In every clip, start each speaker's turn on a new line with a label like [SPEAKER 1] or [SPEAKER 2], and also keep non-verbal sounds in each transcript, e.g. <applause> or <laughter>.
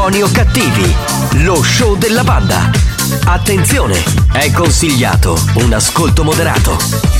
[SPEAKER 1] Buoni o cattivi, lo show della banda. Attenzione, è consigliato un ascolto moderato.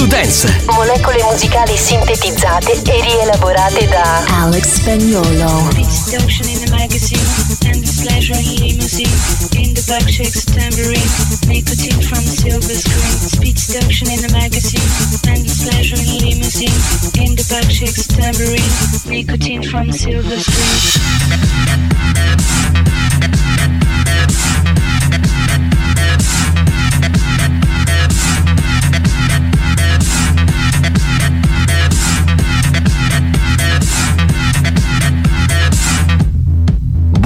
[SPEAKER 1] To Dance.
[SPEAKER 2] molecole musicali sintetizzate e rielaborate da
[SPEAKER 3] Alex Spagnolo.
[SPEAKER 4] Seduction in the magazine and the pleasure in limousine. In the back shakes tambourine. Nicotine from a silver screen. Speed seduction in the magazine and the pleasure in limousine. In the back shakes tambourine. Nicotine from a silver screen.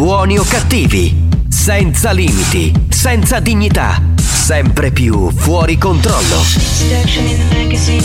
[SPEAKER 1] Buoni o cattivi, senza limiti, senza dignità, sempre più fuori controllo.
[SPEAKER 4] Seduction in the magazine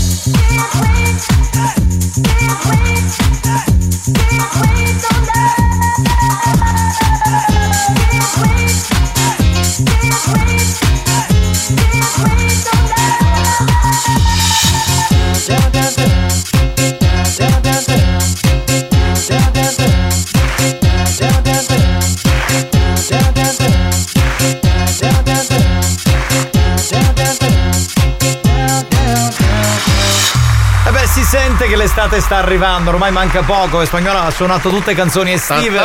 [SPEAKER 5] Che l'estate sta arrivando, ormai manca poco e Spagnolo ha suonato tutte canzoni estive.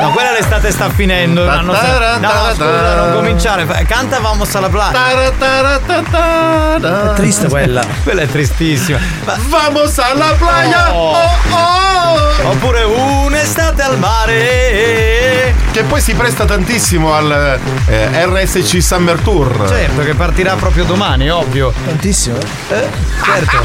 [SPEAKER 5] No, quella l'estate sta finendo. hanno No, scusa, non cominciare. Canta Vamos alla playa. È triste quella. Quella è tristissima. Ma-
[SPEAKER 6] Vamos alla playa!
[SPEAKER 5] Oh.
[SPEAKER 6] Oh, oh.
[SPEAKER 5] Oppure un'estate al mare.
[SPEAKER 6] Che poi si presta tantissimo al eh, RSC Summer Tour.
[SPEAKER 5] Certo, che partirà proprio domani, ovvio.
[SPEAKER 7] Tantissimo?
[SPEAKER 5] Eh, certo.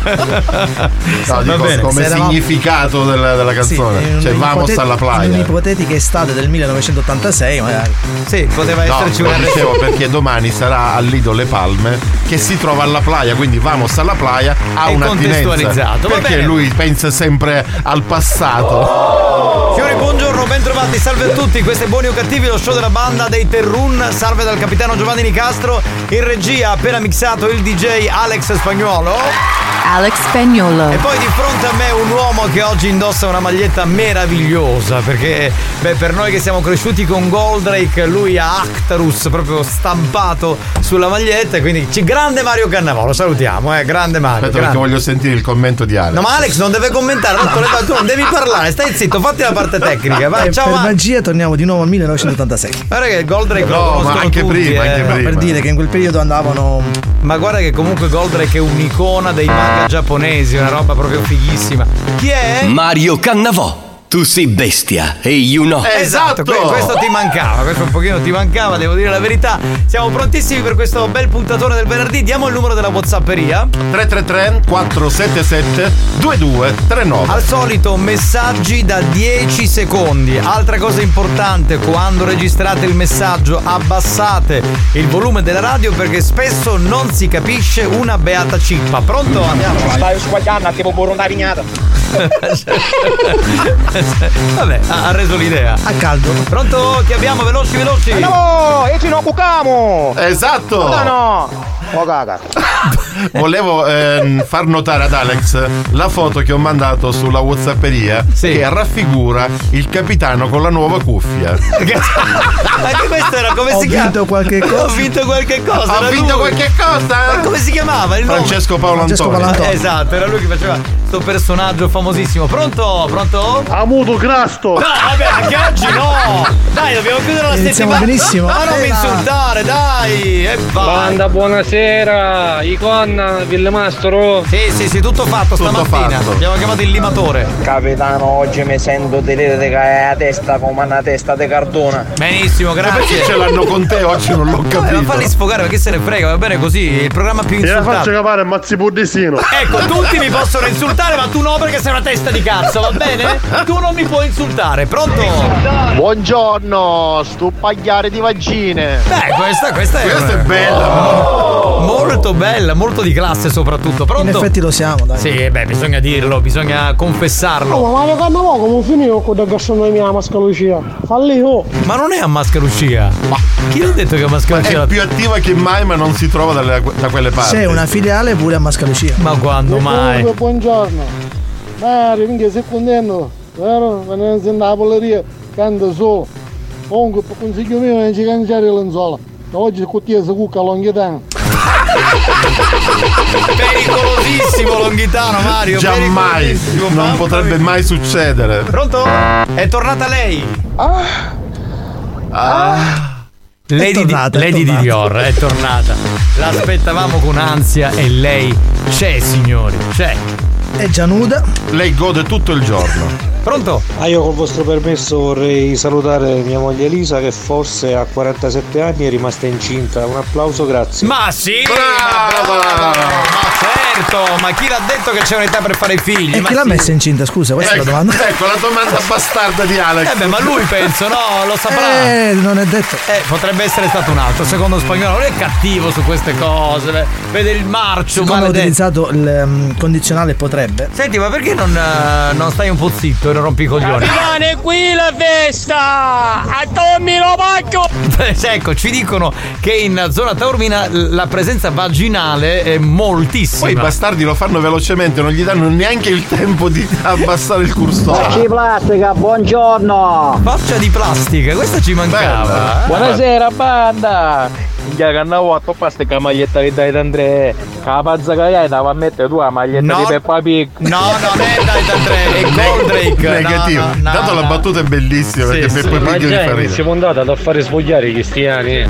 [SPEAKER 5] <laughs>
[SPEAKER 6] No, dico,
[SPEAKER 7] bene,
[SPEAKER 6] come
[SPEAKER 7] se eravamo-
[SPEAKER 6] significato della, della canzone.
[SPEAKER 7] Sì, in
[SPEAKER 6] cioè, vamos
[SPEAKER 7] un'ipotet-
[SPEAKER 6] alla
[SPEAKER 7] In
[SPEAKER 6] playa.
[SPEAKER 7] un'ipotetica estate del 1986, magari.
[SPEAKER 5] Sì, poteva
[SPEAKER 6] No,
[SPEAKER 5] esserci
[SPEAKER 6] lo
[SPEAKER 5] una
[SPEAKER 6] dicevo perché domani sarà al Lido Le Palme che si trova alla playa, quindi vamos alla playa ha
[SPEAKER 5] È
[SPEAKER 6] un'attinenza.
[SPEAKER 5] contestualizzato,
[SPEAKER 6] Perché lui pensa sempre al passato.
[SPEAKER 5] Fiori, buongiorno, bentrovati, salve a tutti, questo è Buoni o Cattivi, lo show della banda dei Terrun, salve dal capitano Giovanni Nicastro, in regia ha appena mixato il DJ Alex Spagnuolo.
[SPEAKER 8] Alex Spagnolo.
[SPEAKER 5] E poi di fronte a me un uomo che oggi indossa una maglietta meravigliosa, perché beh, per noi che siamo cresciuti con Goldrake, lui ha Actarus proprio stampato sulla maglietta, quindi ci- grande Mario Cannavolo, salutiamo, eh, grande Mario.
[SPEAKER 6] Aspetta perché
[SPEAKER 5] grande.
[SPEAKER 6] voglio sentire il commento di Alex.
[SPEAKER 5] No, ma Alex non deve commentare, tanto le- tu non devi parlare, stai zitto, fatti la parte tecnica. Vai,
[SPEAKER 7] E
[SPEAKER 5] ciao
[SPEAKER 7] per
[SPEAKER 5] Mario.
[SPEAKER 7] magia torniamo di nuovo al 1986.
[SPEAKER 5] Guarda che Goldrake lo
[SPEAKER 6] No, ma anche
[SPEAKER 5] tutti,
[SPEAKER 6] prima,
[SPEAKER 5] eh.
[SPEAKER 6] anche
[SPEAKER 7] No, per dire che in quel periodo andavano.
[SPEAKER 5] Ma guarda che comunque Goldrake è un'icona dei manga giapponesi, una roba proprio fighissima. Chi è?
[SPEAKER 1] Mario Cannavò. Tu sei bestia e you know.
[SPEAKER 5] Esatto, que- questo ti mancava, questo un pochino ti mancava, devo dire la verità. Siamo prontissimi per questo bel puntatone del venerdì. Diamo il numero della Whatsapperia.
[SPEAKER 6] 333 477 2239.
[SPEAKER 5] Al solito messaggi da 10 secondi. Altra cosa importante, quando registrate il messaggio abbassate il volume della radio perché spesso non si capisce una beata cippa. Pronto? Andiamo.
[SPEAKER 9] Stai squagliando, tipo burro una vignata. <laughs> <laughs>
[SPEAKER 5] Vabbè, ha ha reso l'idea.
[SPEAKER 7] A caldo.
[SPEAKER 5] Pronto? Chi abbiamo? Veloci, veloci.
[SPEAKER 9] Andiamo! E ci no bucamo!
[SPEAKER 6] Esatto!
[SPEAKER 9] No, no! Oh caga. <laughs>
[SPEAKER 6] Volevo ehm, far notare ad Alex la foto che ho mandato sulla Whatsapperia che raffigura il capitano con la nuova cuffia. <laughs>
[SPEAKER 5] Anche questo era come
[SPEAKER 7] Ho
[SPEAKER 5] si chiama?
[SPEAKER 7] vinto qualche cosa.
[SPEAKER 5] Ho vinto qualche cosa.
[SPEAKER 6] Ho vinto
[SPEAKER 5] lui.
[SPEAKER 6] qualche cosa?
[SPEAKER 5] Ma come si chiamava? Il?
[SPEAKER 6] Francesco Paolo
[SPEAKER 7] Francesco
[SPEAKER 6] Antonio.
[SPEAKER 7] Paolo Antonio.
[SPEAKER 5] Esatto, era lui che faceva questo personaggio famosissimo. Pronto? Pronto?
[SPEAKER 9] Amuto grasto!
[SPEAKER 5] No, vabbè, anche oggi no! Dai, dobbiamo chiudere la
[SPEAKER 7] Iniziamo
[SPEAKER 5] settimana.
[SPEAKER 7] benissimo.
[SPEAKER 5] Ma non mi insultare, dai! E vai!
[SPEAKER 10] Banda, buonasera, Iconna, Villemastro.
[SPEAKER 5] Sì, sì, sì, tutto fatto
[SPEAKER 6] Tutto
[SPEAKER 5] stamattina.
[SPEAKER 6] fatto.
[SPEAKER 5] Abbiamo chiamato il limatore.
[SPEAKER 9] Capitano, oggi mi sento hai la testa come una testa di cartone.
[SPEAKER 5] Benissimo,
[SPEAKER 6] Perché
[SPEAKER 5] grazie.
[SPEAKER 6] ce l'hanno con te oggi non l'ho
[SPEAKER 5] ma
[SPEAKER 6] capito.
[SPEAKER 5] falli sfogare perché se ne frega, va bene così, il programma più insultato.
[SPEAKER 9] capare mazzi buddisino.
[SPEAKER 5] Ecco, tutti mi possono insultare, ma tu no perché sei una testa di cazzo, va bene? Tu non mi puoi insultare, pronto?
[SPEAKER 9] Buongiorno, stu pagliare di vagine.
[SPEAKER 5] Beh, questa, questa è.
[SPEAKER 6] Questa è bella.
[SPEAKER 5] Molto bella, molto di classe soprattutto. Pronto?
[SPEAKER 7] In effetti lo siamo, dai.
[SPEAKER 5] Sì, beh, bisogna dirlo, bisogna confessarlo.
[SPEAKER 9] ma Mario Cannavò come finito con la gastronomia a Mascalucia? Falli oh!
[SPEAKER 5] Ma non è a Mascalucia. Ma chi l'ha detto che a Mascalucia?
[SPEAKER 6] È più attiva che mai, ma non si trova dalle- da quelle parti.
[SPEAKER 7] C'è una filiale pure a Mascalucia.
[SPEAKER 5] Ma quando mai?
[SPEAKER 9] buongiorno. Mario, minchia sei contento? Vero? Quando non sei nella polleria, canta su. Comunque, per consiglio mio, non ci cangiare le lenzuola. Oggi te si cucca longhitano.
[SPEAKER 5] Pericolosissimo Longhitano, Mario.
[SPEAKER 6] Giammai.
[SPEAKER 5] pericolosissimo,
[SPEAKER 6] Non potrebbe mai succedere.
[SPEAKER 5] Pronto? È tornata lei. Lady,
[SPEAKER 7] tornata,
[SPEAKER 5] di, Lady di. Dior è tornata. L'aspettavamo con ansia e lei c'è, signori. C'è.
[SPEAKER 7] È già nuda.
[SPEAKER 6] Lei gode tutto il giorno.
[SPEAKER 5] Pronto?
[SPEAKER 10] Ah, io col vostro permesso vorrei salutare mia moglie Elisa che forse a 47 anni è rimasta incinta. Un applauso, grazie.
[SPEAKER 5] Ma sì!
[SPEAKER 6] Brava!
[SPEAKER 5] Ma, brava! ma certo! Ma chi l'ha detto che c'è un'età per fare i figli?
[SPEAKER 7] E
[SPEAKER 5] Ma
[SPEAKER 7] chi l'ha
[SPEAKER 5] sì.
[SPEAKER 7] messa incinta? Scusa, questa è la domanda.
[SPEAKER 6] Ecco la domanda bastarda di Alex.
[SPEAKER 5] Eh beh, ma lui penso, no, lo saprà.
[SPEAKER 7] Eh, non è detto.
[SPEAKER 5] Eh, potrebbe essere stato un altro. Secondo spagnolo non è cattivo su queste cose. Vede il marcio,
[SPEAKER 7] ho
[SPEAKER 5] maledetto.
[SPEAKER 7] utilizzato il um, condizionale potrebbe.
[SPEAKER 5] Senti, ma perché non, eh, non stai un po' zitto e non rompi i coglioni?
[SPEAKER 9] è qui la festa! A Tommy lo pacco!
[SPEAKER 5] ecco, ci dicono che in zona taurmina la presenza vaginale è moltissima.
[SPEAKER 6] Poi i bastardi lo fanno velocemente, non gli danno neanche il tempo di abbassare il cursore.
[SPEAKER 9] plastica, buongiorno!
[SPEAKER 5] Faccia di plastica, questa ci mancava.
[SPEAKER 6] Bella.
[SPEAKER 10] Buonasera, banda! Minchia che andavo a toppare questa maglietta di Dai D'Andre. La pazza che hai, andavo a mettere tu la maglietta
[SPEAKER 5] No.
[SPEAKER 10] di Peppa Pig.
[SPEAKER 5] No, non è dai è Goldrake.
[SPEAKER 6] Negativo.
[SPEAKER 5] No, no,
[SPEAKER 6] Tanto
[SPEAKER 5] no,
[SPEAKER 6] la
[SPEAKER 5] no.
[SPEAKER 6] battuta è bellissima
[SPEAKER 5] Sì,
[SPEAKER 6] perché
[SPEAKER 5] sì.
[SPEAKER 10] Ma
[SPEAKER 6] Pig
[SPEAKER 10] già
[SPEAKER 6] fa ridere.
[SPEAKER 10] puntata da fare spogliare i cristiani.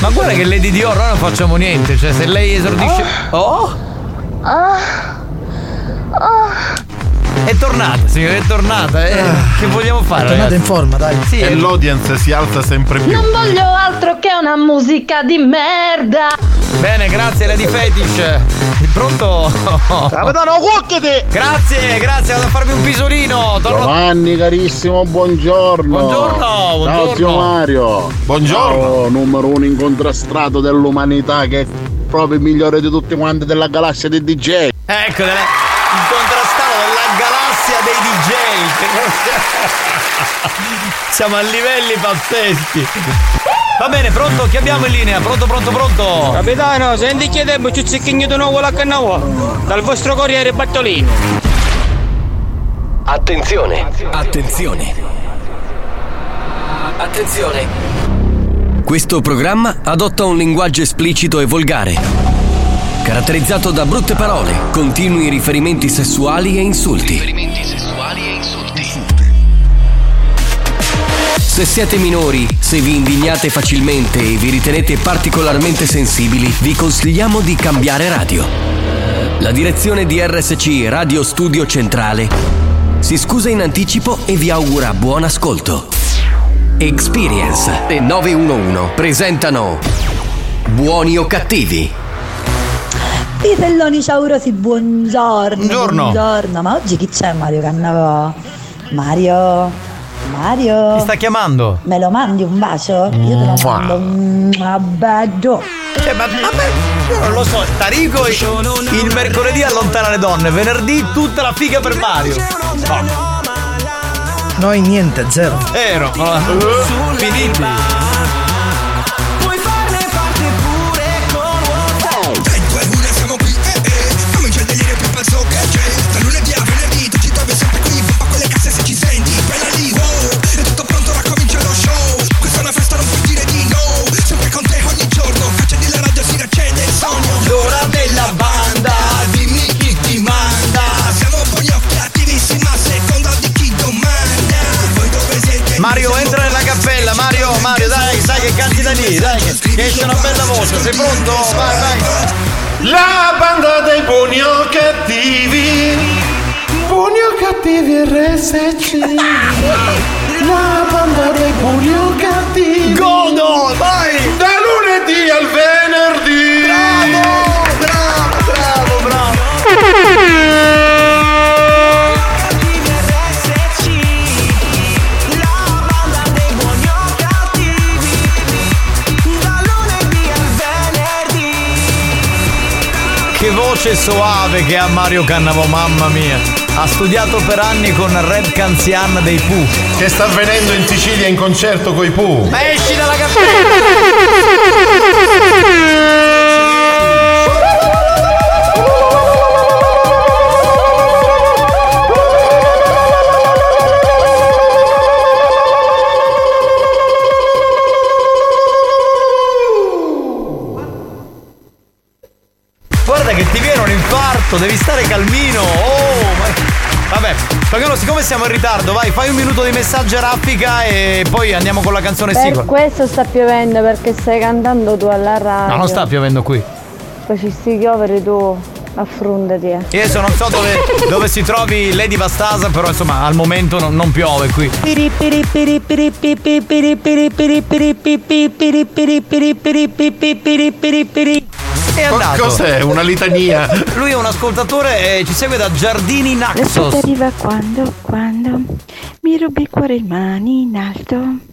[SPEAKER 5] Ma guarda che Lady Dior non facciamo niente, cioè se lei esordisce. Oh! È tornata, signore, è tornata. eh. Che vogliamo fare?
[SPEAKER 7] È tornata
[SPEAKER 5] ragazzi?
[SPEAKER 7] in forma, dai.
[SPEAKER 5] Sì,
[SPEAKER 6] e l'audience si alza sempre più.
[SPEAKER 11] Non voglio altro che una musica di merda.
[SPEAKER 5] Bene, grazie Lady Fetish. Pronto?
[SPEAKER 9] Capitano, cuoccate!
[SPEAKER 5] Grazie, grazie, vado a farmi un pisolino. Torno...
[SPEAKER 12] Giovanni carissimo, buongiorno.
[SPEAKER 5] Buongiorno,
[SPEAKER 12] Ciao
[SPEAKER 5] buongiorno.
[SPEAKER 12] zio Mario.
[SPEAKER 6] Buongiorno.
[SPEAKER 12] Ciao, numero uno incontrastato dell'umanità che è proprio il migliore di tutti quanti della galassia dei DJ.
[SPEAKER 5] Ecco, della- <laughs> Siamo a livelli pazzeschi. Va bene, pronto? Chi abbiamo in linea? Pronto, pronto, pronto?
[SPEAKER 13] Capitano, senti che tempo ci zicchigno di nuovo la canna dal vostro corriere Battolino.
[SPEAKER 1] Attenzione, attenzione. Attenzione. Questo programma adotta un linguaggio esplicito e volgare, caratterizzato da brutte parole, continui riferimenti sessuali e insulti. Se siete minori, se vi indignate facilmente e vi ritenete particolarmente sensibili, vi consigliamo di cambiare radio. La direzione di RSC Radio Studio Centrale si scusa in anticipo e vi augura buon ascolto. Experience e 911 presentano Buoni o cattivi?
[SPEAKER 14] Pitelloni ciaurosi, buongiorno.
[SPEAKER 5] Buongiorno.
[SPEAKER 14] Buongiorno. Ma oggi chi c'è Mario Cannavò? Mario. Mario.
[SPEAKER 5] Ti sta chiamando?
[SPEAKER 14] Me lo mandi un bacio? Io te lo
[SPEAKER 5] Mua.
[SPEAKER 14] mando un bacio.
[SPEAKER 5] Eh, ma, vabbè, io non lo so, Tarico il mercoledì allontana le donne, venerdì tutta la figa per Mario. Oh,
[SPEAKER 7] Noi niente, zero.
[SPEAKER 5] vero, finiti.
[SPEAKER 15] Lì,
[SPEAKER 5] dai, che che esce una bella voce, sei pronto? Vai, vai.
[SPEAKER 6] La banda dei buoni o cattivi. Buoni o cattivi RSC. La banda dei buoni o cattivi.
[SPEAKER 5] Godo, vai!
[SPEAKER 6] Da lunedì al venerdì.
[SPEAKER 5] Che voce soave che ha Mario Cannavo, mamma mia. Ha studiato per anni con Red Canzian dei Pooh.
[SPEAKER 6] Che sta venendo in Sicilia in concerto coi Pooh.
[SPEAKER 5] Ma esci dalla Guarda <laughs> devi stare calmino. Oh, ma... Vabbè, Spagnolo, siccome siamo in ritardo, vai, fai un minuto di messaggio a raffica e poi andiamo con la canzone
[SPEAKER 16] Per
[SPEAKER 5] sigla.
[SPEAKER 16] questo sta piovendo perché stai cantando tu alla radio.
[SPEAKER 5] No, non sta piovendo qui.
[SPEAKER 16] Poi ci sti piovere tu, affrontati. eh.
[SPEAKER 5] Io adesso non so dove, dove si trovi Lady Vastasa, però insomma al momento non, non piove qui. È
[SPEAKER 6] Co-
[SPEAKER 5] andato.
[SPEAKER 6] cos'è? Una litania? <laughs>
[SPEAKER 5] Lui è un ascoltatore e ci segue da Giardini Naxos.
[SPEAKER 17] arriva quando, quando mi rubi il cuore in mani in alto.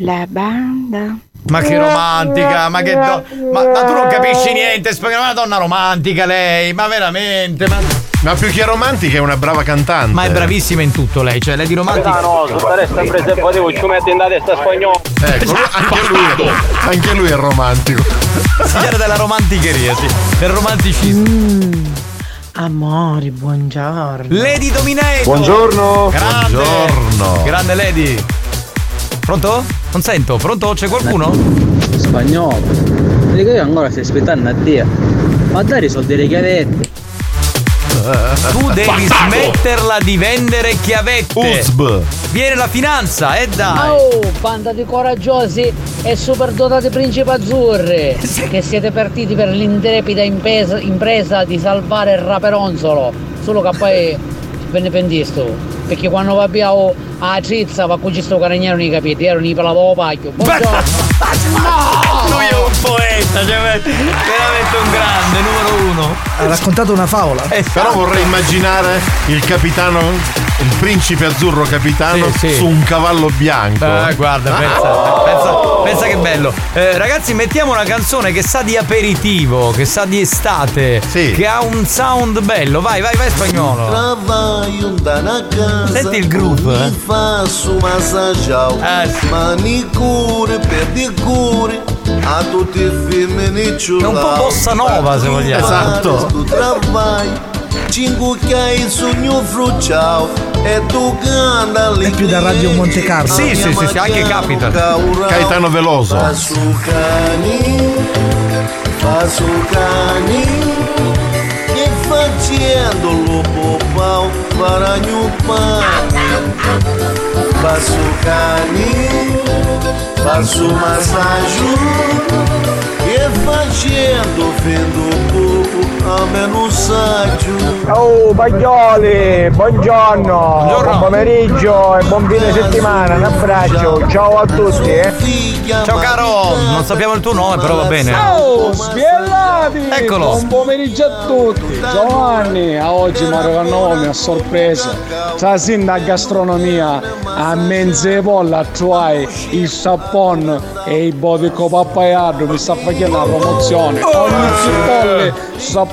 [SPEAKER 17] La banda.
[SPEAKER 5] Ma che romantica, ma che do- ma, ma tu non capisci niente, è una donna romantica lei, ma veramente, ma...
[SPEAKER 6] Ma più che romantica è una brava cantante.
[SPEAKER 5] Ma è bravissima in tutto lei, cioè Lady Romantica.
[SPEAKER 13] Capitano, su questa impresa e potevo ci metti in testa spagnolo.
[SPEAKER 6] Ecco, anche lui, anche lui è romantico.
[SPEAKER 5] Signore della romanticheria, sì. Del romanticismo.
[SPEAKER 18] Amori, buongiorno.
[SPEAKER 5] Lady Dominator.
[SPEAKER 18] Buongiorno.
[SPEAKER 5] Grande.
[SPEAKER 18] Buongiorno.
[SPEAKER 5] Grande Lady. Pronto? Non sento, pronto? C'è qualcuno?
[SPEAKER 19] Spagnolo. Vedi che io ancora stai aspettando a Dio. Ma dai soldi delle chiavette.
[SPEAKER 5] Tu devi smetterla di vendere chiavette.
[SPEAKER 6] Uzb.
[SPEAKER 5] Viene la finanza, e dai.
[SPEAKER 20] Oh, banda di coraggiosi e superdotati principi azzurri che siete partiti per l'intrepida impresa, impresa di salvare il raperonzolo. Solo che poi ve ne pendisto? Perché quando va via oh, a trizza va con questo caragnero nei capiti, ero nei pelavo pacchio. Buongiorno!
[SPEAKER 5] Lui è un poeta, cioè, veramente un grande, numero uno.
[SPEAKER 7] Ha raccontato una favola.
[SPEAKER 6] Però vorrei immaginare il capitano, il principe azzurro capitano
[SPEAKER 5] Sì, sì.
[SPEAKER 6] su un cavallo bianco.
[SPEAKER 5] Eh, guarda, pensa, pensa, pensa che bello. Eh, ragazzi, mettiamo una canzone che sa di aperitivo, che sa di estate, che ha un sound bello. Vai, vai, vai spagnolo. Senti il groove, eh?
[SPEAKER 15] E faço massaggiao Manicure, pedicure A tutti i femmini
[SPEAKER 5] È un po' bossa nova, se vogliamo.
[SPEAKER 15] Esatto Tu trabalho Cinque che hai sogno fruciao E tu canta lì
[SPEAKER 7] È più da Radio Monte Carlo.
[SPEAKER 5] Sì, sì, sì, sì, anche capita.
[SPEAKER 6] Caetano Veloso.
[SPEAKER 15] Faço cani Faço cani E facendo lobo pau Para o pane Faço cani Faço massagem. E facendo vendo pouco A menos saggio
[SPEAKER 10] Oh Baglioli, buongiorno, buon pomeriggio e buon fine settimana, un abbraccio, ciao a tutti eh.
[SPEAKER 5] Ciao caro, non sappiamo il tuo nome, però va bene.
[SPEAKER 10] Ciao, spiellati!
[SPEAKER 5] Eccolo.
[SPEAKER 10] Buon pomeriggio a tutti! Giovanni, a oggi il nome a sorpresa. Stasera gastronomia, a menze polla trovai il sappon e il bodico pappaiardo mi sta facendo la promozione. Ogni cipolle,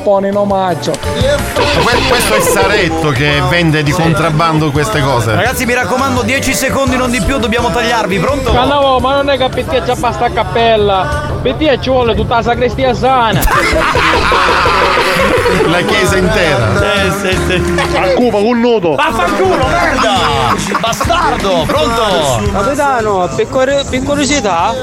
[SPEAKER 10] sappone in omaggio.
[SPEAKER 6] Que- questo è Saretto che vende di contrabbando queste cose.
[SPEAKER 5] Ragazzi, mi raccomando, 10 secondi, non di più, dobbiamo tagliarvi. Pronto?
[SPEAKER 10] Cannavo, ma non è che c'è basta a cappella, per te ci vuole tutta la sacrestia sana.
[SPEAKER 6] La chiesa intera.
[SPEAKER 5] Sì, sì, sì.
[SPEAKER 10] A Cuba con nudo.
[SPEAKER 5] Vaffanculo, merda! Bastardo, pronto?
[SPEAKER 13] Capitano, per, cor- per curiosità,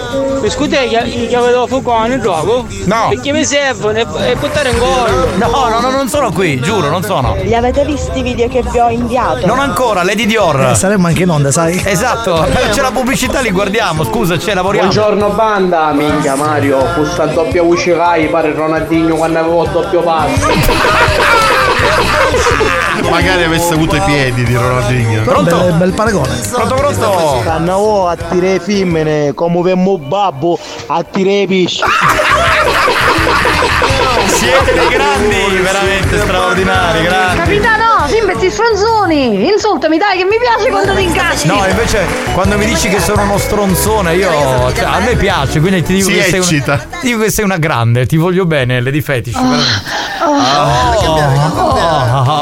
[SPEAKER 13] mi scusi che avevo fuoco nel gioco?
[SPEAKER 5] No.
[SPEAKER 13] Perché mi servono e, e buttare in gol.
[SPEAKER 5] No, no, no, non sono qui, giuro, non sono.
[SPEAKER 14] Li avete visti i video che vi ho inviato?
[SPEAKER 5] Non ancora, Lady Dior.
[SPEAKER 7] Eh, saremmo anche in onda, sai?
[SPEAKER 5] Esatto, c'è la pubblicità, li guardiamo, scusa, c'è, lavoriamo.
[SPEAKER 10] Buongiorno banda, minchia Mario, questa doppia voce Rai pare Ronaldinho quando avevo il doppio passo.
[SPEAKER 6] Magari avesse avuto i piedi di Ronaldinho.
[SPEAKER 7] Bel, bel paragone.
[SPEAKER 5] Pronto, pronto?
[SPEAKER 10] Cannavo a tirare femmine, come vemmo babbo, a tirare pesci.
[SPEAKER 5] Siete dei grandi, veramente straordinari, grandi.
[SPEAKER 11] Capitano, sì, questi stronzoni! Insultami, dai, che mi piace quando ti incazzi!
[SPEAKER 5] No, invece quando mi dici che sono uno stronzone, io cioè, a me piace, quindi ti dico
[SPEAKER 6] Si
[SPEAKER 5] che sei
[SPEAKER 6] eccita.
[SPEAKER 5] una, ti dico che sei una grande, ti voglio bene, Lady Fetish. veramente.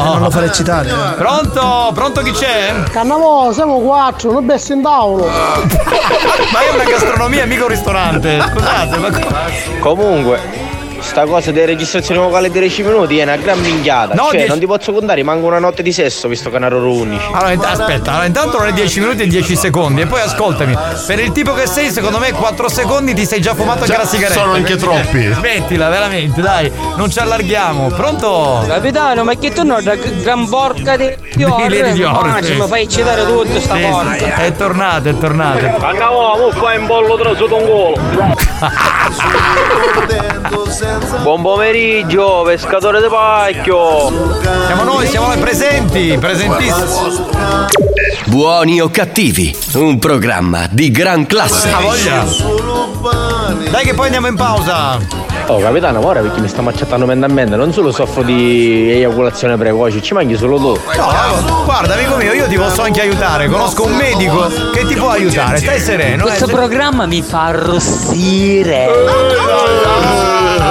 [SPEAKER 7] Non lo fare eccitare. eh.
[SPEAKER 5] Pronto? Pronto chi c'è?
[SPEAKER 9] Cannavo, siamo quattro, noi bessi in tavolo. <laughs>
[SPEAKER 5] Ma è una gastronomia, mica un ristorante. Scusate, ma co-
[SPEAKER 10] Comunque, sta cosa delle registrazioni vocali di 10 minuti è una gran minchiata.
[SPEAKER 5] No,
[SPEAKER 10] cioè,
[SPEAKER 5] dieci-
[SPEAKER 10] non ti posso contare, manca una notte di sesso visto che ne erano 11.
[SPEAKER 5] Allora, int- aspetta, allora, intanto non è 10 minuti e 10 secondi. E poi ascoltami, per il tipo che sei, secondo me 4 secondi ti sei già fumato anche
[SPEAKER 6] Già
[SPEAKER 5] la sigaretta.
[SPEAKER 6] sono anche troppi.
[SPEAKER 5] eh, Smettila, veramente, dai, non ci allarghiamo. Pronto?
[SPEAKER 13] Capitano, ma che tu non da gran porca di?
[SPEAKER 5] Lady Dior,
[SPEAKER 13] Ma
[SPEAKER 5] sì.
[SPEAKER 13] mi fai eccitare tutto sta
[SPEAKER 5] Sì,
[SPEAKER 13] porca.
[SPEAKER 5] è tornato, è tornato.
[SPEAKER 10] Cannavo, mo fai un bollo tra sotto un golo. <laughs> Buon pomeriggio, pescatore di pacchio.
[SPEAKER 5] Siamo noi, siamo noi presenti, presentissimi.
[SPEAKER 1] Buoni o cattivi, un programma di gran classe.
[SPEAKER 5] Ha voglia. Dai che poi andiamo in pausa.
[SPEAKER 10] Oh capitano, ora perché mi sta macciattando mentalmente, non solo soffro di eiaculazione precoce, ci manchi solo tu.
[SPEAKER 5] No, guarda amico mio, io ti posso anche aiutare. Conosco un medico che ti può aiutare. Stai sereno.
[SPEAKER 13] Questo
[SPEAKER 5] eh.
[SPEAKER 13] programma mi fa arrossire.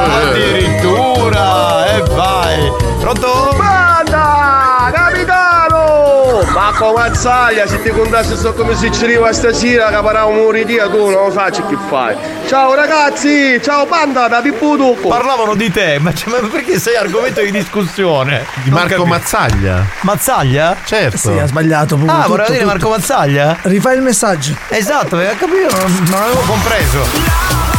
[SPEAKER 5] Addirittura, e vai. Pronto?
[SPEAKER 10] Banda, capitano! Ma come azzaglia, se ti contassi so come si ci arriva stasera, caparamo un ritiro, tu non lo faccio che fai. Ciao ragazzi, ciao banda da Pippo Tucco.
[SPEAKER 5] Parlavano di te, ma, cioè, ma perché sei argomento di discussione?
[SPEAKER 6] Di Marco
[SPEAKER 5] capisco.
[SPEAKER 6] Mazzaglia.
[SPEAKER 5] Mazzaglia?
[SPEAKER 6] Certo.
[SPEAKER 7] Sì, ha sbagliato proprio.
[SPEAKER 5] Ah,
[SPEAKER 7] tutto,
[SPEAKER 5] voleva dire
[SPEAKER 7] tutto.
[SPEAKER 5] Marco Mazzaglia?
[SPEAKER 7] Rifai il messaggio.
[SPEAKER 5] Esatto, aveva capito, non, non avevo compreso.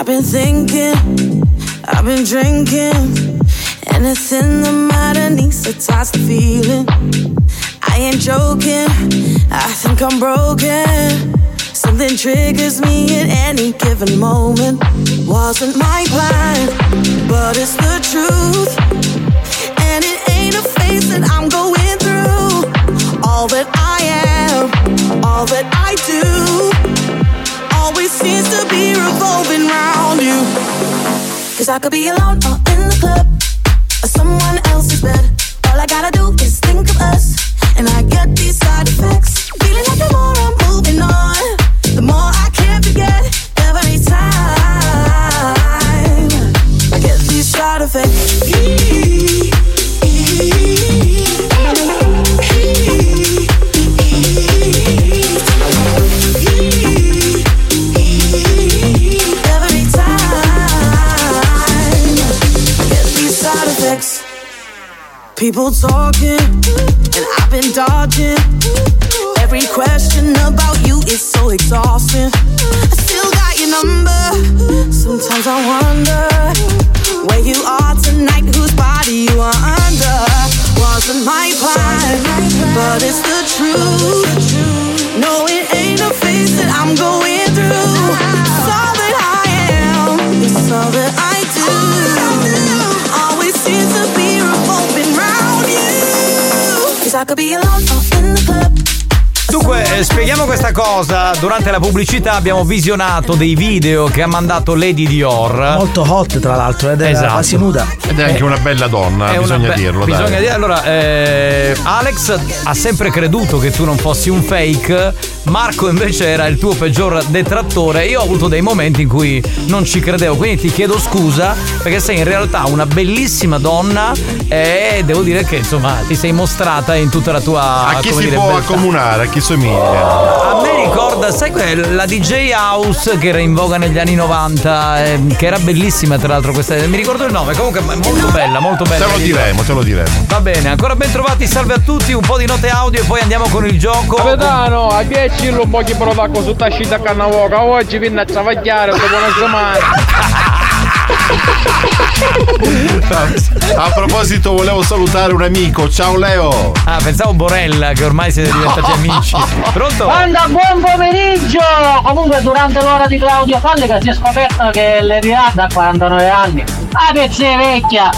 [SPEAKER 21] I've been thinking, I've been drinking. Anything that matter needs to touch the feeling. I ain't joking, I think I'm broken. Something triggers me at any given moment. Wasn't my plan, but it's the truth. And it ain't a phase that I'm going through. All that I am, all that I do always seems to be revolving around you. Cause I could be alone or in the club or someone else's bed. Sometimes I wonder where you are tonight, whose body you are under. Wasn't my plan, but it's the truth. No, it ain't a phase that I'm going through. It's all that I am. It's all that I do. Always seems to be revolving round you. Cause I could be alone
[SPEAKER 5] eh, spieghiamo questa cosa. Durante la pubblicità abbiamo visionato dei video che ha mandato Lady Dior.
[SPEAKER 7] Molto hot, tra l'altro, ed è
[SPEAKER 5] Esatto.
[SPEAKER 7] quasi nuda.
[SPEAKER 6] Ed è anche una bella donna, bisogna
[SPEAKER 5] be-
[SPEAKER 6] dirlo.
[SPEAKER 5] Bisogna
[SPEAKER 6] dai.
[SPEAKER 5] dire, allora, eh, Alex ha sempre creduto che tu non fossi un fake. Marco invece era il tuo peggior detrattore. Io ho avuto dei momenti in cui non ci credevo, quindi ti chiedo scusa perché sei in realtà una bellissima donna e devo dire che insomma ti sei mostrata in tutta la tua
[SPEAKER 6] A chi
[SPEAKER 5] come
[SPEAKER 6] si
[SPEAKER 5] dire,
[SPEAKER 6] può
[SPEAKER 5] beltà.
[SPEAKER 6] accomunare, a chi somiglia.
[SPEAKER 5] A me ricorda, sai quel- la DJ House che era in voga negli anni 90, ehm, che era bellissima tra l'altro questa. Mi ricordo il nome, comunque è molto bella, molto bella.
[SPEAKER 6] Te lo diremo, te lo diremo.
[SPEAKER 5] Va bene, ancora ben trovati, salve a tutti, un po' di note audio e poi andiamo con il gioco.
[SPEAKER 13] Capitano, a 10 lo pochi prodotto su tascita a Cannavoca, oggi viene a travagliare dopo una settimana.
[SPEAKER 6] A proposito, volevo salutare un amico. Ciao Leo.
[SPEAKER 5] Ah, pensavo Borella, che ormai siete diventati amici. Pronto?
[SPEAKER 20] Anda, buon pomeriggio! Comunque durante l'ora di Claudio Fallica si è scoperto che l'Eriad ha 49 anni. Ah, pezzi vecchia!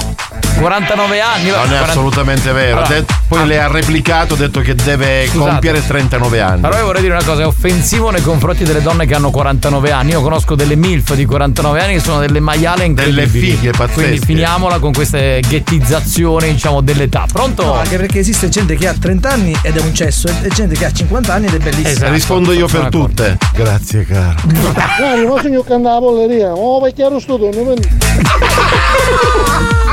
[SPEAKER 5] 49 anni.
[SPEAKER 6] Non è
[SPEAKER 5] 40
[SPEAKER 6] assolutamente vero.
[SPEAKER 5] Allora,
[SPEAKER 6] Poi le ha replicato, ha detto che deve
[SPEAKER 5] Scusate.
[SPEAKER 6] compiere 39 anni.
[SPEAKER 5] Però io vorrei dire una cosa, è offensivo nei confronti delle donne che hanno 49 anni. Io conosco delle MILF di 49 anni che sono delle maiale incredibili.
[SPEAKER 6] Delle fighe pazzesche.
[SPEAKER 5] Quindi finiamola con queste ghettizzazioni, diciamo, dell'età. Pronto?
[SPEAKER 7] No, anche perché esiste gente che ha 30 anni ed è un cesso e gente che ha 50 anni ed è bellissima.
[SPEAKER 5] Esatto.
[SPEAKER 6] Rispondo io per tutte. Grazie, caro. <laughs>
[SPEAKER 9] Guarda, ma sogno che andava a polleria. Oh, vecchiaro sto donne.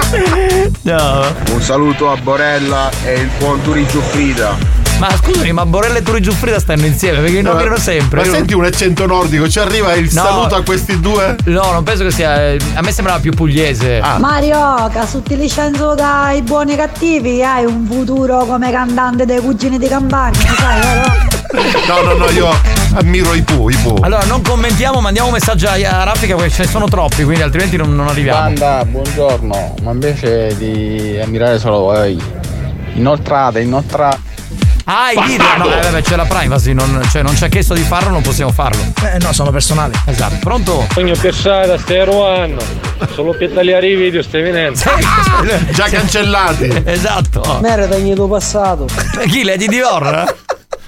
[SPEAKER 9] <laughs>
[SPEAKER 5] No.
[SPEAKER 12] Un saluto a Borella e il buon Turi Giuffrida.
[SPEAKER 5] Ma scusami, ma Borella e Turi Giuffrida stanno insieme perché nominano sempre.
[SPEAKER 6] Ma
[SPEAKER 5] Io-
[SPEAKER 6] senti un accento nordico, ci arriva il
[SPEAKER 5] No.
[SPEAKER 6] saluto a questi due?
[SPEAKER 5] No, non penso che sia. A me sembrava più pugliese.
[SPEAKER 6] Ah.
[SPEAKER 14] Mario, che licenzo dai buoni e cattivi, hai un futuro come cantante dei cugini di campagna, sai, vero?
[SPEAKER 6] No, no, no, io ammiro i Pooh, i Pooh.
[SPEAKER 5] Allora, non commentiamo, mandiamo un messaggio a a Raffica perché ce ne sono troppi, quindi altrimenti non, non arriviamo.
[SPEAKER 19] Banda, buongiorno, ma invece di ammirare solo voi, inoltrate, inoltrate.
[SPEAKER 5] Ah, i video! No, eh, vabbè, c'è la privacy, non, cioè, non ci ha chiesto di farlo, non possiamo farlo.
[SPEAKER 7] Eh no, sono personali.
[SPEAKER 5] Esatto. Pronto?
[SPEAKER 13] Sogno piazzata, stai ruando. Solo per tagliare i video stai venendo. <laughs>
[SPEAKER 6] Già cancellati.
[SPEAKER 5] Esatto.
[SPEAKER 20] Merda, tuo passato.
[SPEAKER 5] Chi? Lady Dior?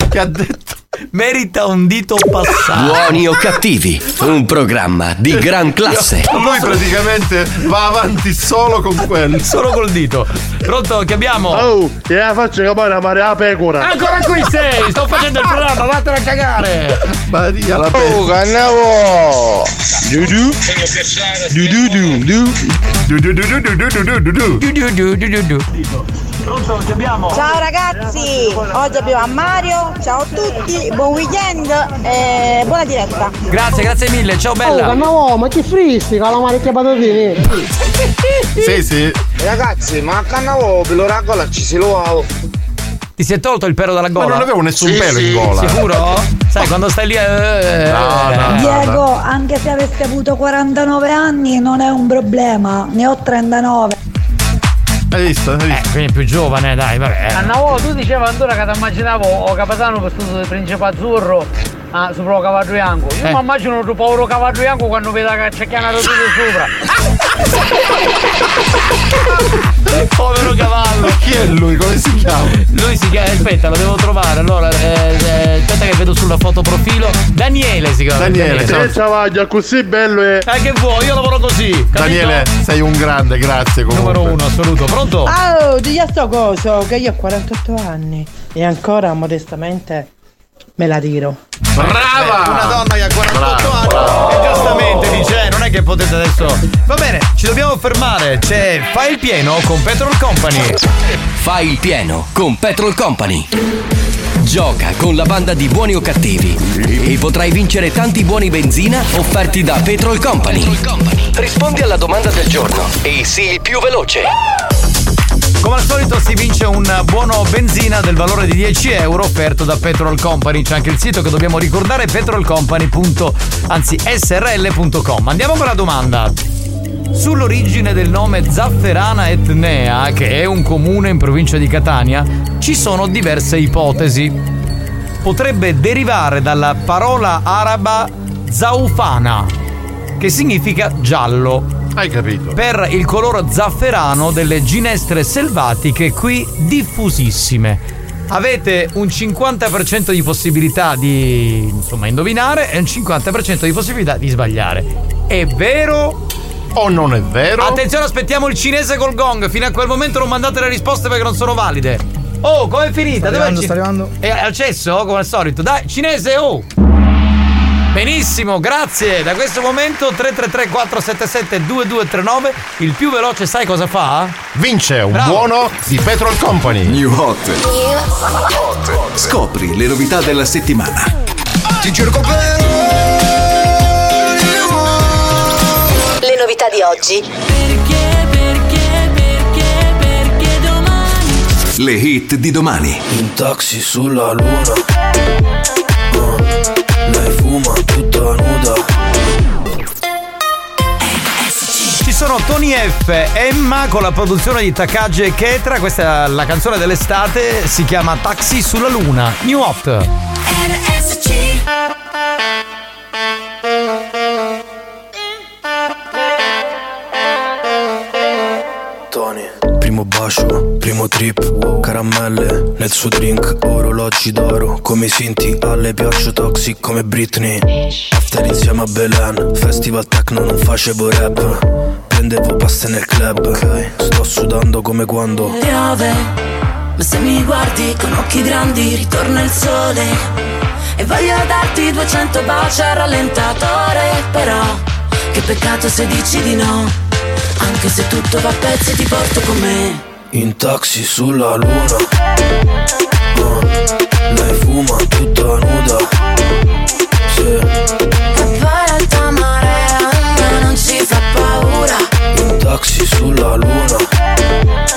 [SPEAKER 6] Che ha detto?
[SPEAKER 5] merita un dito passato.
[SPEAKER 1] Buoni o cattivi, un programma di gran classe.
[SPEAKER 6] Lui praticamente va avanti solo con quello.
[SPEAKER 5] Solo col dito. Pronto, che abbiamo?
[SPEAKER 22] Oh, che la faccio che poi mare la pecora.
[SPEAKER 5] Ancora qui sei, sto facendo il programma, vattene a cagare.
[SPEAKER 6] Maria la pecora.
[SPEAKER 22] Oh, cannavo. Du du.
[SPEAKER 5] Pronto, che abbiamo?
[SPEAKER 23] Ciao ragazzi, oggi abbiamo a Mario, ciao a tutti, buon weekend e buona diretta.
[SPEAKER 5] Grazie, grazie mille, ciao
[SPEAKER 22] Oh,
[SPEAKER 5] bella!
[SPEAKER 22] cannavo, ma che fristi, calamari che patatini. <laughs>
[SPEAKER 6] Sì, sì.
[SPEAKER 24] Ragazzi, ma a cannavo ve lo ragola ci si lo
[SPEAKER 5] Ti si è tolto il pelo dalla
[SPEAKER 6] Ma
[SPEAKER 5] gola?
[SPEAKER 6] non avevo nessun
[SPEAKER 24] Sì,
[SPEAKER 6] pelo
[SPEAKER 24] sì.
[SPEAKER 6] in gola.
[SPEAKER 5] Sicuro? Sai, quando stai lì. eh,
[SPEAKER 6] No, no,
[SPEAKER 5] eh,
[SPEAKER 23] Diego, anche se avessi avuto 49 anni non è un problema, ne ho 39.
[SPEAKER 6] Hai visto? Hai
[SPEAKER 5] Eh,
[SPEAKER 6] visto?
[SPEAKER 5] quindi è più giovane, dai, vabbè.
[SPEAKER 20] Annavo, tu dicevi ancora che ti immaginavo o capitano vestito di principe azzurro ah, sopra il cavallo bianco. Io
[SPEAKER 5] Eh.
[SPEAKER 20] mi immagino il povero cavallo bianco quando vedo che c'è chianato tutto sopra. <laughs>
[SPEAKER 5] Povero cavallo.
[SPEAKER 6] Chi è lui? Come si chiama?
[SPEAKER 5] Lui si chiama. Aspetta, lo devo trovare. Allora, eh, eh, aspetta che vedo sulla foto profilo. Daniele si chiama.
[SPEAKER 6] Daniele, ciao.
[SPEAKER 22] Che ciavaglia, così bello è.
[SPEAKER 5] Eh, che vuoi? Io lavoro così. capito?
[SPEAKER 6] Daniele, sei un grande, grazie comunque.
[SPEAKER 5] Numero uno, assoluto. Pronto?
[SPEAKER 21] Oh, di sto coso, che io ho 48 anni e ancora modestamente me la tiro.
[SPEAKER 6] Brava!
[SPEAKER 5] Una donna che ha 48
[SPEAKER 6] Bravo,
[SPEAKER 5] anni.
[SPEAKER 6] bravo.
[SPEAKER 5] E giustamente dice, che potete adesso. Va bene, ci dobbiamo fermare. C'è Fai il pieno con Petrol Company.
[SPEAKER 1] Fai il pieno con Petrol Company. Gioca con la banda di buoni o cattivi e potrai vincere tanti buoni benzina offerti da Petrol Company. Rispondi alla domanda del giorno e sii il più veloce.
[SPEAKER 5] Come al solito si vince un buono benzina del valore di 10 euro offerto da Petrol Company. C'è anche il sito che dobbiamo ricordare, petrolcompany. anzi srl.com. Andiamo con la domanda. Sull'origine del nome Zafferana Etnea, che è un comune in provincia di Catania, ci sono diverse ipotesi. Potrebbe derivare dalla parola araba zaufana, che significa giallo
[SPEAKER 6] Hai capito?
[SPEAKER 5] per il colore zafferano delle ginestre selvatiche qui diffusissime. Avete un 50% di possibilità di insomma indovinare e un 50% di possibilità di sbagliare. È vero?
[SPEAKER 6] O non è vero?
[SPEAKER 5] Attenzione, aspettiamo il cinese col gong. Fino a quel momento non mandate le risposte perché non sono valide. Oh, com'è finita?
[SPEAKER 25] Sta arrivando,
[SPEAKER 5] ci-
[SPEAKER 25] sta arrivando.
[SPEAKER 5] È al cesso, come al solito. Dai, cinese, oh! Benissimo, grazie. Da questo momento 333 477 2239 il più veloce sai cosa fa?
[SPEAKER 6] Vince un
[SPEAKER 5] Bravo.
[SPEAKER 6] buono di Petrol Company.
[SPEAKER 2] New Hot. Scopri le novità della settimana.
[SPEAKER 26] Ti cerco
[SPEAKER 27] Le novità di oggi.
[SPEAKER 26] Perché, perché, perché, perché domani
[SPEAKER 2] Le hit di domani.
[SPEAKER 28] In taxi sulla luna nuda
[SPEAKER 5] Ci sono Tony F, Emma con la produzione di Takagi e Ketra. Questa è la canzone dell'estate, si chiama Taxi sulla Luna. New Hot.
[SPEAKER 28] Tony Primo bacio, primo trip Caramelle nel suo drink Orologi d'oro. Come i sinti alle piaccio toxic come Britney. After insieme a Belen Festival techno non facevo rap. Prendevo paste nel club. Sto sudando come quando.
[SPEAKER 29] Piove, ma se mi guardi con occhi grandi ritorna il sole. E voglio darti 200 baci al rallentatore Però, che peccato se dici di no Anche se tutto va a pezzi ti porto con me.
[SPEAKER 28] In taxi sulla luna. Oh, Lei fuma tutta nuda. Sì.
[SPEAKER 29] L'alta marea a me non ci fa paura.
[SPEAKER 28] In taxi sulla luna.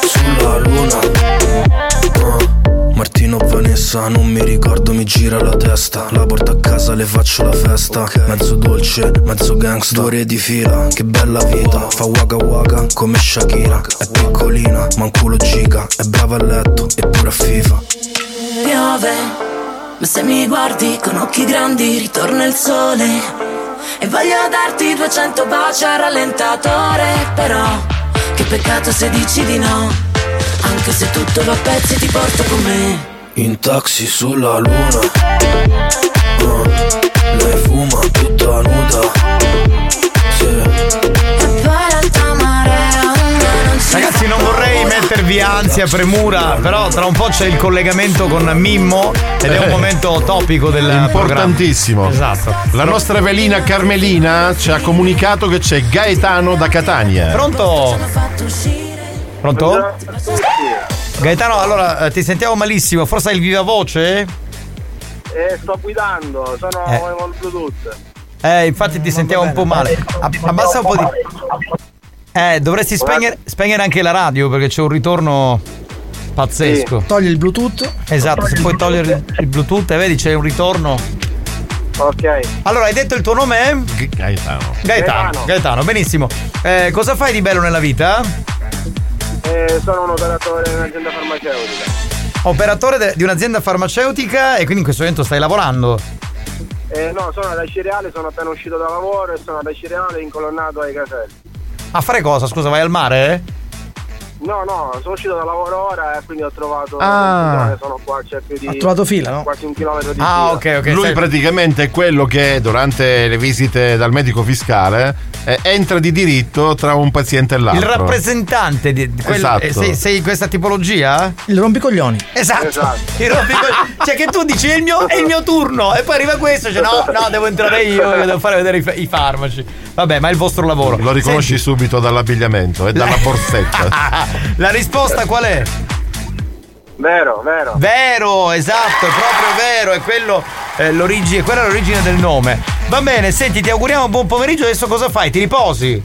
[SPEAKER 28] Sulla luna. Ah, Martino Vanessa non mi ricordo mi gira la testa. La porto a casa le faccio la festa. Mezzo dolce, mezzo gangsta. Due ore di fila, che bella vita. Fa waka waka come Shakira. È piccolina, ma un culo giga. È brava a letto, eppure a FIFA.
[SPEAKER 29] Piove, ma se mi guardi con occhi grandi ritorna il sole. E voglio darti 200 baci al rallentatore Però, che peccato se dici di no Anche se tutto va a pezzi ti porto con me
[SPEAKER 28] In taxi sulla luna uh. Lei fuma tutta nuda Sì
[SPEAKER 5] Ragazzi, non vorrei mettervi ansia, premura, però tra un po' c'è il collegamento con Mimmo ed è un
[SPEAKER 6] Eh.
[SPEAKER 5] momento topico del
[SPEAKER 6] Importantissimo.
[SPEAKER 5] programma. Esatto.
[SPEAKER 6] La nostra velina Carmelina ci ha comunicato che c'è Gaetano da Catania.
[SPEAKER 5] Pronto? Pronto? Gaetano, allora eh, ti sentiamo malissimo, forse hai il viva voce?
[SPEAKER 23] Eh, sto guidando, sono
[SPEAKER 5] Eh.
[SPEAKER 23] con Bluetooth.
[SPEAKER 5] Eh, infatti ti sentiamo un po' male. Ab- Abbassa un po' di. Eh, dovresti spegnere, spegnere anche la radio perché c'è un ritorno pazzesco.
[SPEAKER 7] Togli il Bluetooth.
[SPEAKER 5] Esatto, se puoi togliere il, Bluetooth, e vedi c'è un ritorno.
[SPEAKER 23] Ok.
[SPEAKER 5] Allora, hai detto il tuo nome?
[SPEAKER 6] Gaetano.
[SPEAKER 5] Gaetano. Gaetano, benissimo. Eh, cosa fai di bello nella vita?
[SPEAKER 23] Eh, sono un operatore in un'azienda farmaceutica.
[SPEAKER 5] Operatore de- di un'azienda farmaceutica e quindi in questo momento stai lavorando.
[SPEAKER 23] Eh, no, sono da Cireale, sono appena uscito da lavoro e sono da Cireale incolonnato ai caselli.
[SPEAKER 5] A fare cosa? Scusa, vai al mare?
[SPEAKER 23] No, no, sono uscito da lavoro ora e quindi ho trovato
[SPEAKER 6] Ah.
[SPEAKER 23] sono qua, c'è più di
[SPEAKER 6] Ha trovato fila, no?
[SPEAKER 23] quasi un chilometro di
[SPEAKER 5] Ah,
[SPEAKER 23] fila.
[SPEAKER 6] Lui praticamente è quello che durante le visite dal medico fiscale eh, entra di diritto tra un paziente e l'altro.
[SPEAKER 5] Il rappresentante di quello-
[SPEAKER 6] Esatto.
[SPEAKER 5] eh, sei, sei questa tipologia?
[SPEAKER 7] Il rompicoglioni.
[SPEAKER 5] Esatto. Il rompicoglioni. cioè che tu dici è il, mio, è il mio turno e poi arriva questo e dice no, no, devo entrare io, io <laughs> devo fare vedere i, i farmaci. Vabbè, ma è il vostro lavoro.
[SPEAKER 6] Lo riconosci subito dall'abbigliamento e dalla borsetta. <laughs>
[SPEAKER 5] La risposta qual è?
[SPEAKER 23] Vero, vero.
[SPEAKER 5] Vero, esatto, è proprio vero, è quello eh, l'origine, quella è l'origine del nome. Va bene, senti, ti auguriamo un buon pomeriggio, adesso cosa fai? Ti riposi?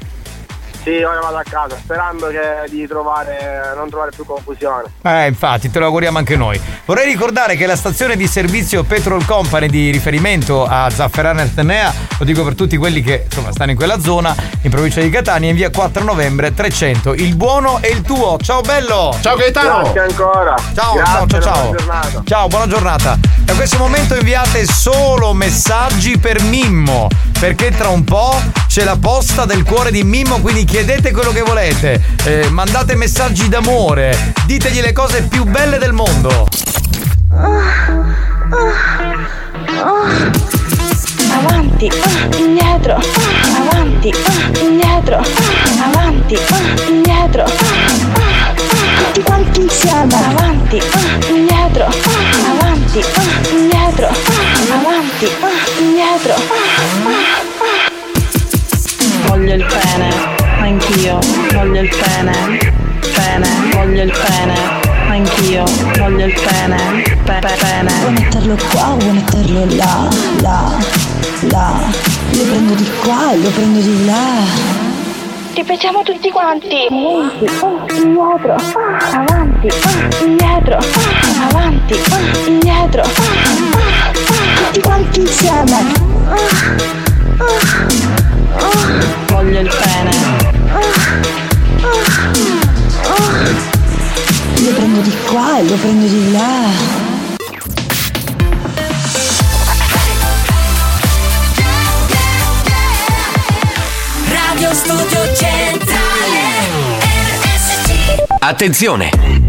[SPEAKER 23] Sì, ora vado a casa, sperando che di trovare non trovare più confusione.
[SPEAKER 5] Eh, infatti, te lo auguriamo anche noi. Vorrei ricordare che la stazione di servizio Petrol Company di riferimento a Zafferana Ertenea, lo dico per tutti quelli che insomma stanno in quella zona, in provincia di Catania, in via 4 novembre 300. Il buono e il tuo. Ciao bello!
[SPEAKER 6] Ciao Gaetano!
[SPEAKER 23] Grazie ancora.
[SPEAKER 5] Ciao,
[SPEAKER 23] Grazie,
[SPEAKER 5] ciao, ciao, ciao.
[SPEAKER 23] buona giornata.
[SPEAKER 5] Ciao, buona giornata. Da questo momento inviate solo messaggi per Mimmo, perché tra un po' c'è la posta del cuore di Mimmo, quindi chiedete quello che volete, eh, mandate messaggi d'amore, ditegli le cose più belle del mondo.
[SPEAKER 30] Avanti, indietro, avanti, indietro, avanti, indietro, tutti quanti insieme, avanti, indietro, avanti, indietro, avanti, indietro.
[SPEAKER 18] Voglio il pene, anch'io, voglio il pene, pene, voglio il pene, anch'io, voglio il pene, pe- pe- pene.
[SPEAKER 14] Vuoi metterlo qua o vuoi metterlo là, là, là? Lo prendo di qua e lo prendo di là.
[SPEAKER 30] Ripetiamo tutti quanti. Avanti, ah, indietro, ah, avanti, ah, indietro, ah, avanti, ah, indietro, ah, tutti quanti insieme. Ah, ah, ah,
[SPEAKER 18] Voglio il pene.
[SPEAKER 14] Lo prendo di qua e lo prendo di là.
[SPEAKER 21] Radio Studio Centrale RSC
[SPEAKER 1] Attenzione!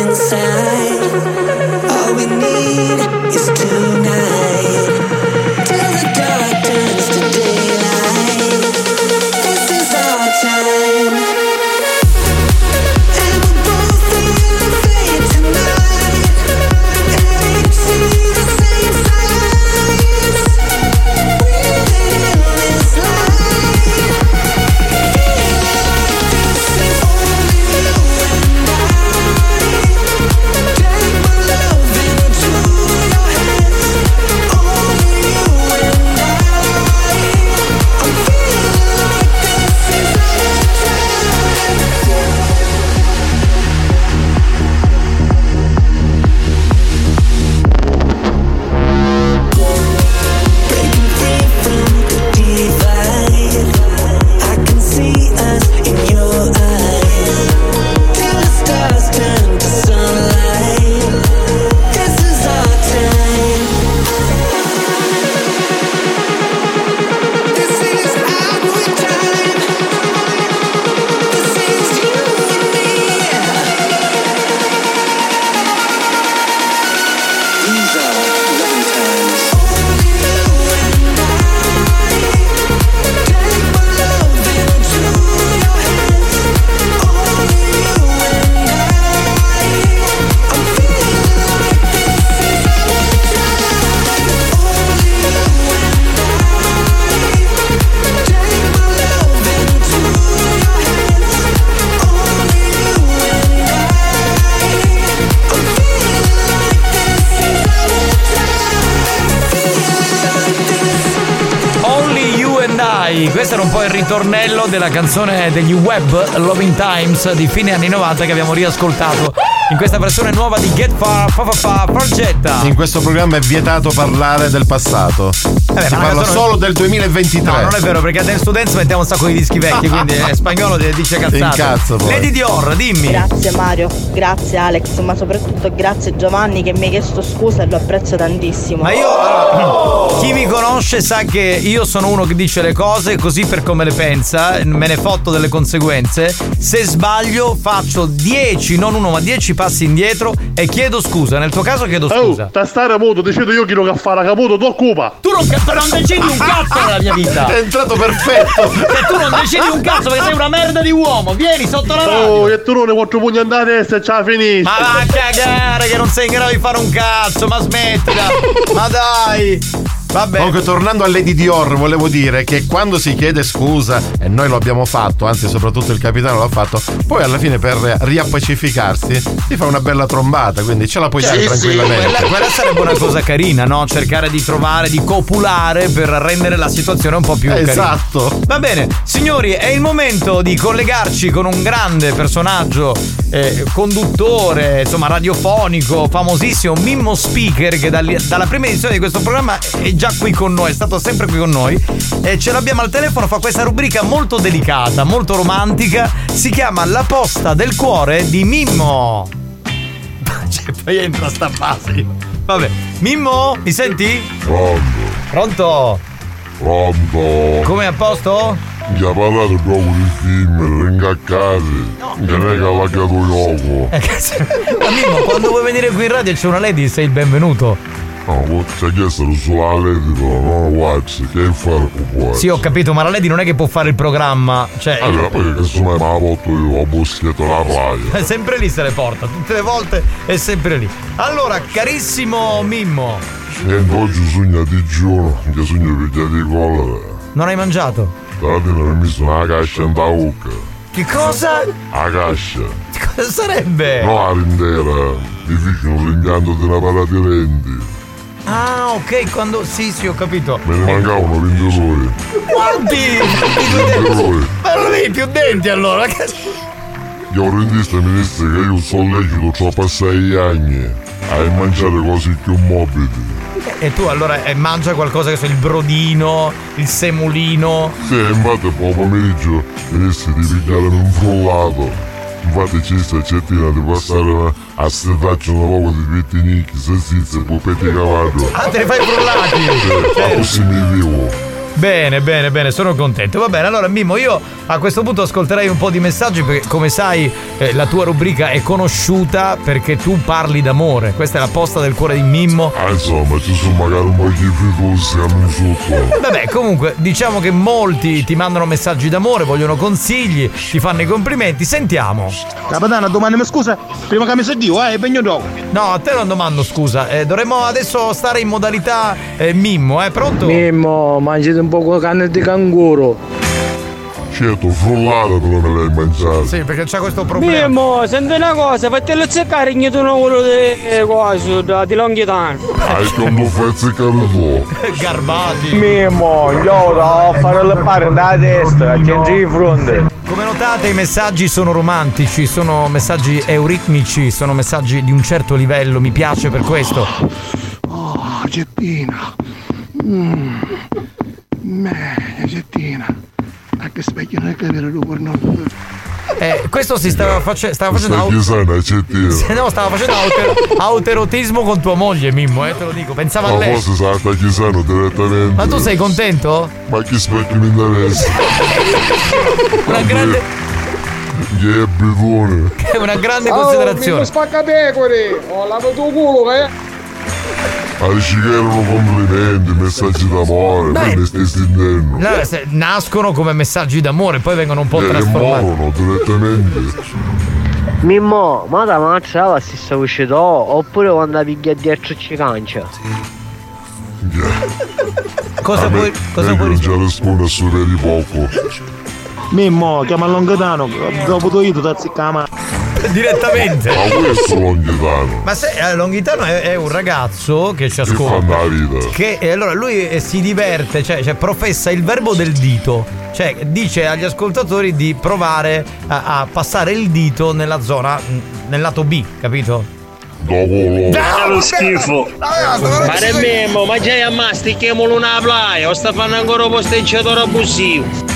[SPEAKER 21] inside. All we need is tonight.
[SPEAKER 5] Della canzone degli Web Loving Times di fine anni 90 che abbiamo riascoltato in questa versione nuova di Get Far Fa Fa Fa Fargetta.
[SPEAKER 6] In questo programma è vietato parlare del passato. si
[SPEAKER 5] ma
[SPEAKER 6] parla
[SPEAKER 5] sono-
[SPEAKER 6] solo del 2023.
[SPEAKER 5] No, non è vero, perché a Dance to Dance mettiamo un sacco di dischi vecchi, quindi <laughs> è spagnolo dice cazzate.
[SPEAKER 6] Incazzo poi.
[SPEAKER 5] Lady Dior, dimmi.
[SPEAKER 30] Grazie Mario, grazie Alex, ma soprattutto grazie Giovanni che mi hai chiesto scusa e lo apprezzo tantissimo.
[SPEAKER 5] Ma io, allora, <clears throat> chi mi conosce sa che io sono uno che dice le cose così per come le pensa, me ne fotto delle conseguenze. Se sbaglio faccio 10, non uno, ma 10 passi indietro e chiedo scusa. Nel tuo caso chiedo scusa.
[SPEAKER 9] Oh, sta stare muto, decido io chi lo che fare caputo, tu occupa.
[SPEAKER 5] Tu non, non decidi un cazzo nella mia vita.
[SPEAKER 6] È entrato perfetto.
[SPEAKER 5] Se tu non decidi un cazzo perché sei una merda di uomo, vieni sotto la radio.
[SPEAKER 9] Oh, che tu ne quattro pugni andare a testa e ce la finisci.
[SPEAKER 5] Ma va a cagare che non sei in grado di fare un cazzo, ma smettila. ma dai. Vabbè.
[SPEAKER 6] Comunque, tornando a Lady Dior, volevo dire che quando si chiede scusa, e noi lo abbiamo fatto, anzi, soprattutto il capitano l'ha fatto, poi alla fine per riappacificarsi si fa una bella trombata, quindi ce la puoi dare tranquillamente.
[SPEAKER 5] Quella, quella sarebbe una cosa carina, no? Cercare di trovare, di copulare per rendere la situazione un po' più carina.
[SPEAKER 6] Esatto.
[SPEAKER 5] Va bene, signori, è il momento di collegarci con un grande personaggio, eh, conduttore, insomma, radiofonico, famosissimo, Mimmo Speaker, che dal- dalla prima edizione di questo programma è già qui con noi, è stato sempre qui con noi. E ce l'abbiamo al telefono, fa questa rubrica molto delicata, molto romantica. Si chiama La posta del cuore di Mimmo. <laughs> Cioè, poi entra sta fase. Vabbè, Mimmo, mi senti?
[SPEAKER 31] Pronto,
[SPEAKER 5] Pronto?
[SPEAKER 31] pronto.
[SPEAKER 5] Come a posto?
[SPEAKER 31] Mi ha parlato proprio di film. Che non è che ha laccato gioco.
[SPEAKER 5] Eh, cazzo. Ma Mimmo, quando vuoi venire qui in radio c'è una lady, sei il benvenuto.
[SPEAKER 31] No, ci ha chiesto sulla lady però, non WhatsApp, che fare con voi?
[SPEAKER 5] Sì, ho capito, ma la lady non è che può fare il programma. Cioè.
[SPEAKER 31] Allora, poi che insomma me la porto io, ho boschetto la playa. <laughs>
[SPEAKER 5] È sempre lì se le porta, tutte le volte è sempre lì. Allora, carissimo Mimmo,
[SPEAKER 31] Niente, oggi sogna di giorno, che sogno pigliato di collera.
[SPEAKER 5] non hai mangiato?
[SPEAKER 31] Stamattina mi ho messo una cascia in tauca.
[SPEAKER 5] Che cosa?
[SPEAKER 31] La cascia.
[SPEAKER 5] Cosa sarebbe?
[SPEAKER 31] No, la rindera. Mi vicino l'impianto di una paratirenti.
[SPEAKER 5] Ah, ok, quando. Sì, sì, ho capito.
[SPEAKER 31] Me ne mancavano 20 ore.
[SPEAKER 5] Quanti?
[SPEAKER 31] 20 ore.
[SPEAKER 5] Ma non avevi più denti allora? Che-
[SPEAKER 31] Gli orrendisti mi disse che io sono lecito troppo a 6 anni a mangiare cose più morbide.
[SPEAKER 5] E tu allora eh, mangia qualcosa che so, il brodino, il semolino.
[SPEAKER 31] Sì, infatti poi pomeriggio mi disse di pigliarmi un frullato. Infatti ci sta cettina di passare a setaccio un poco di pettinicchi, salsicce pupetti cavallo.
[SPEAKER 5] Ah, te ne fai frullati!
[SPEAKER 31] Sì, così mi vivo.
[SPEAKER 5] Bene, bene, bene, sono contento. Va bene, allora Mimmo, io a questo punto ascolterei un po' di messaggi perché come sai eh, la tua rubrica è conosciuta perché tu parli d'amore. Questa è la posta del cuore di Mimmo.
[SPEAKER 31] Ah, insomma, ci sono magari un po' di fiducia hanno sotto.
[SPEAKER 5] Vabbè, comunque, diciamo che molti ti mandano messaggi d'amore, vogliono consigli, ti fanno i complimenti. Sentiamo.
[SPEAKER 9] Capitano, domani mi scusa, prima che mi sei Dio, eh, impegno dopo.
[SPEAKER 5] No, a te non domando scusa. eh, dovremmo adesso stare in modalità eh, Mimmo, eh? Pronto?
[SPEAKER 10] Mimmo, mangiate un po' di carne di canguro.
[SPEAKER 31] Certo, frullata però me l'hai mangiata.
[SPEAKER 5] Sì, perché c'è questo problema.
[SPEAKER 10] Mimmo, senti una cosa, fatelo cercare che tu non quello di cosa, da- di Longhitano.
[SPEAKER 31] Hai quando fai zeccare tu.
[SPEAKER 5] Garbati.
[SPEAKER 10] Mimmo, io devo fare le pare da destra, c'è di fronte.
[SPEAKER 5] Come notate i messaggi sono romantici, sono messaggi euritmici, sono messaggi di un certo livello, mi piace per questo.
[SPEAKER 9] Oh, Gettina. Mmm. Meglio, Gettina. A che specchio non è capire tu per non.
[SPEAKER 5] Eh, questo si stava, face- stava facendo au-. Se <laughs> no, stava facendo auter- autoerotismo con tua moglie, Mimmo, eh, te lo dico. Pensava a
[SPEAKER 31] Ma
[SPEAKER 5] lei.
[SPEAKER 31] forse sa sta chiesando direttamente.
[SPEAKER 5] Ma tu sei contento?
[SPEAKER 31] Ma chi specchio mi interessa? <laughs>
[SPEAKER 5] Una grande,
[SPEAKER 31] Che è <laughs>
[SPEAKER 5] una grande
[SPEAKER 10] Oh,
[SPEAKER 5] considerazione.
[SPEAKER 10] spacca pecore, ho lavato il culo, eh.
[SPEAKER 31] Ma dici che erano complimenti, messaggi d'amore, poi mi stai stendendo.
[SPEAKER 5] No, se- nascono come messaggi d'amore, poi vengono un po'
[SPEAKER 31] E
[SPEAKER 5] trasformati.
[SPEAKER 31] morono direttamente.
[SPEAKER 32] Mimmo, ma da mangiava la stessa voce do, oppure quando la piglia dietro ci cancia?
[SPEAKER 5] Cosa vuoi, cosa vuoi
[SPEAKER 31] Non già risponde a superi poco.
[SPEAKER 9] Mimmo, chiama a Longhitano, dopo tu io ti mano.
[SPEAKER 5] Direttamente.
[SPEAKER 31] Ma questo Longhitano.
[SPEAKER 5] Ma se eh, Longhitano è, è un ragazzo che ci
[SPEAKER 31] Che fa
[SPEAKER 5] ascolta. Che e allora lui eh, si diverte, cioè, cioè professa il verbo del dito. Cioè dice agli ascoltatori di provare a, a passare il dito nella zona, nel lato B, capito?
[SPEAKER 31] Dopo lo.
[SPEAKER 5] Che
[SPEAKER 22] lo schifo. Ma è memo, ma già a mastichiamolo una playa, o sta fanno ancora un posteggiatore abusivo.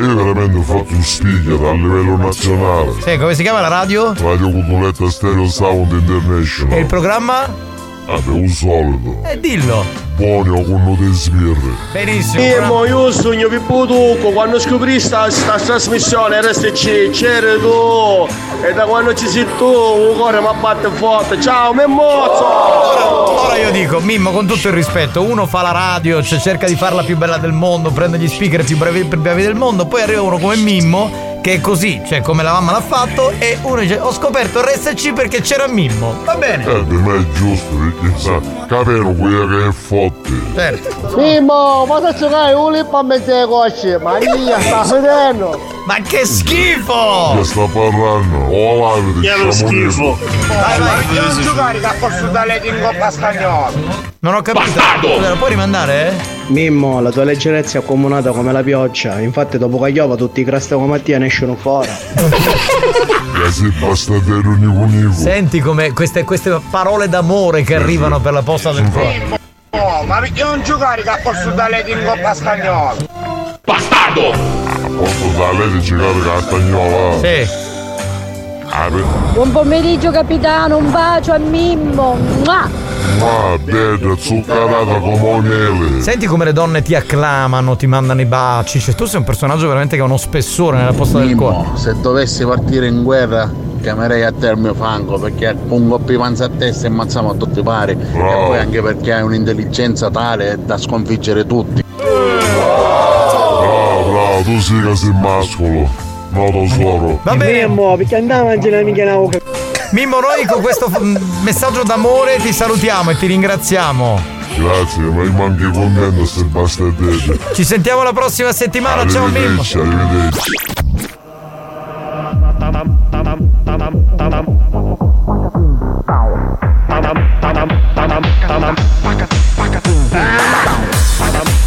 [SPEAKER 31] Io veramente ho fatto un spiglia a livello nazionale.
[SPEAKER 5] Sì, come si chiama la radio?
[SPEAKER 31] Radio Cudoletta Stereo Sound International.
[SPEAKER 5] E il programma?
[SPEAKER 31] Vabbè, un solito.
[SPEAKER 5] Eh, dillo.
[SPEAKER 31] Buono con te sbirre.
[SPEAKER 5] Benissimo.
[SPEAKER 22] Memo, io sogno Pippo Tucco, quando scoprì sta, sta trasmissione RSC, c'eri tu. E da quando ci sei tu, un cuore mi batte forte. Ciao, Memozzo!
[SPEAKER 5] Ora io dico, Mimmo, con tutto il rispetto, uno fa la radio, cioè cerca di farla più bella del mondo, prende gli speaker più bravi, più bravi del mondo, poi arriva uno come Mimmo, che è così, cioè come la mamma l'ha fatto, e uno dice, ho scoperto RSC perché c'era Mimmo. Va bene.
[SPEAKER 31] Eh, per me è giusto, perché sa, capendo quello che è forte.
[SPEAKER 5] Certo.
[SPEAKER 9] Mimo, ma se giocare un lip a mezzo ai cosci, ma mia, sta <laughs> vedendo!
[SPEAKER 5] Ma che schifo!
[SPEAKER 31] Che sta parlando? Oh, l'avete,
[SPEAKER 22] Che lo schifo.
[SPEAKER 24] Vai, vai, non giocare che ha posto dalle in coppa spagnola.
[SPEAKER 5] Non ho capito. Scusa, lo puoi rimandare? eh?
[SPEAKER 19] Mimmo, la tua leggerezza è accomunata come la pioggia. Infatti, dopo che piova, tutti i crasti come Mattia ne escono fuori. <laughs>
[SPEAKER 5] Senti come queste, queste parole d'amore che arrivano per la posta del cuore.
[SPEAKER 24] Oh, ma perché non giocare che ha posto dalle in coppa spagnola?
[SPEAKER 31] Bastardo! Posso da lei di giocare con la stagnola?
[SPEAKER 5] Sì.
[SPEAKER 31] Ah.
[SPEAKER 16] Buon pomeriggio capitano, un bacio a Mimmo. Mua!
[SPEAKER 31] Ma bella, zuccherata come un miele.
[SPEAKER 5] Senti come le donne ti acclamano, ti mandano i baci. Cioè, tu sei un personaggio veramente che ha uno spessore nella posta del cuore.
[SPEAKER 12] Se dovessi partire in guerra chiamerei a te il mio fango perché un colpo di panza a testa e ammazziamo a tutti i pari e poi anche perché hai un'intelligenza tale da sconfiggere tutti.
[SPEAKER 31] Bravo, bravo, tu sì che sei mascolo. No, tesoro.
[SPEAKER 5] Va bene.
[SPEAKER 19] Perché andava in giro mica una
[SPEAKER 5] Mimmo, noi con questo messaggio d'amore ti salutiamo e ti ringraziamo.
[SPEAKER 31] Grazie, ma io manchi contento se bastardete.
[SPEAKER 5] Ci sentiamo la prossima settimana. Ciao Mimmo.
[SPEAKER 31] Arrivederci,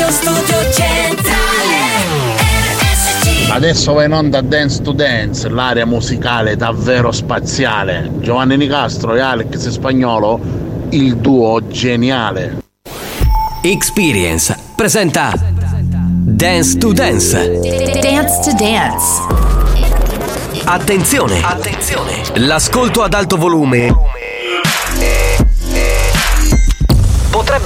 [SPEAKER 33] Radio Studio Centrale
[SPEAKER 12] Adesso va in onda Dance to Dance, l'area musicale davvero spaziale. Giovanni Nicastro e Alex Spagnolo, il duo geniale.
[SPEAKER 1] Experience presenta Dance to Dance.
[SPEAKER 29] Dance to Dance.
[SPEAKER 1] Attenzione! Attenzione! L'ascolto ad alto volume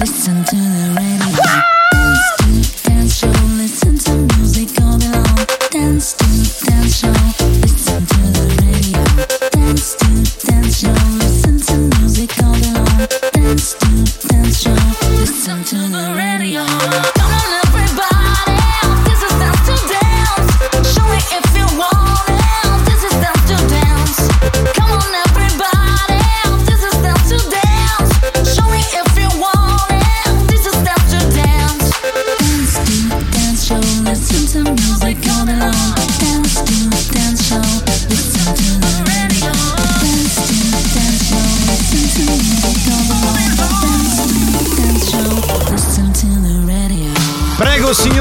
[SPEAKER 29] Listen to the radio.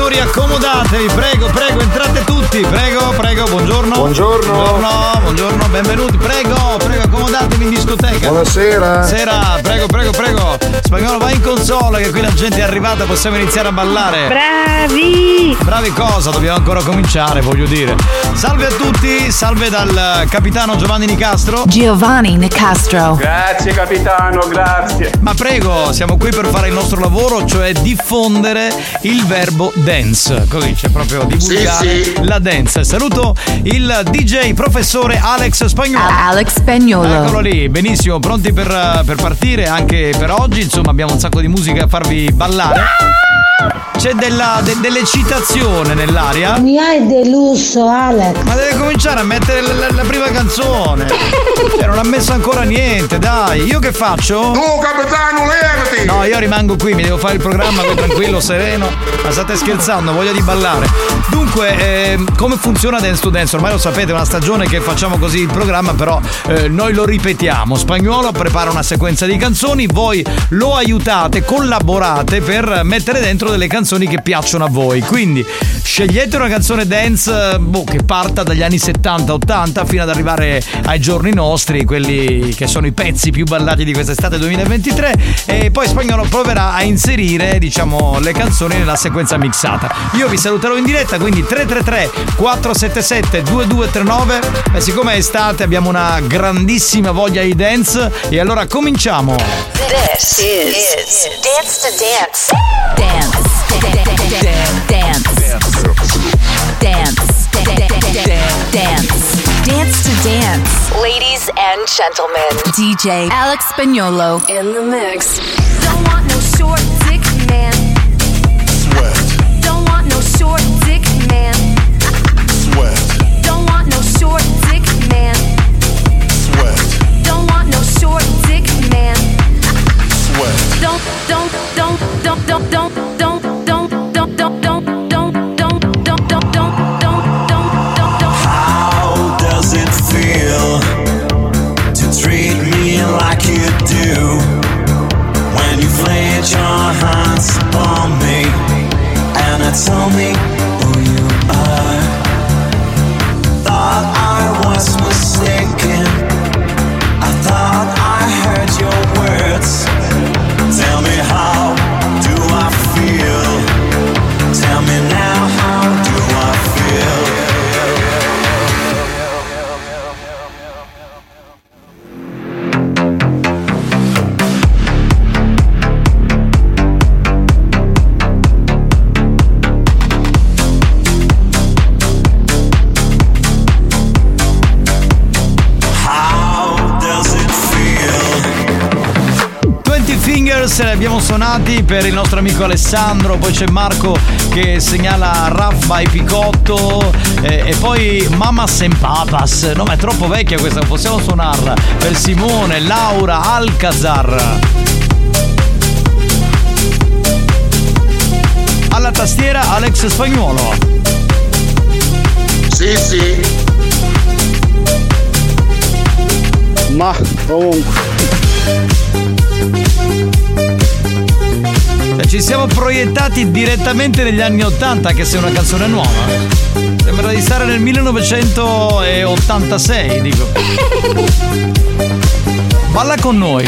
[SPEAKER 5] Signori, accomodatevi, prego, prego, entrate tutti, prego, prego, buongiorno.
[SPEAKER 34] Buongiorno.
[SPEAKER 5] Buongiorno, buongiorno, benvenuti, prego, prego, accomodatevi in discoteca.
[SPEAKER 34] Buonasera.
[SPEAKER 5] Sera, prego, prego, prego. Spagnolo, vai in console che qui la gente è arrivata, possiamo iniziare a ballare.
[SPEAKER 2] Bravi!
[SPEAKER 5] Bravi cosa? Dobbiamo ancora cominciare, voglio dire. Salve a tutti, salve dal capitano Giovanni Nicastro.
[SPEAKER 29] Giovanni Nicastro.
[SPEAKER 34] Grazie capitano, grazie.
[SPEAKER 5] Ma prego, siamo qui per fare il nostro lavoro, cioè diffondere il verbo dance. Così c'è proprio divulgare
[SPEAKER 29] Sì,
[SPEAKER 5] la dance. Saluto il DJ professore Alex Spagnolo.
[SPEAKER 29] Alex Spagnolo.
[SPEAKER 5] Eccolo lì, benissimo, pronti per, per partire anche per oggi. Insomma, abbiamo un sacco di musica a farvi ballare. C'è della, de- dell'eccitazione nell'aria.
[SPEAKER 35] Mi hai deluso, Alex.
[SPEAKER 5] Ma deve cominciare a mettere la, la- la prima canzone. Cioè, non ha messo ancora niente, dai. Io che faccio?
[SPEAKER 34] Tu capitano, levati!
[SPEAKER 5] No, io rimango qui, mi devo fare il programma qui tranquillo, sereno. Ma state scherzando, voglia di ballare. Dunque, ehm, come funziona Dance to Dance? Ormai lo sapete, è una stagione che facciamo così il programma, però eh, noi lo ripetiamo. Spagnolo prepara una sequenza di canzoni, voi lo aiutate, collaborate per mettere dentro delle canzoni che piacciono a voi. Quindi scegliete una canzone dance boh, che parta dagli anni 70-80 fino ad arrivare ai giorni nostri, quelli che sono i pezzi più ballati di quest'estate 2023 e poi Spagnolo proverà a inserire diciamo le canzoni nella sequenza mixata. Io vi saluterò in diretta, quindi 333 477 2239 e siccome è estate abbiamo una grandissima voglia di dance e allora cominciamo.
[SPEAKER 2] This is, Dance to Dance.
[SPEAKER 29] Dance. Dance. Dance. Dance. Dance to dance.
[SPEAKER 2] Ladies and gentlemen,
[SPEAKER 29] DJ Alex Spagnolo.
[SPEAKER 2] in the mix.
[SPEAKER 36] Don't want no short dick man.
[SPEAKER 37] Tell me
[SPEAKER 5] abbiamo suonati per il nostro amico Alessandro, poi c'è Marco che segnala Raff by Picotto eh, e poi Mamas and Papas. No, ma è troppo vecchia questa, possiamo suonarla. Per Simone, Laura, Alcazar. Alla tastiera Alex Spagnuolo.
[SPEAKER 34] Sì, sì.
[SPEAKER 19] Ma comunque.
[SPEAKER 5] Cioè, ci siamo proiettati direttamente negli anni 80, che se è una canzone nuova. Sembra di stare nel 1986, dico. Balla con noi.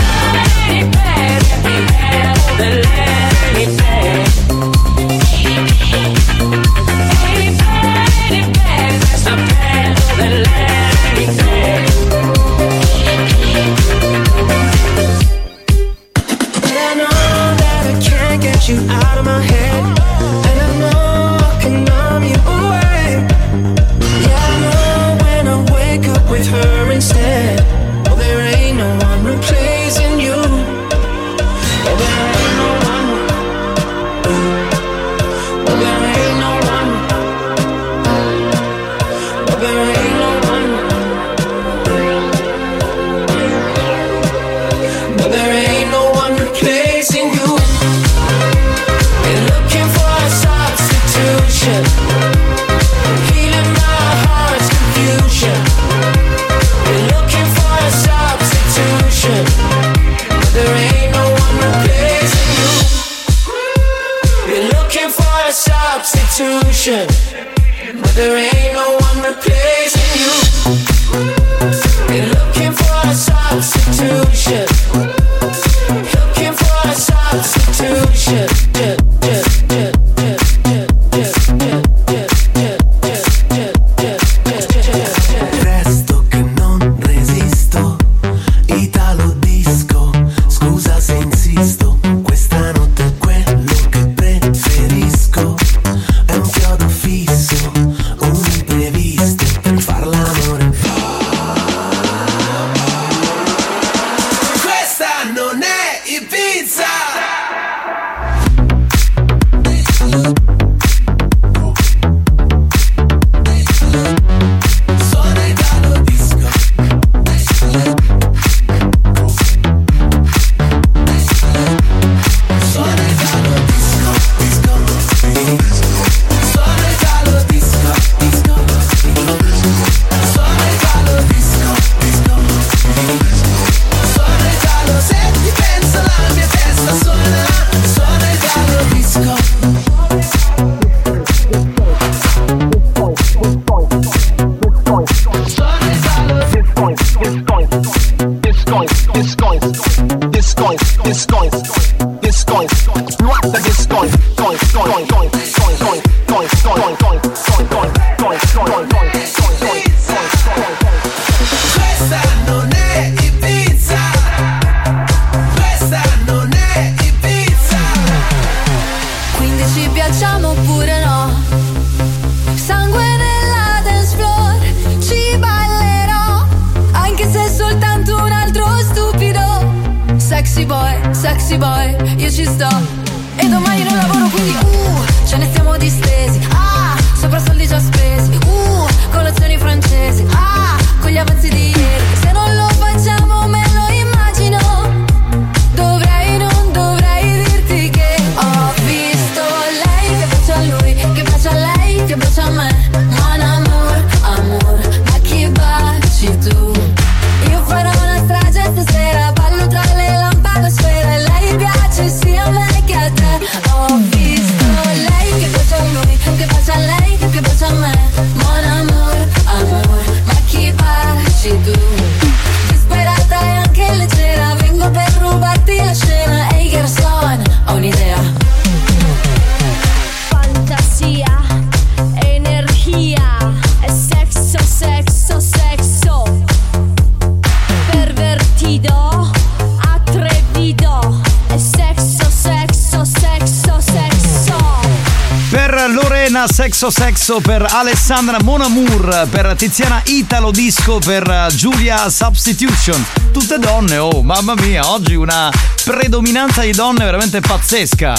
[SPEAKER 5] Saxo per
[SPEAKER 21] Alessandra Monamour, per Tiziana Italo Disco, per Giulia Substitution. Tutte donne, oh mamma mia, oggi una predominanza di donne veramente pazzesca.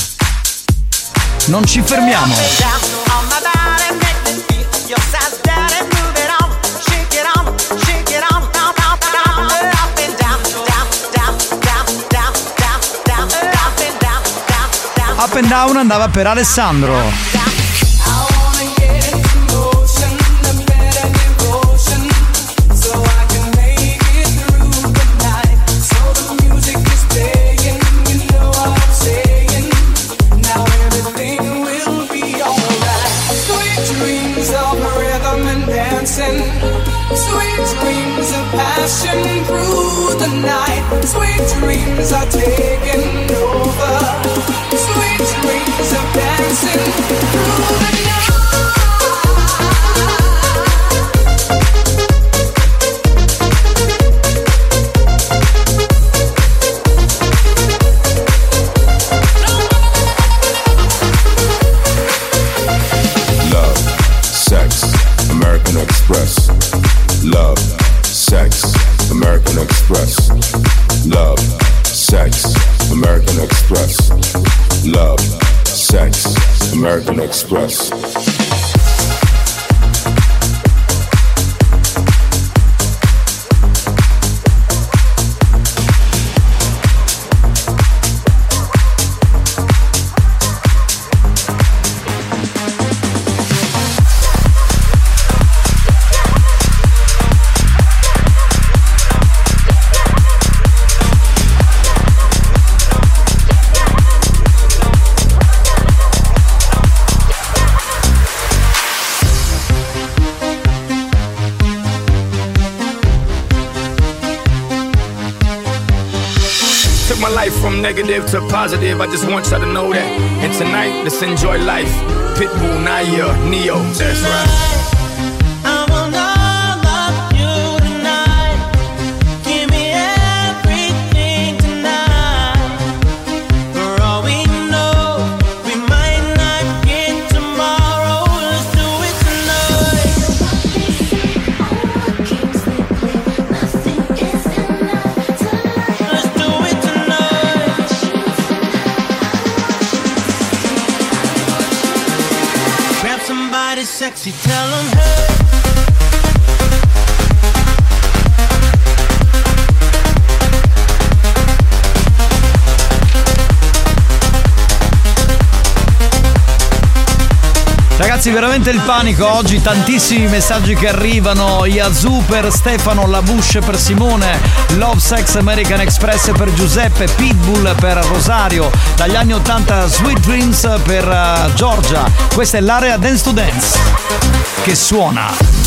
[SPEAKER 21] Non ci fermiamo. Up and Down andava per Alessandro.
[SPEAKER 37] positive. I just want y'all to know that. And tonight, let's enjoy life.
[SPEAKER 38] ragazzi, veramente il panico oggi, tantissimi messaggi che arrivano, Yazoo per Stefano, La Bush per Simone, Love Sex American Express per Giuseppe, Pitbull per Rosario, dagli anni 80 Sweet Dreams per uh, Giorgia. Questa è l'area Dance to Dance che suona.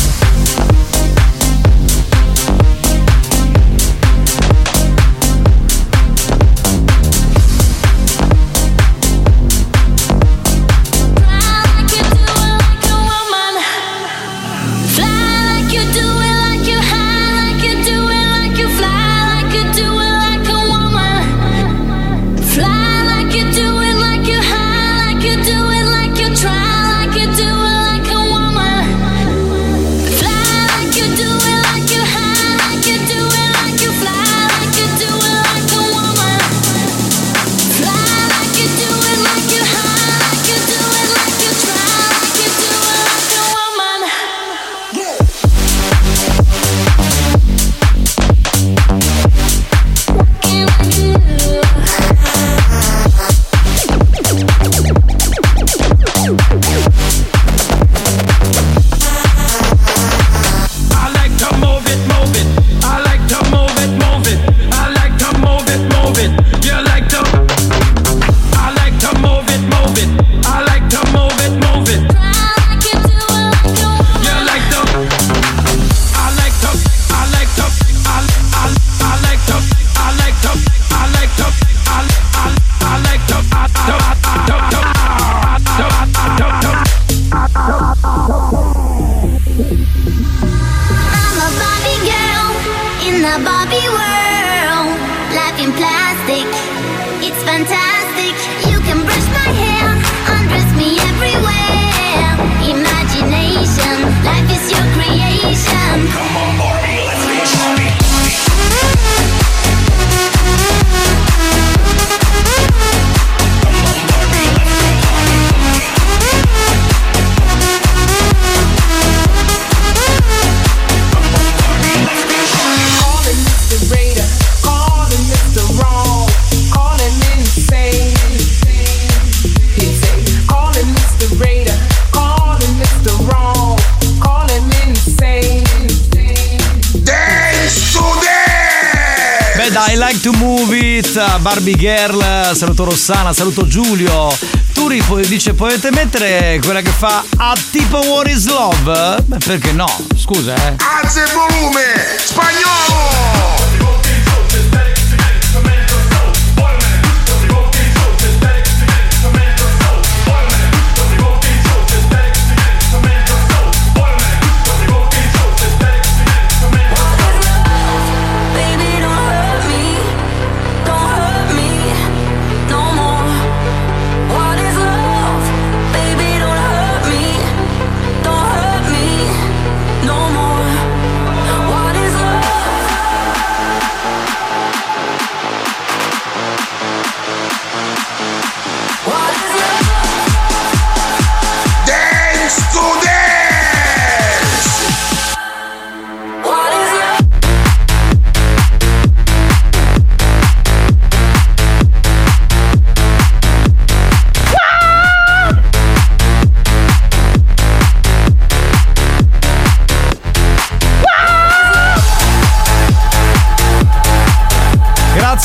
[SPEAKER 5] Like
[SPEAKER 37] to Move It,
[SPEAKER 5] Barbie Girl,
[SPEAKER 38] saluto Rossana, saluto Giulio. Turi dice potete mettere quella che fa a tipo What is Love? Beh, perché no? Scusa, eh.
[SPEAKER 34] Alza il volume, spagnolo!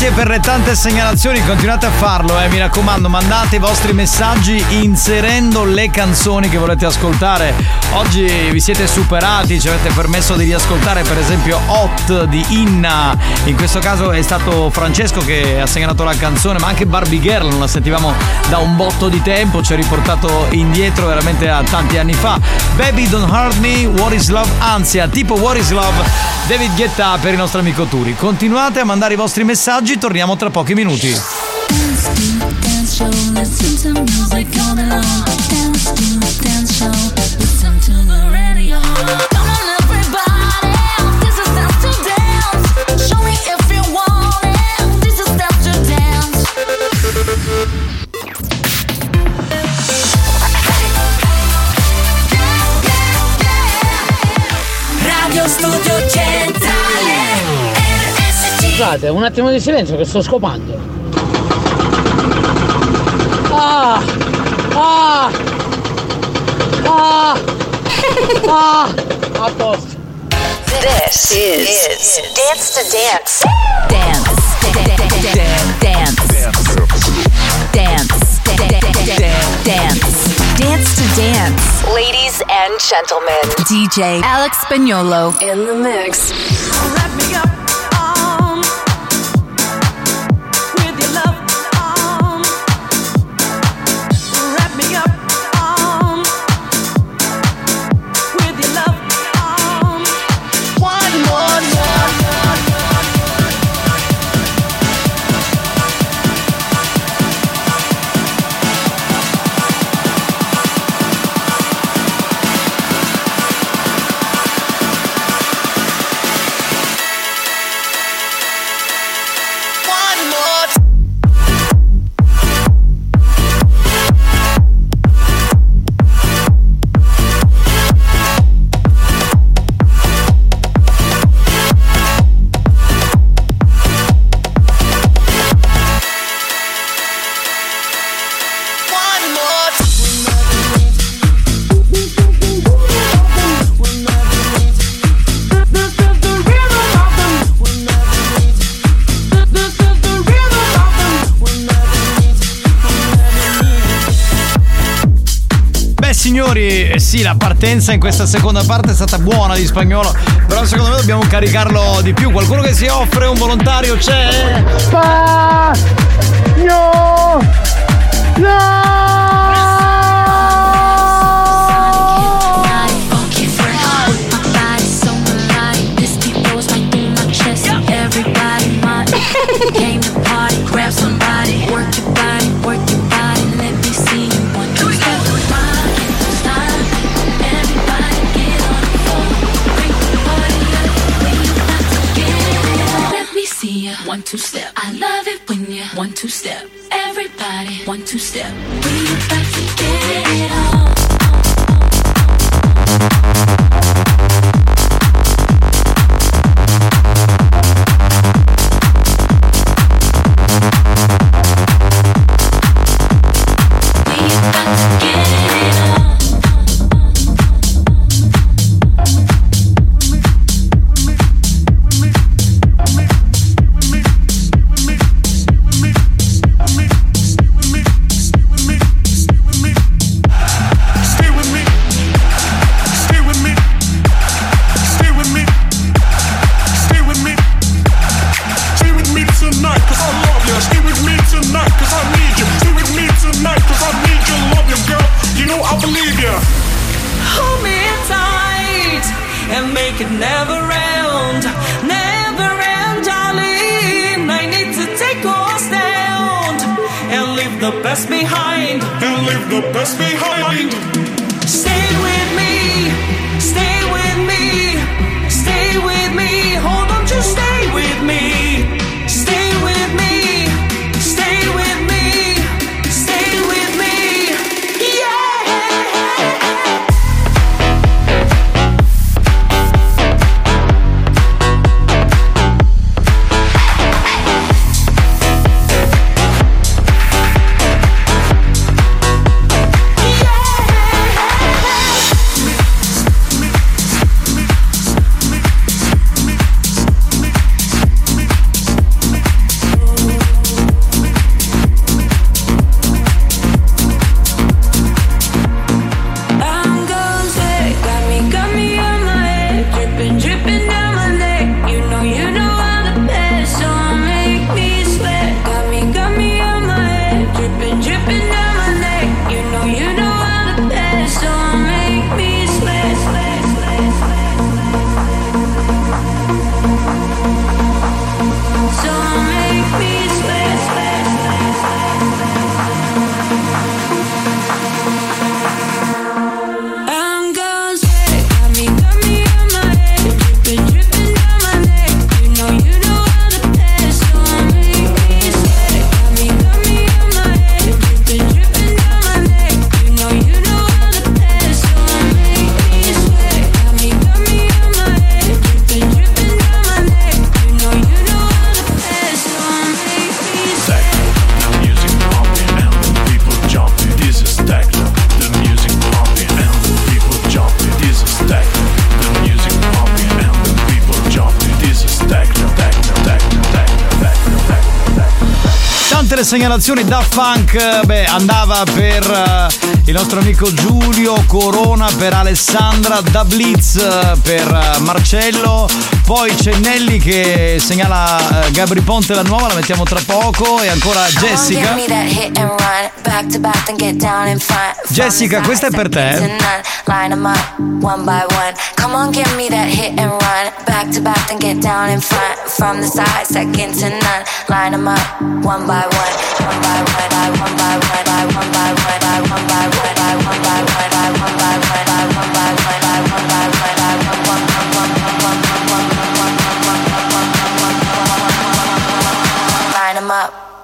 [SPEAKER 5] Grazie per le tante segnalazioni, continuate a farlo, eh, mi raccomando, mandate i vostri messaggi inserendo le canzoni che volete ascoltare. Oggi vi siete superati, ci avete permesso di riascoltare per esempio Hot di Inna. In questo caso è stato Francesco che ha segnalato la canzone, ma anche Barbie Girl, non la sentivamo da un botto di tempo, ci ha riportato indietro veramente a tanti anni fa. Baby Don't Hurt Me, What is Love, ansia, tipo What is Love, David Guetta per il nostro amico Turi. Continuate a mandare i vostri messaggi, torniamo tra pochi minuti.
[SPEAKER 21] Dance to dance show,
[SPEAKER 20] Scusate, un attimo di silenzio che sto scopando. Ah! Ah! Ah! Ah! A posto.
[SPEAKER 29] This is, Dance to Dance. Dance. Dance. Dance. Dance. Dance to Dance. Ladies and gentlemen, DJ Alex Spagnolo in the mix.
[SPEAKER 5] Partenza in questa seconda parte è stata buona di spagnolo, però secondo me dobbiamo caricarlo di più. Qualcuno che si offre, un volontario c'è?
[SPEAKER 21] Came one two step.
[SPEAKER 5] Segnalazioni da funk, beh, andava per eh, il nostro amico Giulio, Corona per Alessandra, da Blitz eh, per eh, Marcello, poi c'è Nelly che segnala eh, Gabri Ponte la nuova, la mettiamo tra poco, e ancora Jessica. Jessica, questa è per te.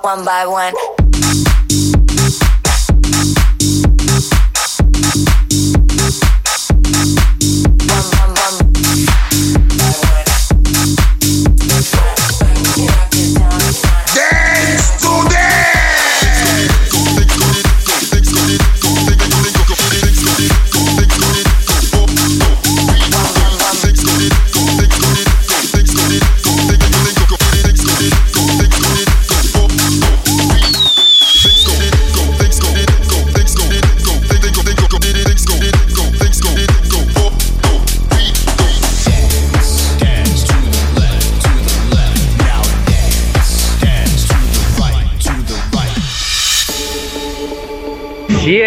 [SPEAKER 21] One by one.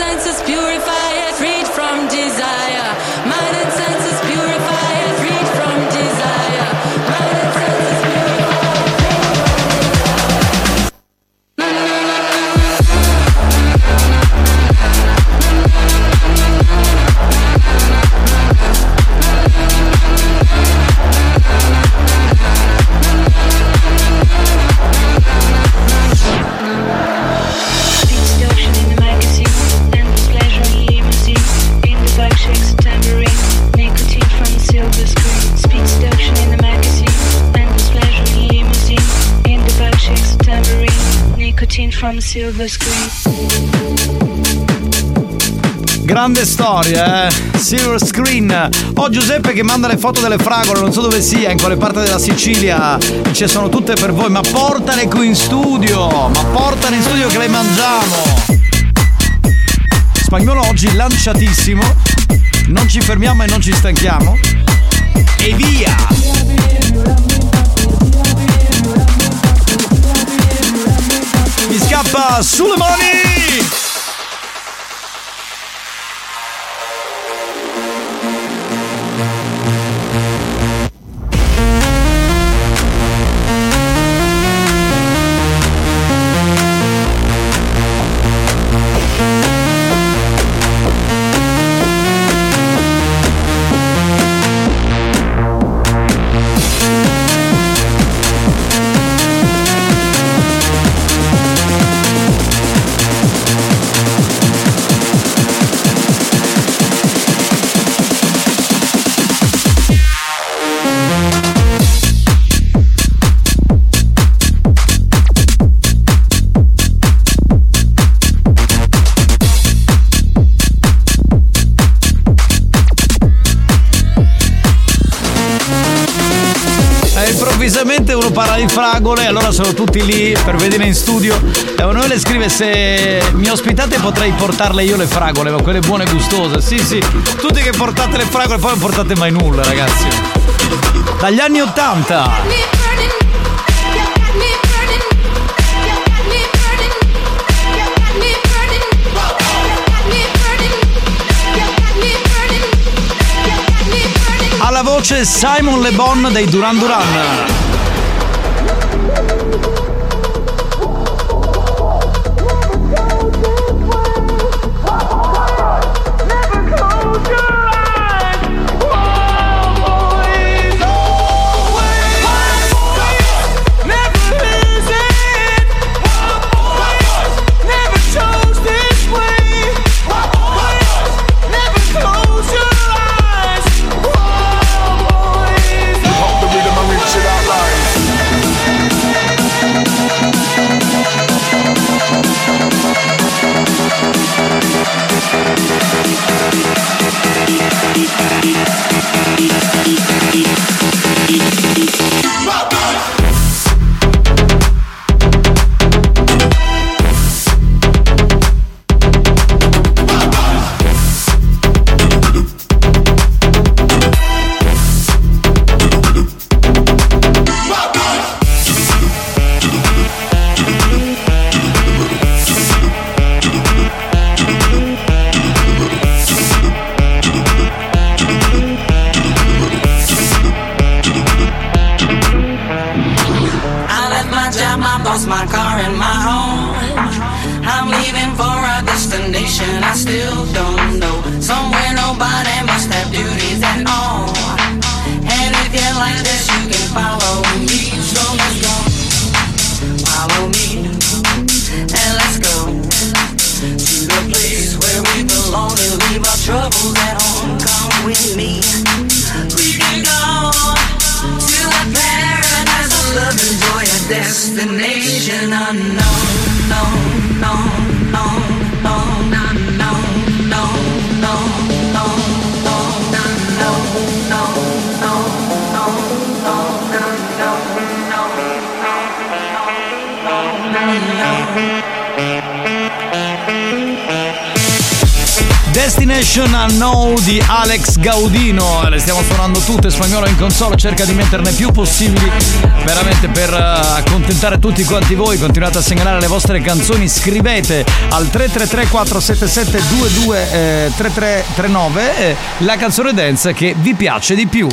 [SPEAKER 21] senses purify freed from desire,
[SPEAKER 4] silver screen.
[SPEAKER 5] Grande storia, eh? Silver Screen. Ho Giuseppe che manda le foto delle fragole, non so dove sia, in quale parte della Sicilia. Ci sono tutte per voi, ma portale qui in studio! Ma portale in studio che le mangiamo! Spagnolo oggi lanciatissimo. Non ci fermiamo e non ci stanchiamo. E via! Sulle mani! Parla di fragole, allora sono tutti lì per vedere in studio. Emanuele scrive se mi ospitate potrei portarle io le fragole, ma quelle buone e gustose. Sì, sì, tutti che portate le fragole poi non portate mai nulla, ragazzi. Dagli anni Ottanta. Alla voce Simon Le Bon dei Duran Duran. console cerca di metterne più possibili veramente per eh, accontentare tutti quanti voi. Continuate a segnalare le vostre canzoni scrivete al 333 477 22 eh, 3339 eh, la canzone dance che vi piace di più.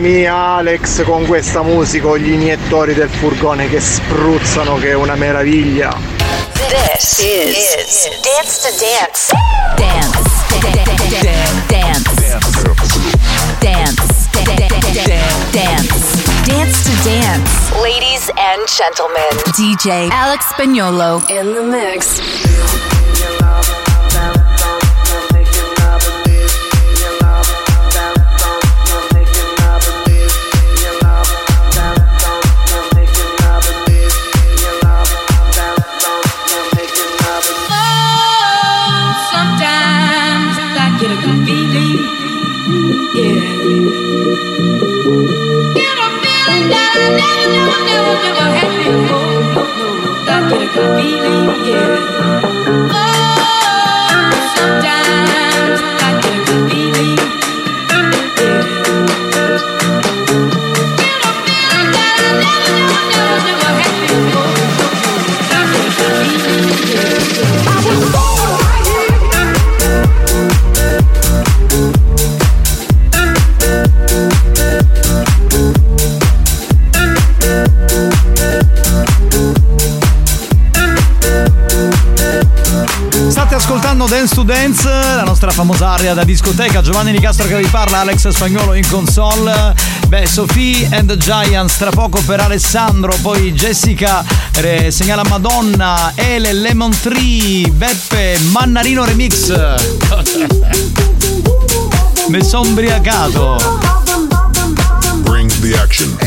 [SPEAKER 39] Mia Alex con questa musica, gli iniettori del furgone che spruzzano che è una meraviglia.
[SPEAKER 29] This is, is Dance to Dance. Dance. Dance. Dance. Dance. Dance to Dance. Ladies and gentlemen. DJ Alex Spagnolo in the mix.
[SPEAKER 5] d'aria da discoteca. Giovanni Di Castro che vi parla, Alex Spagnolo in console. Beh, Sophie and the Giants tra poco per Alessandro, poi Jessica eh, segnala Madonna, Ele Lemon Tree, Beppe Mannarino Remix. <laughs> Mi sono ombriacato.
[SPEAKER 34] Bring the action.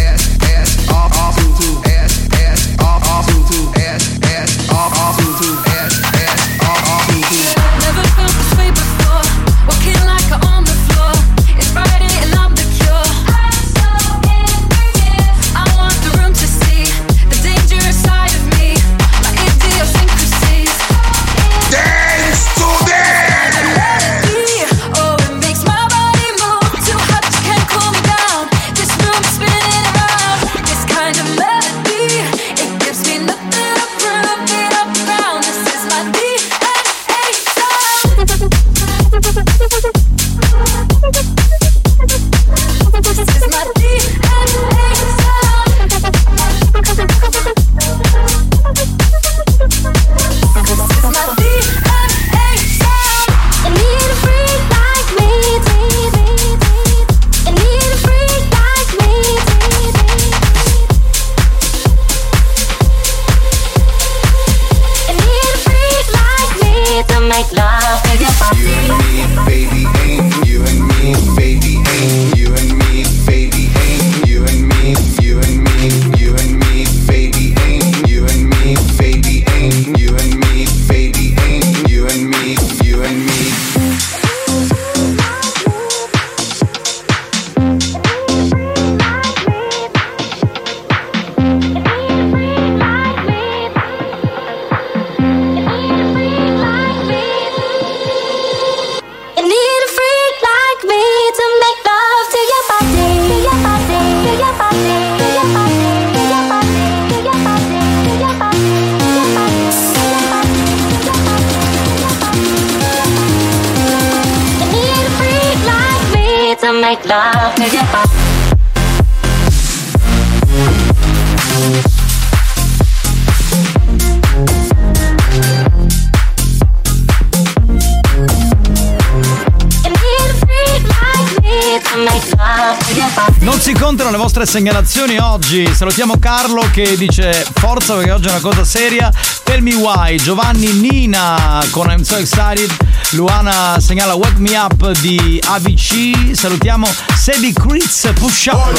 [SPEAKER 5] vostre segnalazioni oggi. Salutiamo Carlo che dice forza perché oggi è una cosa seria. Tell me why. Giovanni Nina con I'm so excited. Luana segnala Wake Me Up di ABC. Salutiamo Sebi Critz Push Up.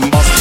[SPEAKER 5] bombas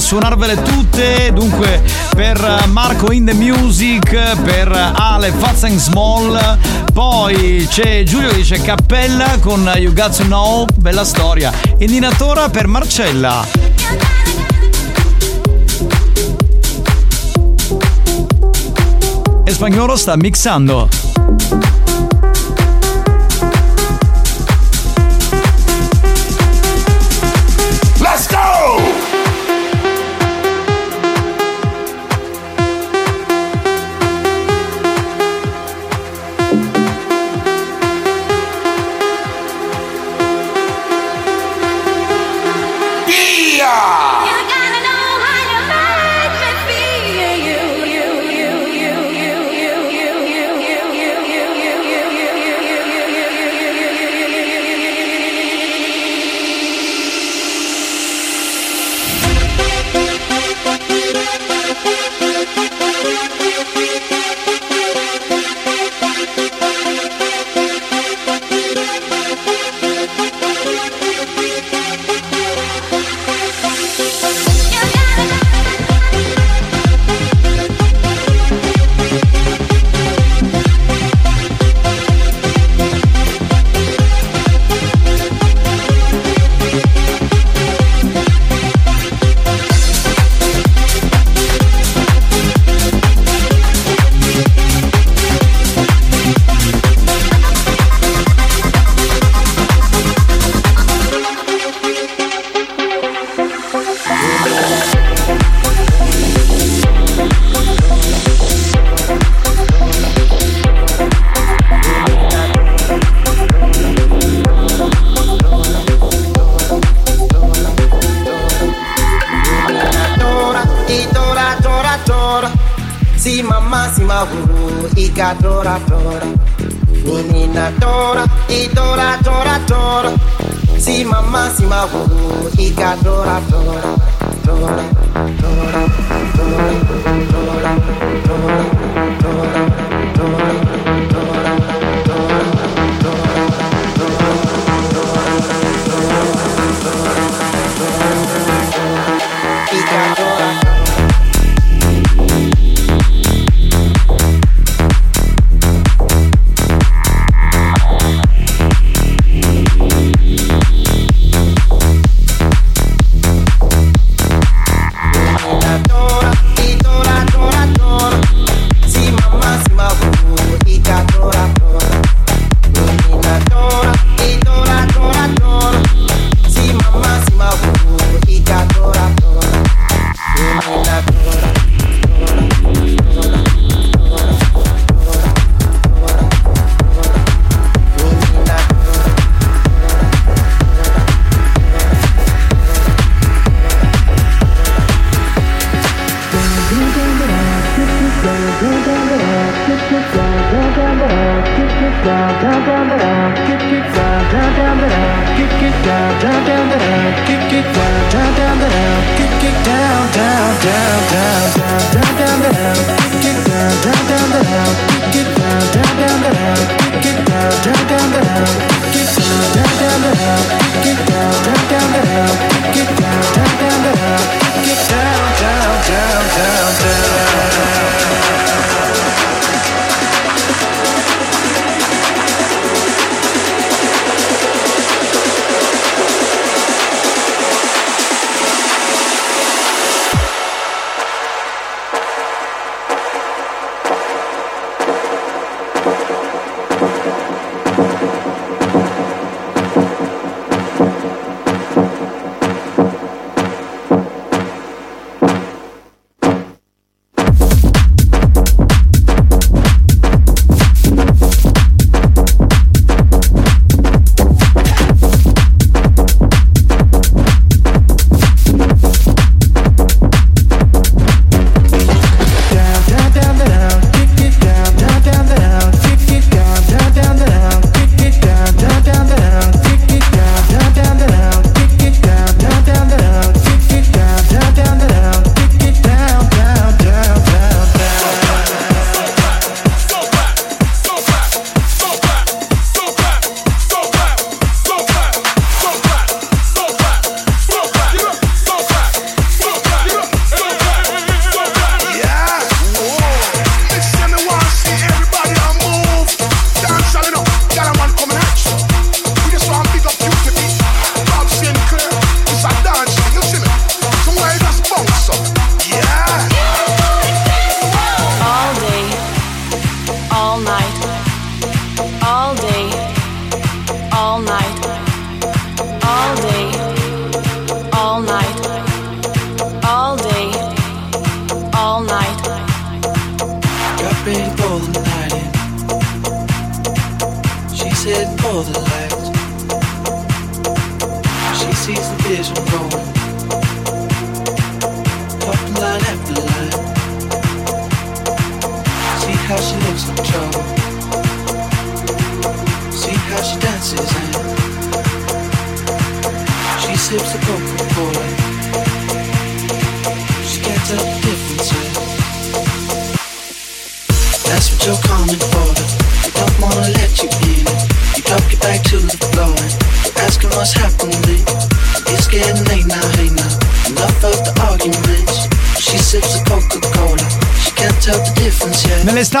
[SPEAKER 5] suonarvele tutte. Dunque, per Marco in the Music, per Ale Fats and Small. Poi c'è Giulio che dice Cappella con You Got to Know, bella storia. E Ninatora per Marcella. e spagnolo sta mixando.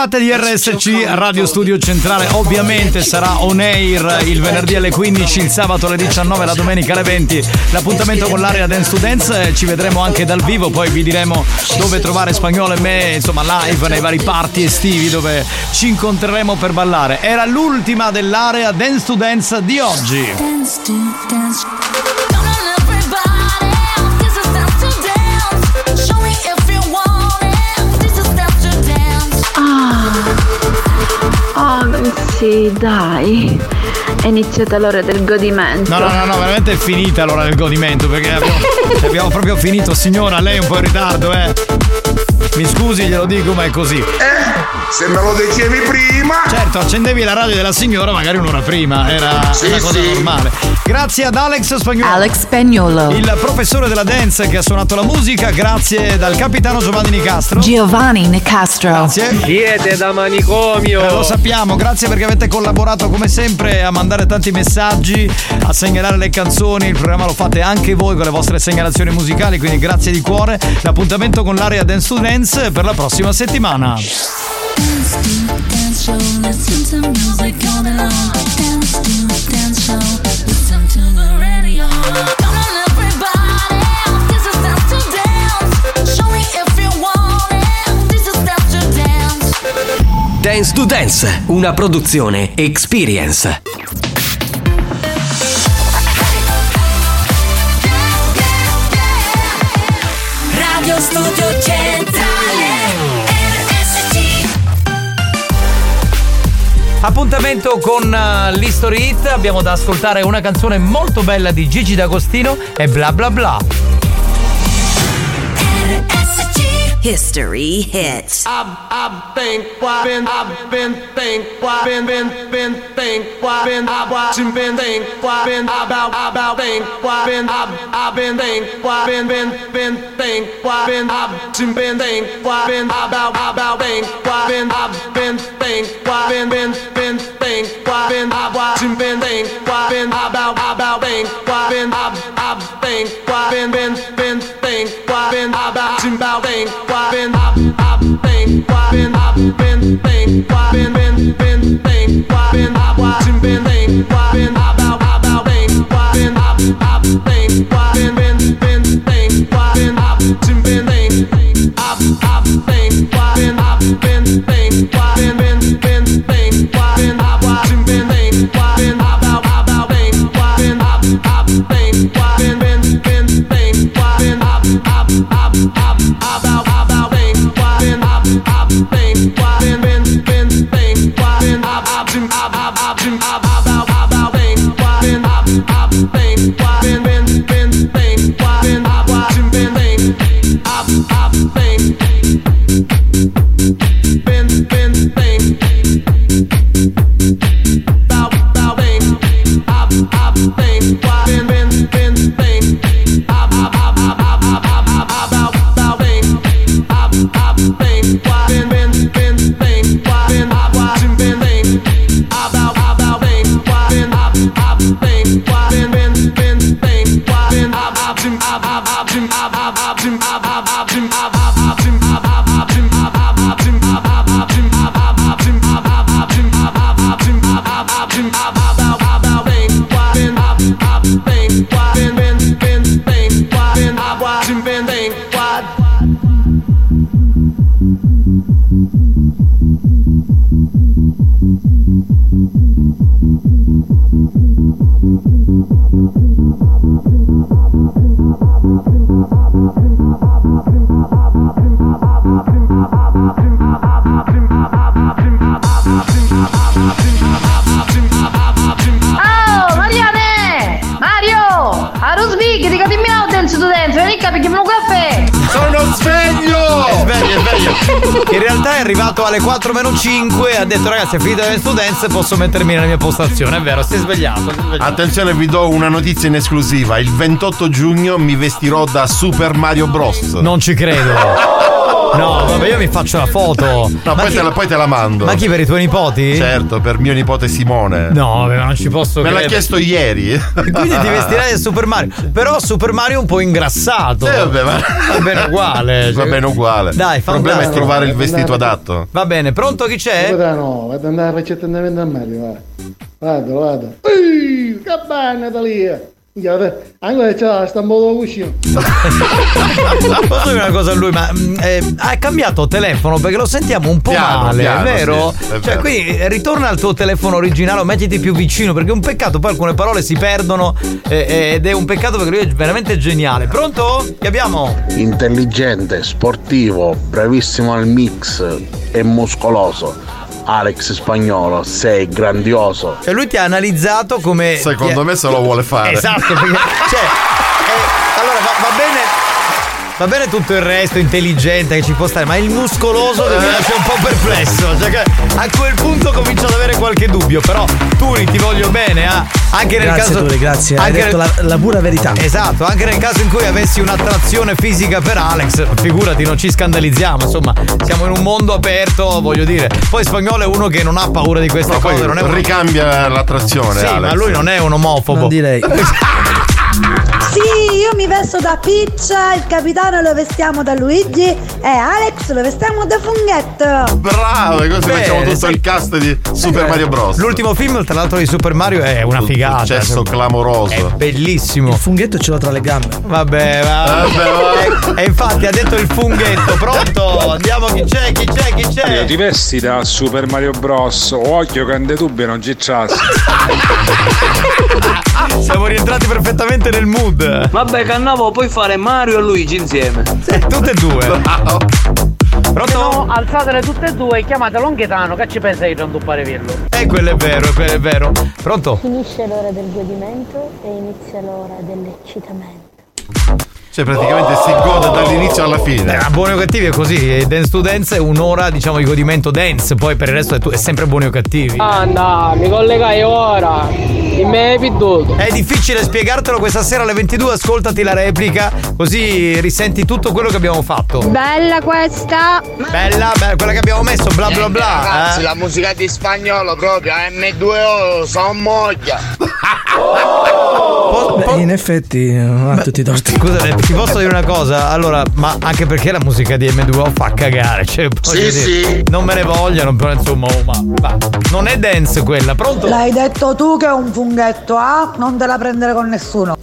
[SPEAKER 5] Nell'estate di RSC Radio Studio Centrale ovviamente sarà on air il venerdì alle 15, il sabato alle 19, la domenica alle 20. L'appuntamento con l'area Dance to Dance, eh, ci vedremo anche dal vivo, poi vi diremo dove trovare Spagnolo e me, insomma live nei vari party estivi dove ci incontreremo per ballare. Era l'ultima dell'area Dance to Dance di oggi.
[SPEAKER 29] Dance to dance.
[SPEAKER 40] Sì, dai. È iniziata l'ora del godimento.
[SPEAKER 5] No, no, no, no, veramente è finita l'ora del godimento perché abbiamo, <laughs> abbiamo proprio finito, signora, lei è un po' in ritardo, eh. Mi scusi, glielo dico, ma è così.
[SPEAKER 34] Se me lo dicevi prima.
[SPEAKER 5] Certo, accendevi la radio della signora magari un'ora prima, era
[SPEAKER 34] Sì,
[SPEAKER 5] una cosa
[SPEAKER 34] sì.
[SPEAKER 5] normale. Grazie ad Alex Spagnolo.
[SPEAKER 41] Alex Spagnolo.
[SPEAKER 5] Il professore della dance che ha suonato la musica, grazie dal capitano Giovanni Nicastro.
[SPEAKER 41] Giovanni Nicastro.
[SPEAKER 5] Grazie.
[SPEAKER 39] Siete da manicomio.
[SPEAKER 5] Eh, lo sappiamo, grazie perché avete collaborato come sempre a mandare tanti messaggi, a segnalare le canzoni. Il programma lo fate anche voi con le vostre segnalazioni musicali, quindi grazie di cuore. L'appuntamento con l'area Dance to Dance per la prossima settimana.
[SPEAKER 29] Dance show. Dance to dance. To Dance,
[SPEAKER 1] una produzione Experience.
[SPEAKER 29] Radio Studio Centrale. RSC.
[SPEAKER 5] Appuntamento con uh, l'History Hit, abbiamo da ascoltare una canzone molto bella di Gigi D'Agostino e bla bla bla.
[SPEAKER 41] History hits.
[SPEAKER 42] I've, I've been, why been, I've been, think, why been, been, been, think, why been, I've watching, been, think, why been, about, about, think, why been, I've, I've been, think, why been, been, been, think, why been, I've been, think, why been, about, about, think, why been, I've been, think, why been, been, been, think why when I watch and when think why when about about think why when I I think why when when when think why when about and about think why when I I think why when I when think why when when when think why when I watch and when think why when about about think why when I I think why
[SPEAKER 5] when alle 4 meno 5 e ha detto ragazzi è finita le studenze posso mettermi nella mia postazione. È vero, si è svegliato. si è svegliato.
[SPEAKER 6] Attenzione, vi do una notizia in esclusiva. Il 28 giugno mi vestirò da Super Mario Bros.
[SPEAKER 5] Non ci credo. <laughs> No, vabbè, io mi faccio la foto.
[SPEAKER 6] No, poi,
[SPEAKER 5] chi-
[SPEAKER 6] te la, poi te la mando.
[SPEAKER 5] Ma chi per i tuoi nipoti?
[SPEAKER 6] Certo, per mio nipote Simone.
[SPEAKER 5] No, vabbè, ma non ci posso
[SPEAKER 6] Me l'ha
[SPEAKER 5] credere.
[SPEAKER 6] chiesto ieri. <laughs>
[SPEAKER 5] Quindi ti vestirai da Super Mario. Però Super Mario è un po' ingrassato.
[SPEAKER 6] Eh, vabbè, ma-
[SPEAKER 5] Va bene uguale.
[SPEAKER 6] Va bene uguale.
[SPEAKER 5] Dai,
[SPEAKER 6] Il problema è trovare il vestito adatto.
[SPEAKER 5] Va bene, pronto chi c'è?
[SPEAKER 9] Guarda, no, vado ad andare a ricetta di Mario, va. Vado, vado. Ehi, che bella da lì. Minchia, Anche c'è la stampa della cucina. <laughs>
[SPEAKER 5] Posso dire una cosa a lui, ma mm, eh, hai cambiato telefono perché lo sentiamo un po'
[SPEAKER 6] Piano,
[SPEAKER 5] male,
[SPEAKER 6] piano,
[SPEAKER 5] è vero?
[SPEAKER 6] sì, è
[SPEAKER 5] cioè,
[SPEAKER 6] vero.
[SPEAKER 5] quindi eh, ritorna al tuo telefono originale o mettiti più vicino perché è un peccato, poi alcune parole si perdono eh, eh, ed è un peccato perché lui è veramente geniale. Pronto? Che abbiamo?
[SPEAKER 12] Intelligente, sportivo, bravissimo al mix e muscoloso. Alex Spagnolo, sei grandioso.
[SPEAKER 5] Cioè lui ti ha analizzato come...
[SPEAKER 6] Secondo me se lo vuole fare.
[SPEAKER 5] Esatto, perché, cioè, eh, allora va, va bene. Va bene tutto il resto, intelligente che ci può stare, ma il muscoloso mi lascia un po' perplesso. Cioè che a quel punto comincio ad avere qualche dubbio. Però, Turi, ti voglio bene, ah. Anche nel
[SPEAKER 25] Grazie,
[SPEAKER 5] caso.
[SPEAKER 25] Turi, grazie. Hai detto
[SPEAKER 5] nel-
[SPEAKER 25] la, la pura verità.
[SPEAKER 5] Esatto, anche nel caso in cui avessi un'attrazione fisica per Alex, figurati, non ci scandalizziamo, insomma, siamo in un mondo aperto, voglio dire. Poi spagnolo è uno che non ha paura di queste
[SPEAKER 6] No, poi
[SPEAKER 5] cose, non è un
[SPEAKER 6] ricambia l'attrazione.
[SPEAKER 5] Sì,
[SPEAKER 6] Alex.
[SPEAKER 5] ma lui non è un omofobo.
[SPEAKER 25] Non direi. <laughs>
[SPEAKER 35] Sì, io mi vesto da Piccia, il capitano lo vestiamo da Luigi e Alex lo vestiamo da Funghetto.
[SPEAKER 6] Bravo, e così
[SPEAKER 5] Bene,
[SPEAKER 6] facciamo tutto
[SPEAKER 5] sì.
[SPEAKER 6] il cast di Super
[SPEAKER 5] Eh,
[SPEAKER 6] Mario Bros.
[SPEAKER 5] L'ultimo film, tra l'altro, di Super Mario è una figata.
[SPEAKER 6] Successo
[SPEAKER 5] Cioè,
[SPEAKER 6] clamoroso.
[SPEAKER 5] È bellissimo.
[SPEAKER 25] Il funghetto ce l'ho tra le gambe.
[SPEAKER 5] Vabbè, va.
[SPEAKER 6] Vabbè,
[SPEAKER 5] E, e infatti ha detto il funghetto, pronto? Andiamo, chi c'è, chi c'è, chi c'è?
[SPEAKER 10] Ti vesti da Super Mario Bros. Occhio che in dubbio non ci c'has. <laughs>
[SPEAKER 5] Siamo rientrati perfettamente nel mood.
[SPEAKER 43] Vabbè, Cannavo, puoi fare Mario e Luigi insieme.
[SPEAKER 5] Tutte e due. Pronto?
[SPEAKER 20] No, alzatele tutte e due e chiamate Longhetano che ci pensa di non duppare Virlo.
[SPEAKER 5] Eh, quello è vero, quello è vero. Pronto?
[SPEAKER 16] Finisce l'ora del godimento e inizia l'ora dell'eccitamento.
[SPEAKER 6] Cioè, praticamente si gode dall'inizio alla fine.
[SPEAKER 5] Eh, buoni o cattivi è così. Dance to Dance è un'ora, diciamo, di godimento dance. Poi per il resto è, tu- è sempre buoni o cattivi.
[SPEAKER 20] Ah no, mi collegai ora. Il me hai perduto.
[SPEAKER 5] È difficile spiegartelo questa sera alle 22. Ascoltati la replica, così risenti tutto quello che abbiamo fatto.
[SPEAKER 20] Bella questa.
[SPEAKER 5] Bella, bella, quella che abbiamo messo, bla bla bla.
[SPEAKER 24] Ragazzi,
[SPEAKER 5] eh.
[SPEAKER 24] la musica di spagnolo proprio, M2O, sono moglia. <laughs>
[SPEAKER 25] Beh, in effetti ha tutti i torti.
[SPEAKER 5] Scusa, ti posso dire una cosa? Allora, ma anche perché la musica di M2O fa cagare. Cioè,
[SPEAKER 24] Sì,
[SPEAKER 5] dire,
[SPEAKER 24] sì.
[SPEAKER 5] Non me ne vogliono, però insomma, oh, ma, ma non è dance quella, pronto?
[SPEAKER 35] L'hai detto tu che è un funghetto, ah? Non te la prendere con nessuno.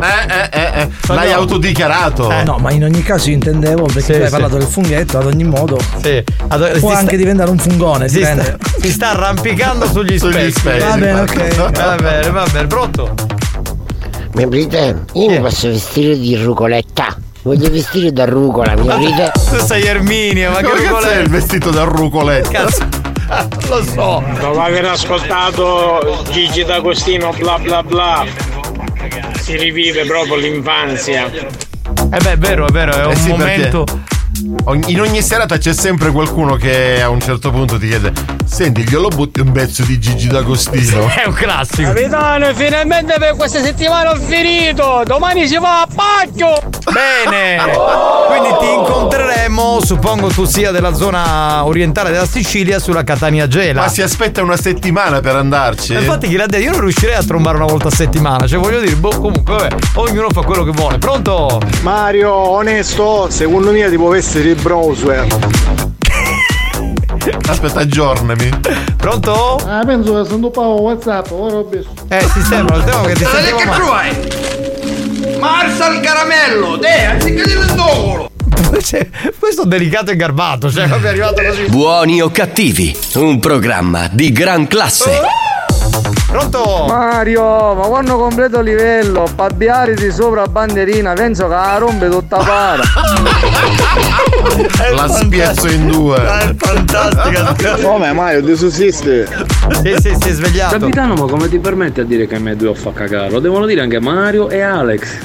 [SPEAKER 6] Eh, eh, eh, eh. L'hai autodichiarato.
[SPEAKER 25] No, ma in ogni caso io intendevo perché
[SPEAKER 5] Sì,
[SPEAKER 25] tu hai
[SPEAKER 5] sì.
[SPEAKER 25] parlato del funghetto, ad ogni modo
[SPEAKER 5] Sì. Ad-
[SPEAKER 25] può
[SPEAKER 5] si
[SPEAKER 25] anche
[SPEAKER 5] sta-
[SPEAKER 25] diventare un fungone,
[SPEAKER 5] si sta, si sta arrampicando sugli
[SPEAKER 6] Sugli
[SPEAKER 5] specchi.
[SPEAKER 6] specchi.
[SPEAKER 25] Va bene, ok.
[SPEAKER 5] Va bene, va bene, pronto?
[SPEAKER 44] Mi aprite? Io mi posso vestire di rucoletta. Voglio vestire da rucola, mi aprite?
[SPEAKER 5] Tu sei Erminio, ma che
[SPEAKER 6] cazzo è il vestito da rucoletta?
[SPEAKER 5] Cazzo. <laughs> Lo so.
[SPEAKER 10] Dopo aver ascoltato Gigi D'Agostino bla bla bla, si rivive proprio l'infanzia.
[SPEAKER 5] Eh beh, è vero, è vero, è un
[SPEAKER 6] Eh sì, perché
[SPEAKER 5] momento.
[SPEAKER 6] ogni- In ogni serata c'è sempre qualcuno che a un certo punto ti chiede: Senti, glielo butti un pezzo di Gigi D'Agostino.
[SPEAKER 5] È un classico.
[SPEAKER 20] Capitano, finalmente per questa settimana ho finito. Domani si va a pacchio.
[SPEAKER 5] Bene, <laughs> quindi ti incontreremo, suppongo tu sia della zona orientale della Sicilia, sulla Catania Gela.
[SPEAKER 6] Ma si aspetta una settimana per andarci.
[SPEAKER 5] Infatti chi l'ha detto, io non riuscirei a trombare una volta a settimana, cioè voglio dire, boh, comunque vabbè, ognuno fa quello che vuole. Pronto?
[SPEAKER 39] Mario, onesto, secondo me ti può vestire il browser.
[SPEAKER 6] Aspetta, aggiornami.
[SPEAKER 5] Pronto?
[SPEAKER 9] Ah, penso che sono un po' WhatsApp, ora ho visto.
[SPEAKER 5] Eh, si sembra, il tema che ti
[SPEAKER 45] Dai,
[SPEAKER 5] sentivo
[SPEAKER 45] che? Marsa al caramello, te, anziché del dovolo. <laughs>
[SPEAKER 5] Cioè, questo delicato e garbato, cioè proprio è arrivato così.
[SPEAKER 1] Buoni o cattivi, un programma di gran classe.
[SPEAKER 5] Pronto?
[SPEAKER 43] Mario, ma quando completo livello, pabbiare di sopra banderina, penso che la rompe tutta para.
[SPEAKER 6] La spiezzo in due.
[SPEAKER 5] È fantastica.
[SPEAKER 39] Come Mario, ti sussiste?
[SPEAKER 5] Sì, sì, si è svegliato.
[SPEAKER 43] Capitano, ma come ti permette a dire che me due fa cagare? Lo devono dire anche Mario e Alex.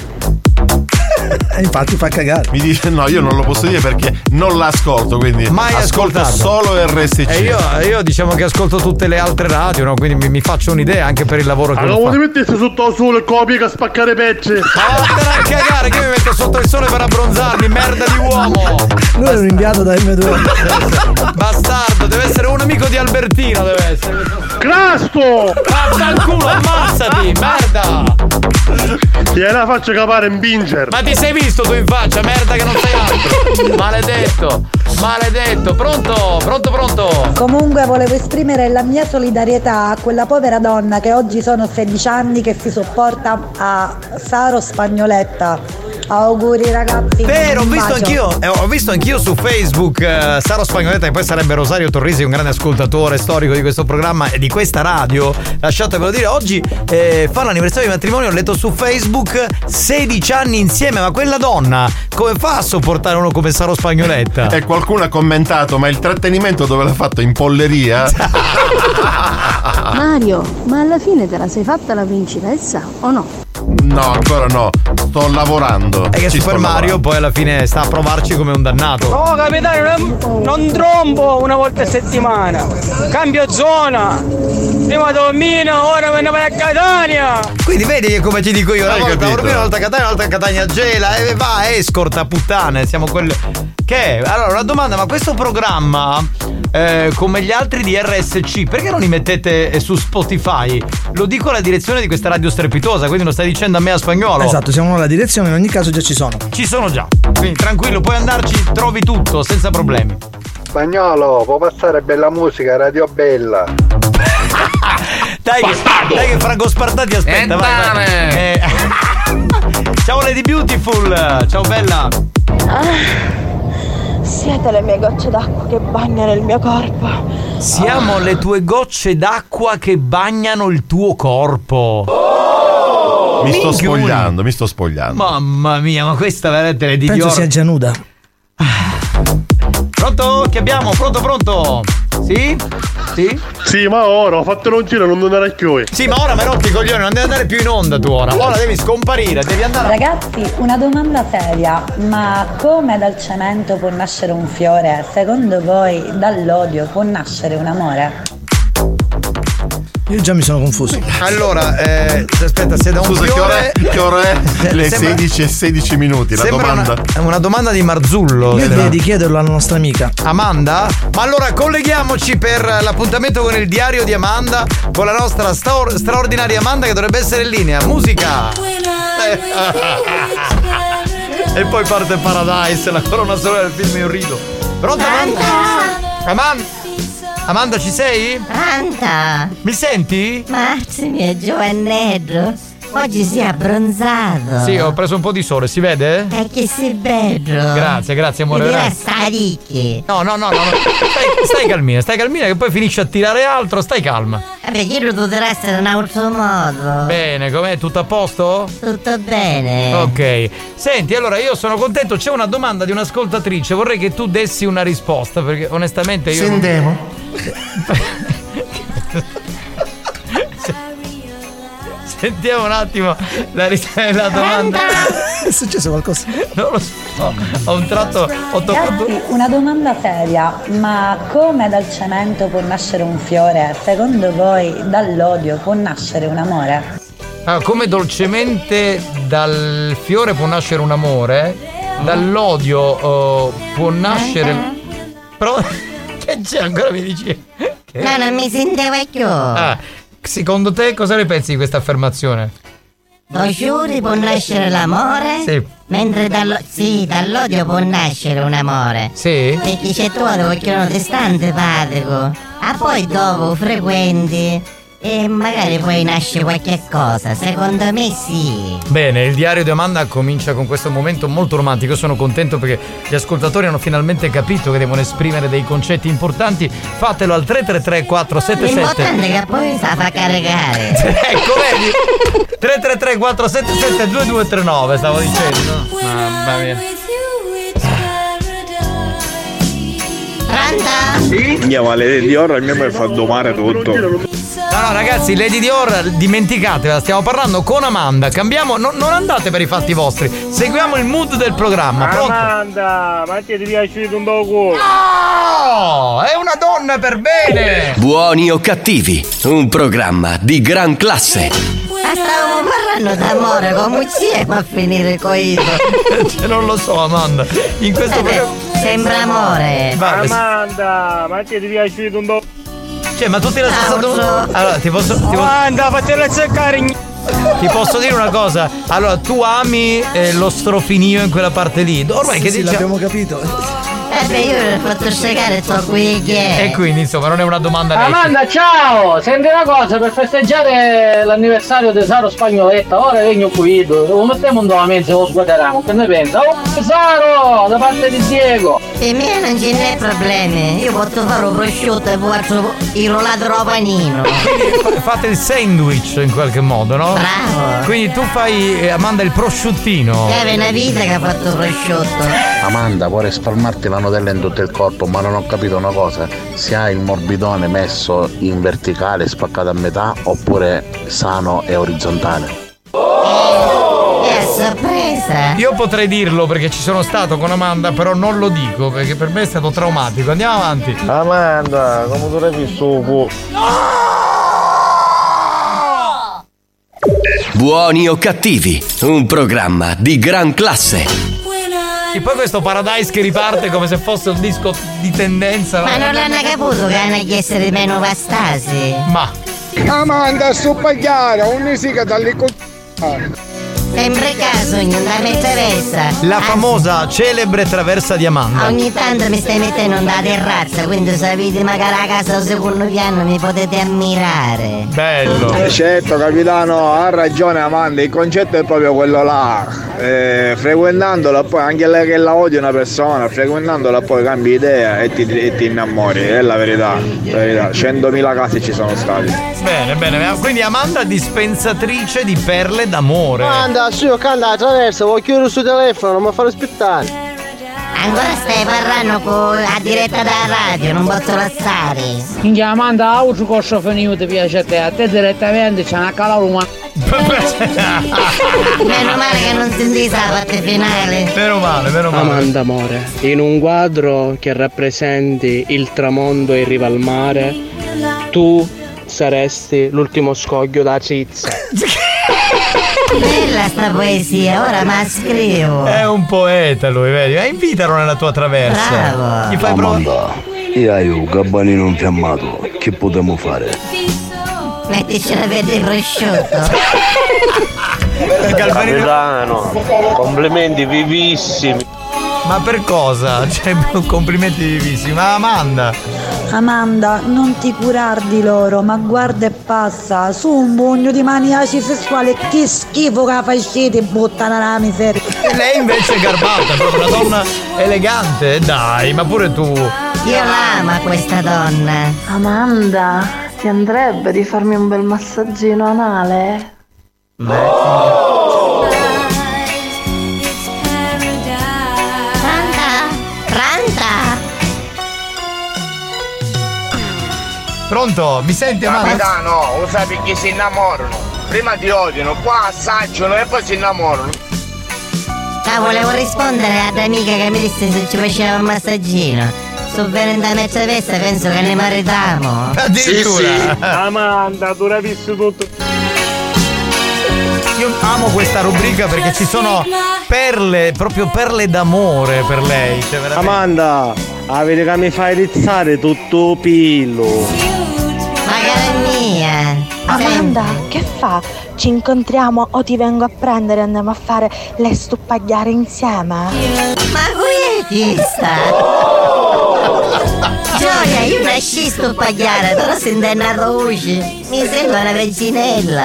[SPEAKER 25] E infatti fa cagare.
[SPEAKER 6] Mi dice no, io non lo posso dire perché non l'ascolto, quindi
[SPEAKER 5] Mai
[SPEAKER 6] ascolto
[SPEAKER 5] ascoltato.
[SPEAKER 6] solo RSC.
[SPEAKER 5] E io, io diciamo che ascolto tutte le altre radio, no? Quindi mi, mi faccio un'idea anche per il lavoro che
[SPEAKER 9] Allora,
[SPEAKER 5] lo
[SPEAKER 9] ti
[SPEAKER 5] fa.
[SPEAKER 9] mettessi sotto al sole e copia che spaccare pezzi.
[SPEAKER 5] Ma vattene a cagare che mi metto sotto il sole per abbronzarmi, merda di uomo!
[SPEAKER 25] Lui è un inviato da M2. <laughs>
[SPEAKER 5] Bastardo, deve essere un amico di Albertino, deve essere.
[SPEAKER 9] Crasto!
[SPEAKER 5] Vaffanculo, ammazzati, merda!
[SPEAKER 9] Gliela faccio capare in binger.
[SPEAKER 5] Ma ti sei visto tu in faccia, merda che non sei altro! <laughs> Maledetto! Maledetto! Pronto? Pronto, pronto?
[SPEAKER 35] Comunque volevo esprimere la mia solidarietà a quella povera donna che oggi sono 16 anni che si sopporta a Saro Spagnoletta. Auguri ragazzi.
[SPEAKER 5] Vero, ho visto
[SPEAKER 35] bacio.
[SPEAKER 5] anch'io, eh, ho visto anch'io su Facebook eh, Saro Spagnoletta, che poi sarebbe Rosario Torrisi, un grande ascoltatore storico di questo programma e di questa radio. Lasciatemelo dire, oggi eh, fa l'anniversario di matrimonio, ho letto su Facebook 16 anni insieme, ma quella donna come fa a sopportare uno come Saro Spagnoletta?
[SPEAKER 6] E qualcuno ha commentato, ma il trattenimento dove l'ha fatto? In polleria? <laughs>
[SPEAKER 16] Mario, ma alla fine te la sei fatta la principessa o no?
[SPEAKER 46] No, ancora no. Sto lavorando.
[SPEAKER 5] È che
[SPEAKER 46] Ci
[SPEAKER 5] Super Mario poi alla fine sta a provarci come un dannato.
[SPEAKER 10] No, capitano, non, non trombo una volta a settimana. Cambio zona. Prima Domino, ora me ne vai a Catania.
[SPEAKER 5] Quindi vedi che come ti dico io, una
[SPEAKER 46] Hai
[SPEAKER 5] volta
[SPEAKER 46] capito?
[SPEAKER 5] Urbino, una volta Catania, una volta Catania Gela e va, escorta puttane, siamo quelle. Che? è? Allora, una domanda, ma questo programma, eh, come gli altri di RSC, perché non li mettete eh, su Spotify? Lo dico alla direzione di questa radio strepitosa, quindi lo stai dicendo a me a spagnolo.
[SPEAKER 25] Esatto, siamo nella direzione, in ogni caso già ci sono.
[SPEAKER 5] Ci sono già. Quindi tranquillo, puoi andarci, trovi tutto, senza problemi.
[SPEAKER 39] Spagnolo, può passare bella musica, radio bella. <laughs>
[SPEAKER 5] Dai che, dai che Franco Spartati aspetta, vai, vai. Eh, <laughs> Ciao Lady Beautiful, ciao bella.
[SPEAKER 30] Siete le mie gocce d'acqua che bagnano il mio corpo.
[SPEAKER 5] Siamo le tue gocce d'acqua che bagnano il tuo corpo.
[SPEAKER 46] Mi sto
[SPEAKER 5] Minchioni.
[SPEAKER 46] spogliando, mi sto spogliando.
[SPEAKER 5] Mamma mia, ma questa veramente è di
[SPEAKER 25] Penso
[SPEAKER 5] Dior.
[SPEAKER 25] sia già nuda.
[SPEAKER 5] Pronto? Che abbiamo? Pronto, pronto? Sì? Sì?
[SPEAKER 47] Sì, ma ora ho fatto un giro non andare a chiudere.
[SPEAKER 5] Sì, ma ora mi rompi i coglioni, non devi andare più in onda tu ora. Ora devi scomparire, devi andare.
[SPEAKER 35] Ragazzi, una domanda seria, ma come dal cemento può nascere un fiore? Secondo voi dall'odio può nascere un amore?
[SPEAKER 25] Io già mi sono confuso.
[SPEAKER 5] Allora, eh, aspetta, se da un
[SPEAKER 46] Scusa, che ora è?
[SPEAKER 5] fiore.
[SPEAKER 46] Che ora è? <laughs> Le
[SPEAKER 5] Sembra-
[SPEAKER 46] 16 e 16 minuti. La domanda.
[SPEAKER 5] Una, una domanda di Marzullo.
[SPEAKER 25] Io direi di chiederlo alla nostra amica.
[SPEAKER 5] Amanda? Ma allora colleghiamoci per l'appuntamento con il diario di Amanda, con la nostra stor- straordinaria Amanda che dovrebbe essere in linea. Musica! <laughs> e poi parte Paradise, la colonna sonora del film Io rido. Pronto Amanda? Amanda? Amanda ci sei?
[SPEAKER 48] Pronto?
[SPEAKER 5] Mi senti?
[SPEAKER 48] Marzi mio giovanello, oggi si è abbronzato.
[SPEAKER 5] Sì, ho preso un po' di sole, si vede?
[SPEAKER 48] E che sei bello.
[SPEAKER 5] Grazie, grazie amore.
[SPEAKER 48] Mi
[SPEAKER 5] grazie.
[SPEAKER 48] resta ricchi.
[SPEAKER 5] No, no, no, no, no. Stai, stai calmina, stai calmina che poi finisci a tirare altro, stai calma.
[SPEAKER 48] Vabbè, io lo dovrei essere in un altro modo.
[SPEAKER 5] Bene, com'è? Tutto a posto?
[SPEAKER 48] Tutto bene.
[SPEAKER 5] Ok. Senti, allora io sono contento, c'è una domanda di un'ascoltatrice, vorrei che tu dessi una risposta perché onestamente io... non- <laughs>
[SPEAKER 46] Sentiamo.
[SPEAKER 5] Un attimo la, ris- la domanda.
[SPEAKER 25] È successo qualcosa? <laughs>
[SPEAKER 5] Non lo so. Ho un tratto. Ho toccato.
[SPEAKER 35] Ragazzi, una domanda seria, ma come dal cemento può nascere un fiore? Secondo voi dall'odio può nascere un amore?
[SPEAKER 5] Ah, come dolcemente dal fiore può nascere un amore, dall'odio oh, può nascere. Però. Che c'è ancora mi dici? Che-
[SPEAKER 48] No, non mi sentivo più.
[SPEAKER 5] Ah, secondo te cosa ne pensi di questa affermazione?
[SPEAKER 48] Lo giuri può nascere l'amore?
[SPEAKER 5] Sì.
[SPEAKER 48] Mentre dallo- sì, dall'odio può nascere un amore.
[SPEAKER 5] Sì?
[SPEAKER 48] Perché c'è tu vogliono distante padrico. Ah poi dopo frequenti. E magari poi nasce qualche cosa. Secondo me sì.
[SPEAKER 5] Bene, il diario di Amanda comincia con questo momento molto romantico. Io sono contento perché gli ascoltatori hanno finalmente capito che devono esprimere dei concetti importanti. Fatelo al 333 477
[SPEAKER 48] L'importante è che poi sa fa caricare.
[SPEAKER 5] ecco, vedi? 333 477 2239 stavo dicendo. Mamma mia.
[SPEAKER 47] Andiamo alle di ora, il mio mi fa domare tutto.
[SPEAKER 5] No, no, ragazzi, Lady Dior, dimenticatevela, stiamo parlando con Amanda. Cambiamo, no- non andate per i fatti vostri, seguiamo il mood del programma. Pronto?
[SPEAKER 10] Amanda, ma ti è piaciuto un poco?
[SPEAKER 5] No, è una donna per bene.
[SPEAKER 1] Buoni o cattivi, un programma di gran classe.
[SPEAKER 48] Ma stavamo parlando d'amore, come si fa a finire coito?
[SPEAKER 5] Cioè, <laughs> non lo so, Amanda. In questo programma.
[SPEAKER 48] Sembra amore.
[SPEAKER 5] Sì.
[SPEAKER 10] Amanda, ma ti è piaciuto un poco?
[SPEAKER 5] Cioè, ma tutti la stessa
[SPEAKER 48] Ciao,
[SPEAKER 5] Allora, ti posso. Ti posso...
[SPEAKER 10] Amanda, fatela cercare.
[SPEAKER 5] Ti posso dire una cosa? Allora, tu ami eh, lo strofinio in quella parte lì. Ormai
[SPEAKER 25] Sì,
[SPEAKER 5] che
[SPEAKER 25] sì,
[SPEAKER 5] diciamo.
[SPEAKER 25] l'abbiamo capito.
[SPEAKER 48] Eh beh, io l'ho fatto segare sto qui che
[SPEAKER 5] E quindi, insomma, non è una domanda.
[SPEAKER 49] Amanda, ciao! Senti una cosa, per festeggiare l'anniversario di Saro Spagnoletta, ora vengo qui, lo mettiamo un domamento e lo sguardiamo, che ne pensa? Oh, Saro, da parte di Diego!
[SPEAKER 48] Per me non ce n'è problemi. Io posso fare un prosciutto e faccio il rollato panino.
[SPEAKER 5] Fa- Fate il sandwich in qualche modo, no?
[SPEAKER 48] Bravo.
[SPEAKER 5] Quindi tu fai, eh, Amanda, il prosciuttino.
[SPEAKER 48] È una vita che ha fatto prosciutto.
[SPEAKER 12] Amanda, vuole spalmarti la Nutella in tutto il corpo, ma non ho capito una cosa. Se hai il morbidone messo in verticale, spaccato a metà, oppure sano e orizzontale.
[SPEAKER 48] sorpresa.
[SPEAKER 5] Io potrei dirlo perché ci sono stato con Amanda, però non lo dico perché per me è stato traumatico. Andiamo avanti.
[SPEAKER 39] Amanda, come tu l'hai visto?
[SPEAKER 1] Buoni o cattivi, un programma di gran classe.
[SPEAKER 5] E poi questo Paradise che riparte come se fosse un disco di tendenza.
[SPEAKER 48] Ma non l'hanno caputo che hanno chiesto di meno vastasi?
[SPEAKER 5] Ma.
[SPEAKER 19] Amanda, sto pagliare, un siga dalle co...
[SPEAKER 48] Sempre caso, ogni da traversa.
[SPEAKER 5] La famosa celebre traversa di Amanda.
[SPEAKER 48] Ogni tanto mi stai mettendo da terrazza, quindi se avete magari a casa al secondo piano mi potete ammirare.
[SPEAKER 5] Bello.
[SPEAKER 39] Certo capitano, ha ragione Amanda, il concetto è proprio quello là. Eh, frequentandola poi anche lei che la odia una persona, frequentandola poi cambi idea e ti, e ti innamori, è la verità. La verità. 100.000 casi ci sono stati.
[SPEAKER 5] Bene, bene. Quindi Amanda dispensatrice di perle d'amore.
[SPEAKER 50] Amanda, su io canta attraverso, vuoi chiudere sul telefono, non mi fare aspettare.
[SPEAKER 48] Ancora stai parlando con, a diretta dalla radio, non posso lasciare.
[SPEAKER 51] Minchia Amanda, a altro corso finito ti piace a te, a te direttamente c'è una caloruma. <laughs>
[SPEAKER 48] Meno male che non senti la parte finale.
[SPEAKER 5] Meno male, meno male.
[SPEAKER 51] Amanda amore, in un quadro che rappresenti il tramonto in riva al mare, tu saresti l'ultimo scoglio da cizza. <laughs> <laughs>
[SPEAKER 48] Bella sta poesia, ora ma scrivo.
[SPEAKER 5] È un poeta lui, vedi? Eh, invitalo nella tua traversa.
[SPEAKER 48] Bravo.
[SPEAKER 5] Gli fai.
[SPEAKER 52] Amanda, io hai un gabbanino infiammato, che potremmo fare?
[SPEAKER 48] Mettici la verde il prosciutto.
[SPEAKER 50] Capitano, complimenti vivissimi.
[SPEAKER 5] Ma per cosa? Cioè, complimenti vivissimi. Ma Amanda.
[SPEAKER 35] Amanda, non ti curar di loro, ma guarda e passa. Su un pugno di maniaci sessuali, che schifo che fai scete, buttana la miseria.
[SPEAKER 5] E lei invece è garbata, è proprio una donna elegante. Dai, ma pure tu.
[SPEAKER 48] Io l'amo questa donna.
[SPEAKER 30] Amanda, ti andrebbe di farmi un bel massaggino anale?
[SPEAKER 48] Pronta?
[SPEAKER 5] Pronto? Mi senti Amanda?
[SPEAKER 12] Capitano, lo sai perché si innamorano? Prima ti odiano, poi assaggiano e poi si innamorano.
[SPEAKER 48] Ah, volevo rispondere ad amica che mi disse se ci faceva un massaggino. Sto venendo a mezza vesta, penso che ne maritiamo.
[SPEAKER 50] Amanda, tu l'hai visto tutto.
[SPEAKER 5] Io amo questa rubrica perché ci sono perle, proprio perle d'amore per lei. Cioè, veramente.
[SPEAKER 50] Amanda, avete che mi fai rizzare tutto pillo.
[SPEAKER 30] Amanda, che fa? Ci incontriamo o ti vengo a prendere e andiamo a fare le stuppagliare insieme?
[SPEAKER 48] Ma quietista! Gioia, io nasci sto pagliare, però si nato voce. Mi sembra una reginella.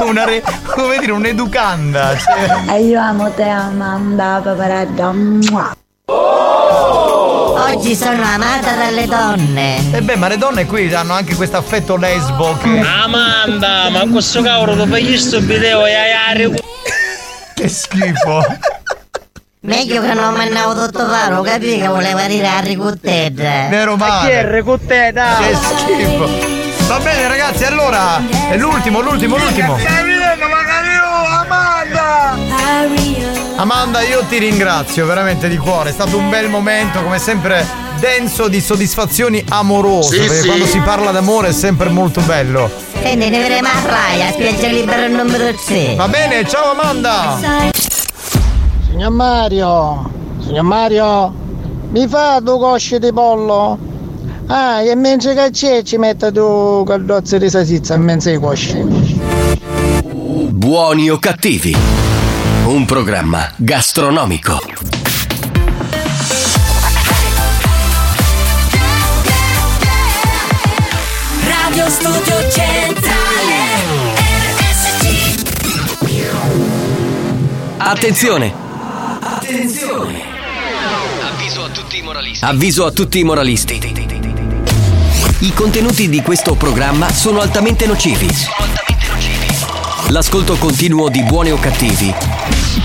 [SPEAKER 5] Una re- come dire, un'educanda. Cioè.
[SPEAKER 35] E io amo te, Amanda, paparazza. Mua.
[SPEAKER 48] Oggi sono amata dalle donne.
[SPEAKER 5] E beh, ma le donne qui hanno anche questo affetto lesbo che.
[SPEAKER 51] Amanda, ma questo cavolo tu fai sto video e hai
[SPEAKER 5] Che schifo.
[SPEAKER 48] Meglio che non mandavo tutto faro, capì che voleva dire a ricuttedda.
[SPEAKER 5] Vero
[SPEAKER 51] Ma chi è
[SPEAKER 5] male.
[SPEAKER 51] ricotteta?
[SPEAKER 5] Che schifo. Va bene ragazzi, allora è l'ultimo, l'ultimo, l'ultimo.
[SPEAKER 12] Amanda!
[SPEAKER 5] Amanda, io ti ringrazio veramente di cuore, è stato un bel momento, come sempre denso di soddisfazioni amorose,
[SPEAKER 12] Sì,
[SPEAKER 5] perché
[SPEAKER 12] sì.
[SPEAKER 5] quando si parla d'amore è sempre molto bello.
[SPEAKER 48] Senti, ne vedremo a Praia, spiaggia libera numero 3.
[SPEAKER 5] Va bene, ciao Amanda!
[SPEAKER 9] Signor Mario, signor Mario, mi fa due cosce di pollo? Ah, e mentre che c'è ci mette due caldozze di salsiccia in mezzo ai cosci.
[SPEAKER 1] Buoni o cattivi, un programma gastronomico.
[SPEAKER 37] Radio Studio Centrale RSC
[SPEAKER 1] Attenzione! Attenzione! Avviso a tutti i moralisti. Avviso a tutti i moralisti. I contenuti di questo programma sono altamente nocivi. L'ascolto continuo di buoni o cattivi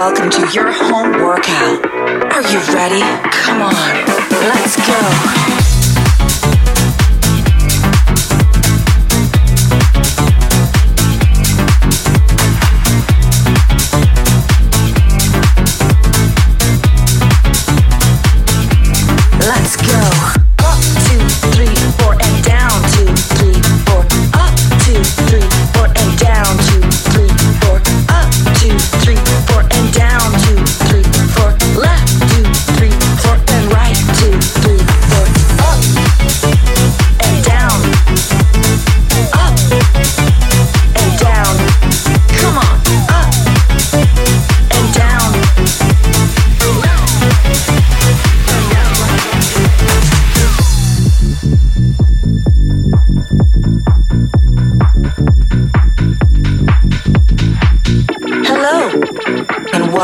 [SPEAKER 36] Welcome to your home workout. Are you ready? Come on, let's go.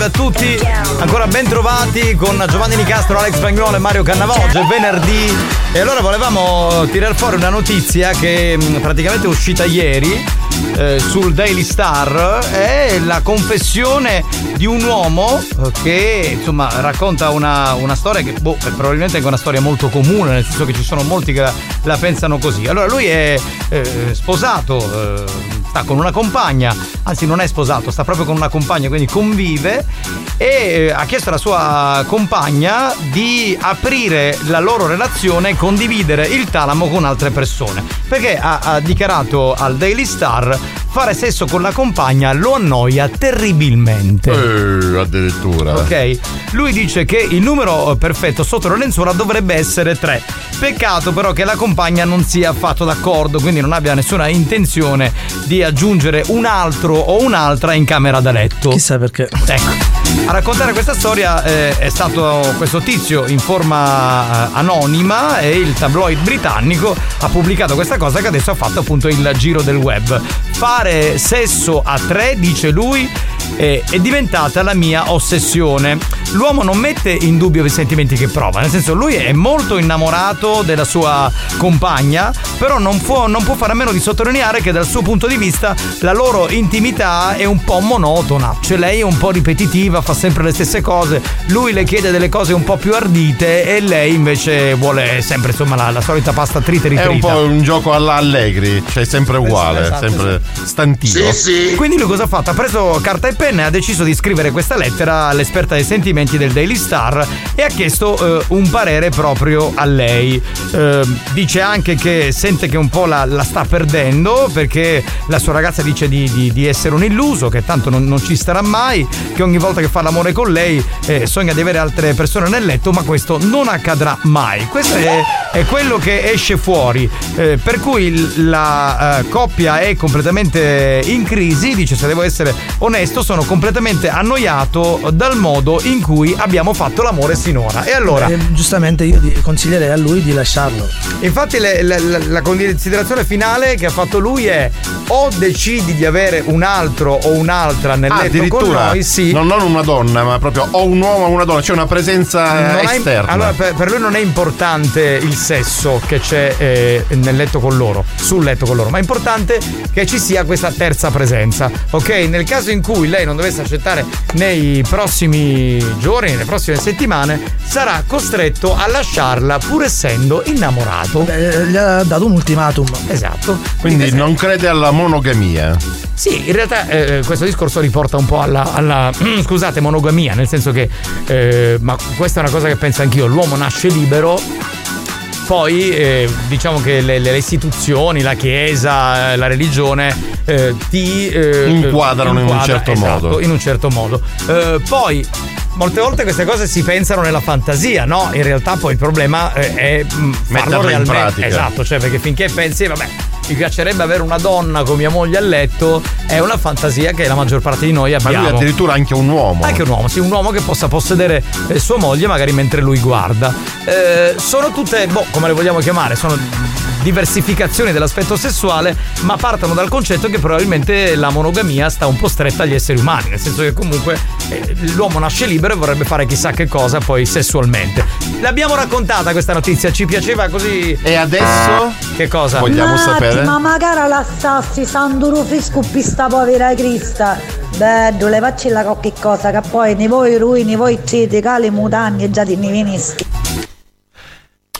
[SPEAKER 5] Salve a tutti. Ancora ben trovati con Giovanni Nicastro, Alex Spagnolo e Mario Cannavò. Oggi è venerdì e allora volevamo tirar fuori una notizia che mh, praticamente è uscita ieri eh, sul Daily Star. È la confessione di un uomo eh, che insomma racconta una, una storia che boh, è probabilmente anche una storia molto comune, nel senso che ci sono molti che la, la pensano così. Allora lui è eh, sposato. eh, sta con una compagna, anzi non è sposato, sta proprio con una compagna, quindi convive e eh, ha chiesto alla sua compagna di aprire la loro relazione e condividere il talamo con altre persone. Perché ha, ha dichiarato al Daily Star fare sesso con la compagna lo annoia terribilmente.
[SPEAKER 46] Eh, addirittura.
[SPEAKER 5] Ok? Lui dice che il numero perfetto sotto le lenzuola dovrebbe essere 3. Peccato però che la compagna non sia affatto d'accordo, quindi non abbia nessuna intenzione di aggiungere un altro o un'altra in camera da letto.
[SPEAKER 25] Chissà perché.
[SPEAKER 5] Ecco. A raccontare questa storia eh, è stato questo tizio in forma eh, anonima e il tabloid britannico ha pubblicato questa cosa che adesso ha fatto appunto il giro del web. Fare sesso a tre, dice lui, eh, è diventata la mia ossessione. L'uomo non mette in dubbio i sentimenti che prova, nel senso lui è molto innamorato della sua compagna, però non può, non può fare a meno di sottolineare che dal suo punto di vista la loro intimità è un po' monotona, cioè lei è un po' ripetitiva, fa sempre le stesse cose, lui le chiede delle cose un po' più ardite e lei invece vuole sempre insomma la, la solita pasta trita e
[SPEAKER 46] È
[SPEAKER 5] ritrita.
[SPEAKER 46] un po' un gioco alla Allegri, cioè sempre uguale,
[SPEAKER 5] Esatto,
[SPEAKER 46] sempre stantino.
[SPEAKER 5] Quindi lui cosa ha fatto? Ha preso carta e penna e ha deciso di scrivere questa lettera all'esperta dei sentimenti del Daily Star e ha chiesto eh, un parere proprio a lei. Eh, dice anche che sente che un po' la, la sta perdendo perché la sua ragazza dice di, di- di essere un illuso, che tanto non, non ci starà mai, che ogni volta che fa l'amore con lei eh, sogna di avere altre persone nel letto, ma questo non accadrà mai. Questo è, è quello che esce fuori. Eh, per cui la eh, coppia è completamente in crisi. Dice: Se devo essere onesto, sono completamente annoiato dal modo in cui abbiamo fatto l'amore sinora. E allora,
[SPEAKER 25] Eh, giustamente io consiglierei a lui di lasciarlo.
[SPEAKER 5] Infatti le- le- la, la considerazione finale che ha fatto lui è o decidi di avere un altro o un'altra nel
[SPEAKER 46] Ah,
[SPEAKER 5] letto con noi, sì.
[SPEAKER 46] non, non una donna, ma proprio o un uomo o una donna, c'è una presenza
[SPEAKER 5] Non
[SPEAKER 46] esterna.
[SPEAKER 5] allora, per, per lui non è importante il sesso che c'è eh, nel letto con loro, sul letto con loro, ma è importante che ci sia questa terza presenza. Ok? Nel caso in cui lei non dovesse accettare nei prossimi giorni, nelle prossime settimane, sarà costretto a lasciarla pur essendo innamorato.
[SPEAKER 25] Beh, gli ha dato un ultimatum.
[SPEAKER 5] Esatto.
[SPEAKER 46] Quindi non crede alla monogamia.
[SPEAKER 5] Sì, in realtà eh, questo discorso riporta un po' alla, alla, <clears throat> scusate, monogamia, nel senso che, eh, ma questa è una cosa che penso anch'io, l'uomo nasce libero, poi eh, diciamo che le, le istituzioni, la chiesa, eh, la religione eh, ti eh,
[SPEAKER 46] Inquadrano in un
[SPEAKER 5] inquadra-
[SPEAKER 46] certo
[SPEAKER 5] esatto,
[SPEAKER 46] modo.
[SPEAKER 5] In un certo modo. Eh, poi molte volte queste cose si pensano nella fantasia, no? In realtà poi il problema eh, è mm, farlo
[SPEAKER 46] in
[SPEAKER 5] realmente.
[SPEAKER 46] pratica.
[SPEAKER 5] Esatto, cioè perché finché pensi, vabbè, mi piacerebbe avere una donna con mia moglie a letto, è una fantasia che la maggior parte di noi
[SPEAKER 46] Ma
[SPEAKER 5] abbiamo.
[SPEAKER 46] lui addirittura anche un uomo.
[SPEAKER 5] Anche un uomo, sì, un uomo che possa possedere eh, sua moglie magari mentre lui guarda. Eh, sono tutte, boh, come le vogliamo chiamare, sono diversificazioni dell'aspetto sessuale, ma partono dal concetto che probabilmente la monogamia sta un po' stretta agli esseri umani, nel senso che comunque eh, l'uomo nasce libero e vorrebbe fare chissà che cosa poi sessualmente. L'abbiamo raccontata questa notizia, ci piaceva così.
[SPEAKER 46] E adesso?
[SPEAKER 5] Che cosa?
[SPEAKER 35] Matti, ma magari la sassi sanduro fisco pista povera Crista. Bello, le facci la qualche cosa che poi ne voi ruini, voi siete cali mutanti e già ti ne venisti.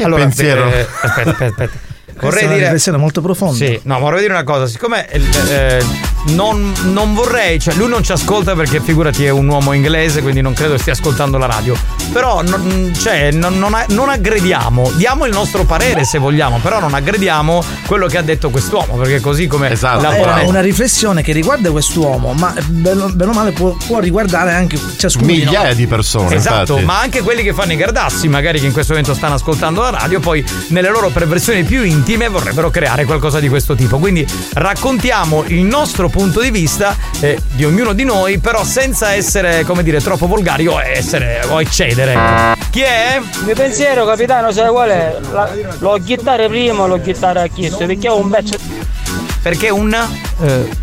[SPEAKER 5] allora,
[SPEAKER 46] pensiero.
[SPEAKER 5] eh, aspetta, aspetta, aspetta. <laughs> Vorrei
[SPEAKER 25] è una
[SPEAKER 5] dire.
[SPEAKER 25] riflessione molto profonda.
[SPEAKER 5] Sì, no, ma vorrei dire una cosa, siccome eh, eh, non, non vorrei, cioè lui non ci ascolta perché figurati è un uomo inglese, quindi non credo stia ascoltando la radio. Però non, cioè, non, non aggrediamo, diamo il nostro parere se vogliamo, però non aggrediamo quello che ha detto quest'uomo, perché così come
[SPEAKER 46] Esatto.
[SPEAKER 5] la
[SPEAKER 25] È
[SPEAKER 5] pone-
[SPEAKER 25] una riflessione che riguarda quest'uomo, ma bene o male può, può riguardare anche ciascuno di noi.
[SPEAKER 46] Migliaia di persone.
[SPEAKER 5] Esatto,
[SPEAKER 46] infatti.
[SPEAKER 5] ma anche quelli che fanno i gardassi, magari che in questo momento stanno ascoltando la radio, poi nelle loro perversioni più intime vorrebbero creare qualcosa di questo tipo. Quindi raccontiamo il nostro punto di vista eh, di ognuno di noi, però senza essere, come dire, troppo volgari o essere o eccedere. Chi è?
[SPEAKER 53] Il mio pensiero, capitano, sai qual è? La- l'ho chittare prima l'ho chittare a chiesto? Perché ho un pezzo.
[SPEAKER 5] Perché un.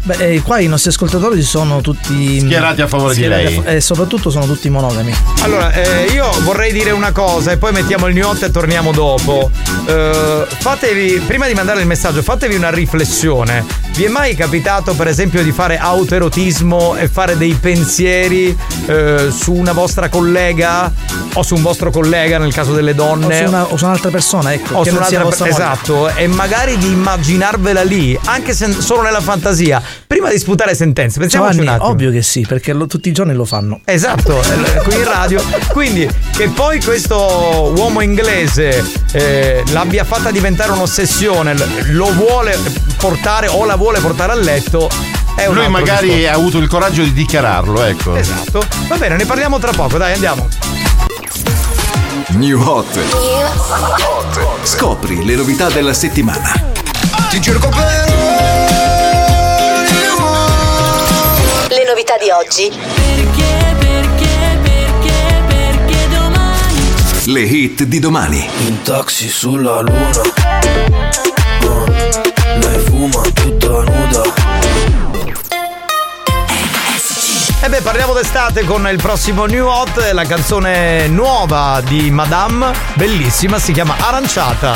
[SPEAKER 25] Beh, eh, qua i nostri ascoltatori sono tutti
[SPEAKER 46] Schierati a favore di
[SPEAKER 25] schierati
[SPEAKER 46] lei.
[SPEAKER 25] a fa- E soprattutto sono tutti monogami.
[SPEAKER 5] Allora, eh, io vorrei dire una cosa e poi mettiamo il new hot e torniamo dopo. Eh, fatevi, prima di mandare il messaggio, fatevi una riflessione. Vi è mai capitato, per esempio, di fare autoerotismo e fare dei pensieri eh, su una vostra collega o su un vostro collega nel caso delle
[SPEAKER 25] O
[SPEAKER 5] donne?
[SPEAKER 25] su, una- o su un'altra persona, ecco.
[SPEAKER 5] o
[SPEAKER 25] che
[SPEAKER 5] su un'altra
[SPEAKER 25] vostra
[SPEAKER 5] per-
[SPEAKER 25] moglie.
[SPEAKER 5] esatto e magari di immaginarvela lì anche se solo nella fantasia prima di sputare sentenze pensiamoci
[SPEAKER 25] Giovanni,
[SPEAKER 5] un attimo
[SPEAKER 25] ovvio che sì, perché lo- tutti i giorni lo fanno.
[SPEAKER 5] Esatto, eh, qui in radio. Quindi che poi questo uomo inglese eh, l'abbia fatta diventare un'ossessione, lo vuole portare o la vuole portare a letto. È un
[SPEAKER 46] Lui magari
[SPEAKER 5] discorso.
[SPEAKER 46] ha avuto il coraggio di dichiararlo, ecco.
[SPEAKER 5] Esatto. Va bene, ne parliamo tra poco, dai, andiamo.
[SPEAKER 54] New Hot. Scopri le novità della settimana.
[SPEAKER 15] Ti cerco per
[SPEAKER 36] novità di oggi.
[SPEAKER 54] Le hit di domani.
[SPEAKER 55] In taxi sulla luna Oh, Lei fuma tutta nuda
[SPEAKER 5] E beh, parliamo d'estate con il prossimo New Hot, la canzone nuova di Madame, bellissima, si chiama Aranciata.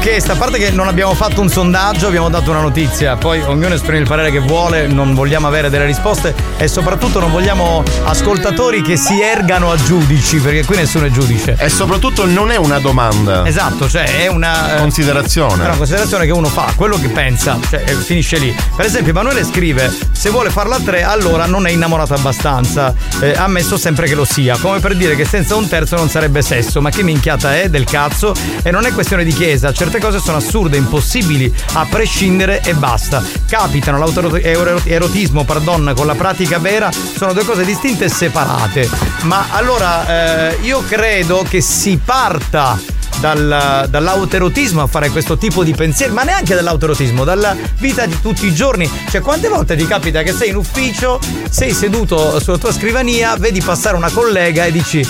[SPEAKER 5] chiesto, a parte che non abbiamo fatto un sondaggio, abbiamo dato una notizia, poi ognuno esprime il parere che vuole, non vogliamo avere delle risposte e soprattutto non vogliamo ascoltatori che si ergano a giudici, perché qui nessuno è giudice.
[SPEAKER 46] E soprattutto non è una domanda.
[SPEAKER 5] Esatto, cioè è una eh,
[SPEAKER 46] Considerazione.
[SPEAKER 5] È una considerazione che uno fa, quello che pensa, cioè eh, finisce lì. Per esempio, Emanuele scrive: se vuole farla a tre, allora non è innamorato abbastanza. Eh, ammesso sempre che lo sia, come per dire che senza un terzo non sarebbe sesso. Ma che minchiata è del cazzo? E non è questione di chiesa, certe cose sono assurde, impossibili, a prescindere e basta. Capitano l'autoerotismo, pardon, con la pratica vera, sono due cose distinte e separate. Ma allora eh, io credo che si parta dal- dall'autoerotismo a fare questo tipo di pensieri, ma neanche dall'autoerotismo, dalla vita di tutti i giorni. Cioè, quante volte ti capita che sei in ufficio, sei seduto sulla tua scrivania, vedi passare una collega e dici,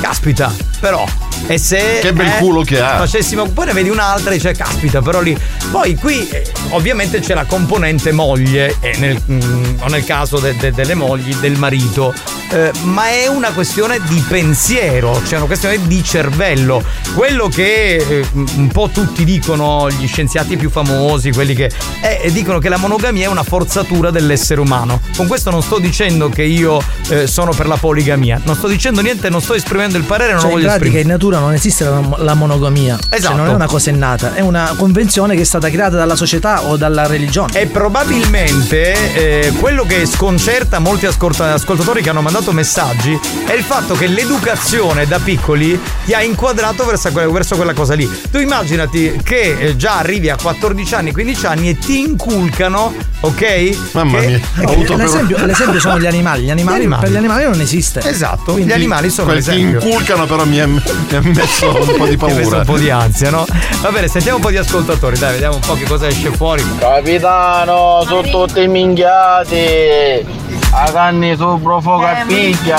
[SPEAKER 5] caspita, però. E se
[SPEAKER 46] Che bel
[SPEAKER 5] eh,
[SPEAKER 46] culo che ha."
[SPEAKER 5] Facessimo, poi ne vedi un'altra e dice, caspita, però lì. Poi qui eh, ovviamente c'è la componente moglie, e nel, mm, o nel caso de- de- delle mogli, del marito. Eh, ma è una questione di pensiero, cioè una questione di cervello. Quello che eh, un po' tutti dicono, gli scienziati più famosi, quelli che eh, dicono che la monogamia è una forzatura dell'essere umano. Con questo non sto dicendo che io eh, sono per la poligamia, non sto dicendo niente, non sto esprimendo il parere, non
[SPEAKER 25] Cioè,
[SPEAKER 5] lo
[SPEAKER 25] in
[SPEAKER 5] voglio
[SPEAKER 25] pratica
[SPEAKER 5] esprimere.
[SPEAKER 25] in natura non esiste la, la monogamia. Cioè,
[SPEAKER 5] Esatto.
[SPEAKER 25] non è una cosa innata, è una convenzione che è stata creata dalla società o dalla religione.
[SPEAKER 5] E probabilmente eh, quello che sconcerta molti ascolta- ascoltatori che hanno mandato messaggi è il fatto che l'educazione da piccoli ti ha inquadrato verso, verso quella cosa lì. Tu immaginati che eh, già arrivi a 14 anni, 15 anni e ti inculcano, ok?
[SPEAKER 46] Mamma
[SPEAKER 5] che-
[SPEAKER 46] mia, ho avuto per-
[SPEAKER 25] L'esempio, l'esempio sono gli <laughs> animali. Gli animali,
[SPEAKER 5] Gli animali.
[SPEAKER 25] per gli animali non esiste.
[SPEAKER 5] Esatto,
[SPEAKER 25] Quindi-
[SPEAKER 5] gli animali sono
[SPEAKER 46] Quel che
[SPEAKER 5] l'esempio.
[SPEAKER 46] inculcano però mi ha, messo un po' di <laughs>
[SPEAKER 5] Mi ha messo
[SPEAKER 46] paura.
[SPEAKER 5] un po' di ansia, no? Va bene, sentiamo un po' di ascoltatori, dai, vediamo un po' che cosa esce fuori.
[SPEAKER 39] Capitano, sono tutti minchiati. A canni su profuga piglia.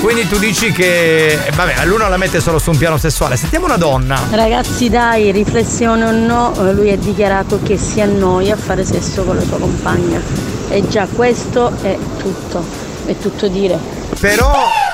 [SPEAKER 5] Quindi tu dici che, eh, vabbè, l'uno la mette solo su un piano sessuale. Sentiamo una donna.
[SPEAKER 56] Ragazzi dai, riflessione o no, eh, lui ha dichiarato che si annoia a fare sesso con la sua compagna. E già questo è tutto, è tutto dire.
[SPEAKER 5] Però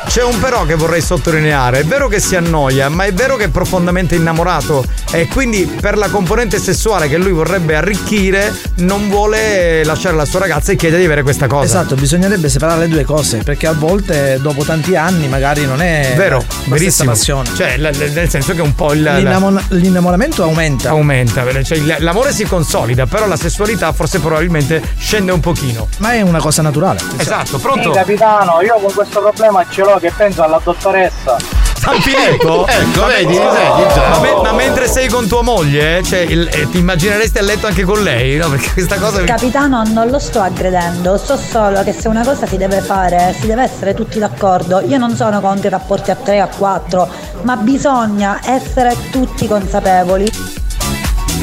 [SPEAKER 5] c'è un però che vorrei sottolineare. È vero che si annoia, ma è vero che è profondamente innamorato. E quindi per la componente sessuale che lui vorrebbe arricchire, non vuole lasciare la sua ragazza e chiede di avere questa cosa.
[SPEAKER 25] Esatto, bisognerebbe separare le due cose, perché a volte dopo tanti anni magari non è
[SPEAKER 5] Vero,
[SPEAKER 25] la stessa
[SPEAKER 5] verissimo.
[SPEAKER 25] passione.
[SPEAKER 5] Cioè, l- l- nel senso che un po' il.
[SPEAKER 25] L'innamo- l'innamoramento aumenta.
[SPEAKER 5] Aumenta, cioè il- l'amore si consolida, però la sessualità forse probabilmente scende un pochino.
[SPEAKER 25] Ma è una cosa naturale.
[SPEAKER 5] Esatto, pronto?
[SPEAKER 39] Sì, capitano, io con questo problema ce l'ho che penso alla dottoressa.
[SPEAKER 5] Sanfinetto?
[SPEAKER 46] Ecco,
[SPEAKER 5] Ma
[SPEAKER 46] vedi,
[SPEAKER 5] me-
[SPEAKER 46] vedi già.
[SPEAKER 5] Ma, me- ma mentre sei con tua moglie, cioè, il- eh, ti immagineresti a letto anche con lei? No, perché questa cosa.
[SPEAKER 35] Capitano, non lo sto aggredendo, so solo che se una cosa si deve fare, si deve essere tutti d'accordo. Io non sono contro i rapporti a 3 a 4, ma bisogna essere tutti consapevoli.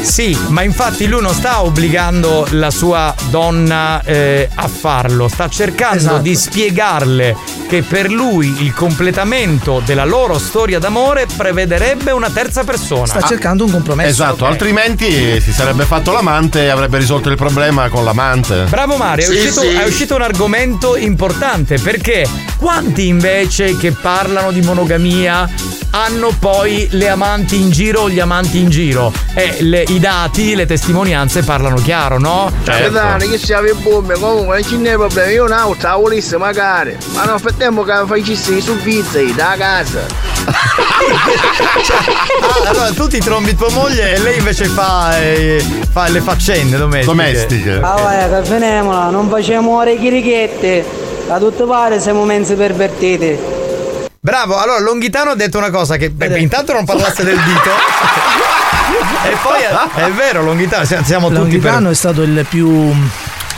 [SPEAKER 5] Sì, ma infatti lui non sta obbligando la sua donna eh, a farlo, sta cercando
[SPEAKER 25] Esatto.
[SPEAKER 5] di spiegarle che per lui il completamento della loro storia d'amore prevederebbe una terza persona.
[SPEAKER 25] Sta cercando un compromesso.
[SPEAKER 46] Esatto, altrimenti si sarebbe fatto l'amante e avrebbe risolto il problema con l'amante.
[SPEAKER 5] Bravo Mario, è,
[SPEAKER 46] Sì,
[SPEAKER 5] uscito,
[SPEAKER 46] sì.
[SPEAKER 5] è uscito un argomento importante perché quanti invece che parlano di monogamia hanno poi le amanti in giro o gli amanti in giro? E le- i dati, le testimonianze parlano chiaro, no?
[SPEAKER 39] Capitano, che sia per bombe, comunque non ce n'è problema, io un'altra la volessi magari, ma nel frattempo che facessi su pizza da casa. <laughs>
[SPEAKER 5] Ah, allora tu ti trombi tua moglie e lei invece fa, eh, fa le faccende domestiche.
[SPEAKER 46] Domestiche.
[SPEAKER 53] Ah vai, che non facciamo ore chirichette, a tutto pare siamo mezzi pervertiti.
[SPEAKER 5] Bravo, allora Longhitano ha detto una cosa che beh, intanto non parlasse del dito. <laughs> e poi <laughs> è, è vero, Longhitano, siamo, siamo tutti per
[SPEAKER 25] Longhitano è stato il più.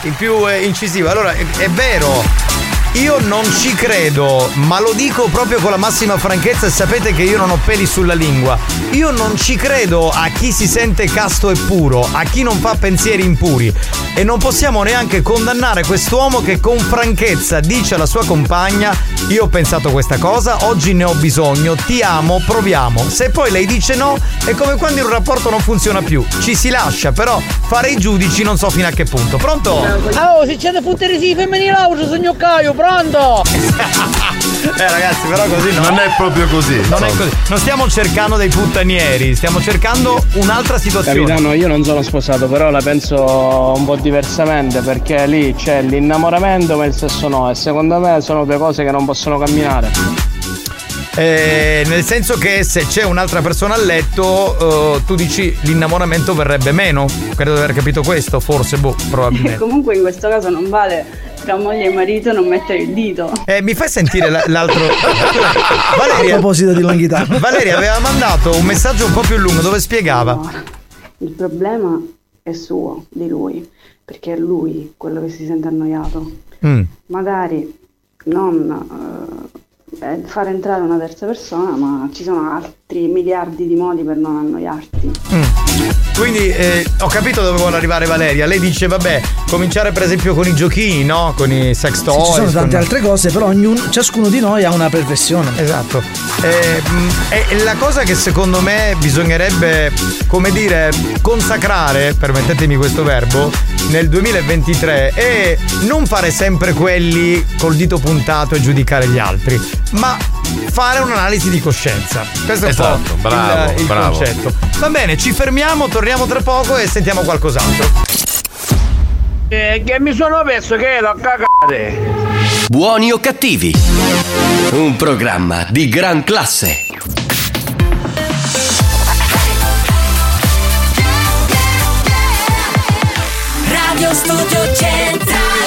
[SPEAKER 5] il più eh, incisivo. Allora, è, è vero. Io non ci credo, ma lo dico proprio con la massima franchezza e sapete che io non ho peli sulla lingua. Io non ci credo a chi si sente casto e puro, a chi non fa pensieri impuri. E non possiamo neanche condannare quest'uomo che con franchezza dice alla sua compagna: Io ho pensato questa cosa, oggi ne ho bisogno, ti amo, proviamo. Se poi lei dice no, è come quando un rapporto non funziona più. Ci si lascia, però fare i giudici non so fino a che punto. Pronto?
[SPEAKER 53] Oh, se c'è da sì, femminile signor Caio, pronto? <laughs>
[SPEAKER 5] Eh ragazzi, però così no.
[SPEAKER 46] Non è proprio così.
[SPEAKER 5] Non è così. Non stiamo cercando dei puttanieri, stiamo cercando un'altra situazione.
[SPEAKER 51] Capitano, io non sono sposato, però la penso un po' diversamente perché lì c'è l'innamoramento ma il sesso no e secondo me sono due cose che non possono camminare.
[SPEAKER 5] Eh, nel senso che se c'è un'altra persona a letto, eh, tu dici l'innamoramento verrebbe meno. Credo di aver capito questo, forse, boh, <laughs> probabilmente.
[SPEAKER 57] Comunque in questo caso non vale tra moglie e marito non mettere il dito.
[SPEAKER 5] Eh, mi fai sentire la- l'altro. <laughs>
[SPEAKER 25] A
[SPEAKER 5] Valeria,
[SPEAKER 25] proposito di Longhitano. <laughs>
[SPEAKER 5] Valeria aveva mandato un messaggio un po' più lungo dove spiegava.
[SPEAKER 57] Il problema è suo, di lui, perché è lui quello che si sente annoiato.
[SPEAKER 5] Mm.
[SPEAKER 57] Magari non eh, far entrare una terza persona, ma ci sono altri miliardi di modi per non annoiarti.
[SPEAKER 5] Quindi eh, ho capito dove vuole arrivare Valeria. Lei dice, vabbè, cominciare per esempio con i giochini, no? Con i sex
[SPEAKER 25] Sì,
[SPEAKER 5] toys.
[SPEAKER 25] ci sono tante
[SPEAKER 5] con-
[SPEAKER 25] altre cose, però ognuno, ciascuno di noi ha una professione.
[SPEAKER 5] Esatto. Eh, mh, e la cosa che secondo me bisognerebbe, come dire, consacrare, permettetemi questo verbo, nel 2023 è non fare sempre quelli col dito puntato e giudicare gli altri, ma fare un'analisi di coscienza. Questo è un
[SPEAKER 46] Esatto,
[SPEAKER 5] po'
[SPEAKER 46] bravo,
[SPEAKER 5] il, il
[SPEAKER 46] bravo.
[SPEAKER 5] concetto. Va bene, ci fermiamo, torniamo tra poco e sentiamo qualcos'altro.
[SPEAKER 39] Eh, che mi sono perso che l'ho cagate.
[SPEAKER 1] Buoni o cattivi? Un programma di gran classe.
[SPEAKER 37] Radio Studio Centrale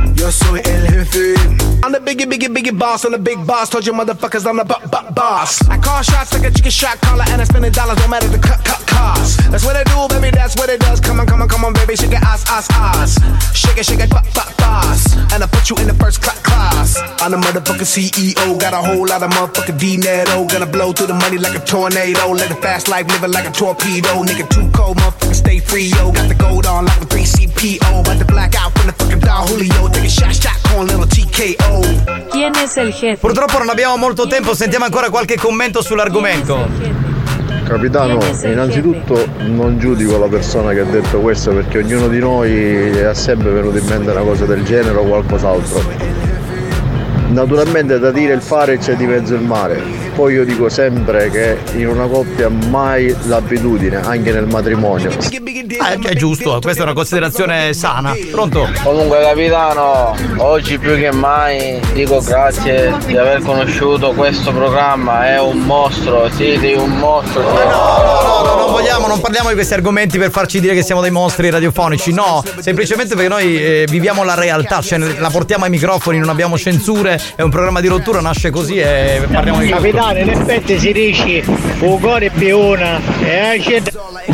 [SPEAKER 55] I'm the biggie, biggie, biggie boss, I'm the big boss. Told you motherfuckers I'm the bu- bu- boss. I call shots like a chicken shot caller, and I spend the dollars, no matter the cut, cut cost. That's what I do, baby, that's what it does. Come on, come on, come on, baby, shake it, ass, ass, ass. Shake it, shake it, bu- bu- boss. And I put you in the first cla- class. I'm the motherfucking CEO, got a whole lot of motherfucking dinero. Gonna blow through the money like a tornado. Live a fast life, living like a torpedo. Nigga, too cold, motherfucker, stay free, yo. Got the gold on like a 3CPO. About to black out from the fucking Don Julio.
[SPEAKER 5] Purtroppo non abbiamo molto tempo, sentiamo ancora qualche commento sull'argomento.
[SPEAKER 58] Capitano, innanzitutto non giudico la persona che ha detto questo perché ognuno di noi ha sempre venuto in mente una cosa del genere o qualcos'altro. Naturalmente da dire il fare c'è di mezzo il mare. Poi io dico sempre che in una coppia mai l'abitudine, anche nel matrimonio.
[SPEAKER 5] Ah, è giusto, questa è una considerazione sana. Pronto?
[SPEAKER 51] Comunque capitano, oggi più che mai dico grazie di aver conosciuto questo programma, è un mostro, siete un mostro.
[SPEAKER 5] No, no, no, non vogliamo, non parliamo di questi argomenti per farci dire che siamo dei mostri radiofonici, no, semplicemente perché noi eh, viviamo la realtà, cioè la portiamo ai microfoni, non abbiamo censure, è un programma di rottura, nasce così e parliamo di.
[SPEAKER 59] Capitano, in effetti si dice Ugore più una e esce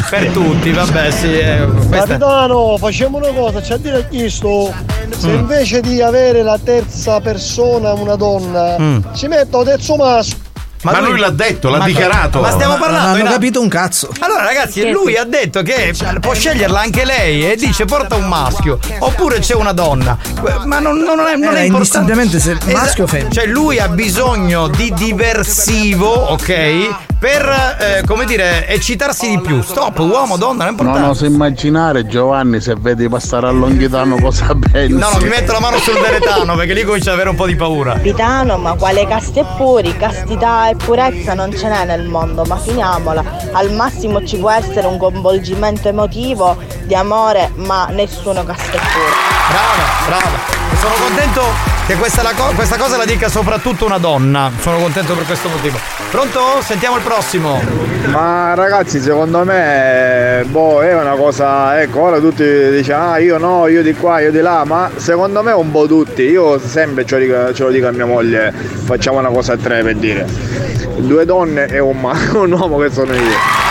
[SPEAKER 5] Per tutti, vabbè, sì. eh, questa-
[SPEAKER 9] Capitano, facciamo una cosa, c'è a dire chiesto se
[SPEAKER 5] Mm.
[SPEAKER 9] invece di avere la terza persona una donna,
[SPEAKER 5] Mm.
[SPEAKER 9] ci metto terzo maschio.
[SPEAKER 46] Ma lui l'ha detto, l'ha
[SPEAKER 5] Ma-
[SPEAKER 46] dichiarato.
[SPEAKER 5] Ma stiamo
[SPEAKER 25] Non
[SPEAKER 5] parlando
[SPEAKER 25] hanno
[SPEAKER 5] in-
[SPEAKER 25] capito un cazzo.
[SPEAKER 5] Allora ragazzi, lui ha detto che può sceglierla anche lei e dice porta un maschio oppure c'è una donna. Ma non, non è, non
[SPEAKER 25] Era
[SPEAKER 5] è importante.
[SPEAKER 25] se maschio o femmina.
[SPEAKER 5] Cioè lui ha bisogno di diversivo, ok? Per, eh, come dire, eccitarsi di più. Stop, uomo, donna, non è
[SPEAKER 12] Non
[SPEAKER 5] importante.
[SPEAKER 12] oso immaginare Giovanni se vedi passare a Longhitano cosa <laughs> pensi.
[SPEAKER 5] No, no, mi metto la mano sul veretano perché lì comincia ad avere un po' di paura.
[SPEAKER 60] Capitano, ma quale casti e puri? Castità e purezza non ce n'è nel mondo, ma finiamola. Al massimo ci può essere un coinvolgimento emotivo di amore, ma nessuno puro.
[SPEAKER 5] Brava, brava. Sono contento che questa, co- questa cosa la dica soprattutto una donna. Sono contento per questo motivo. Pronto? Sentiamo il prossimo.
[SPEAKER 39] Ma ragazzi, secondo me, boh, è una cosa, ecco, ora tutti dicono, ah, io no, io di qua, io di là, ma secondo me un po' tutti. Io sempre ce lo dico, ce lo dico a mia moglie, facciamo una cosa a tre per dire. Due donne e un, ma- <laughs> un uomo che sono io.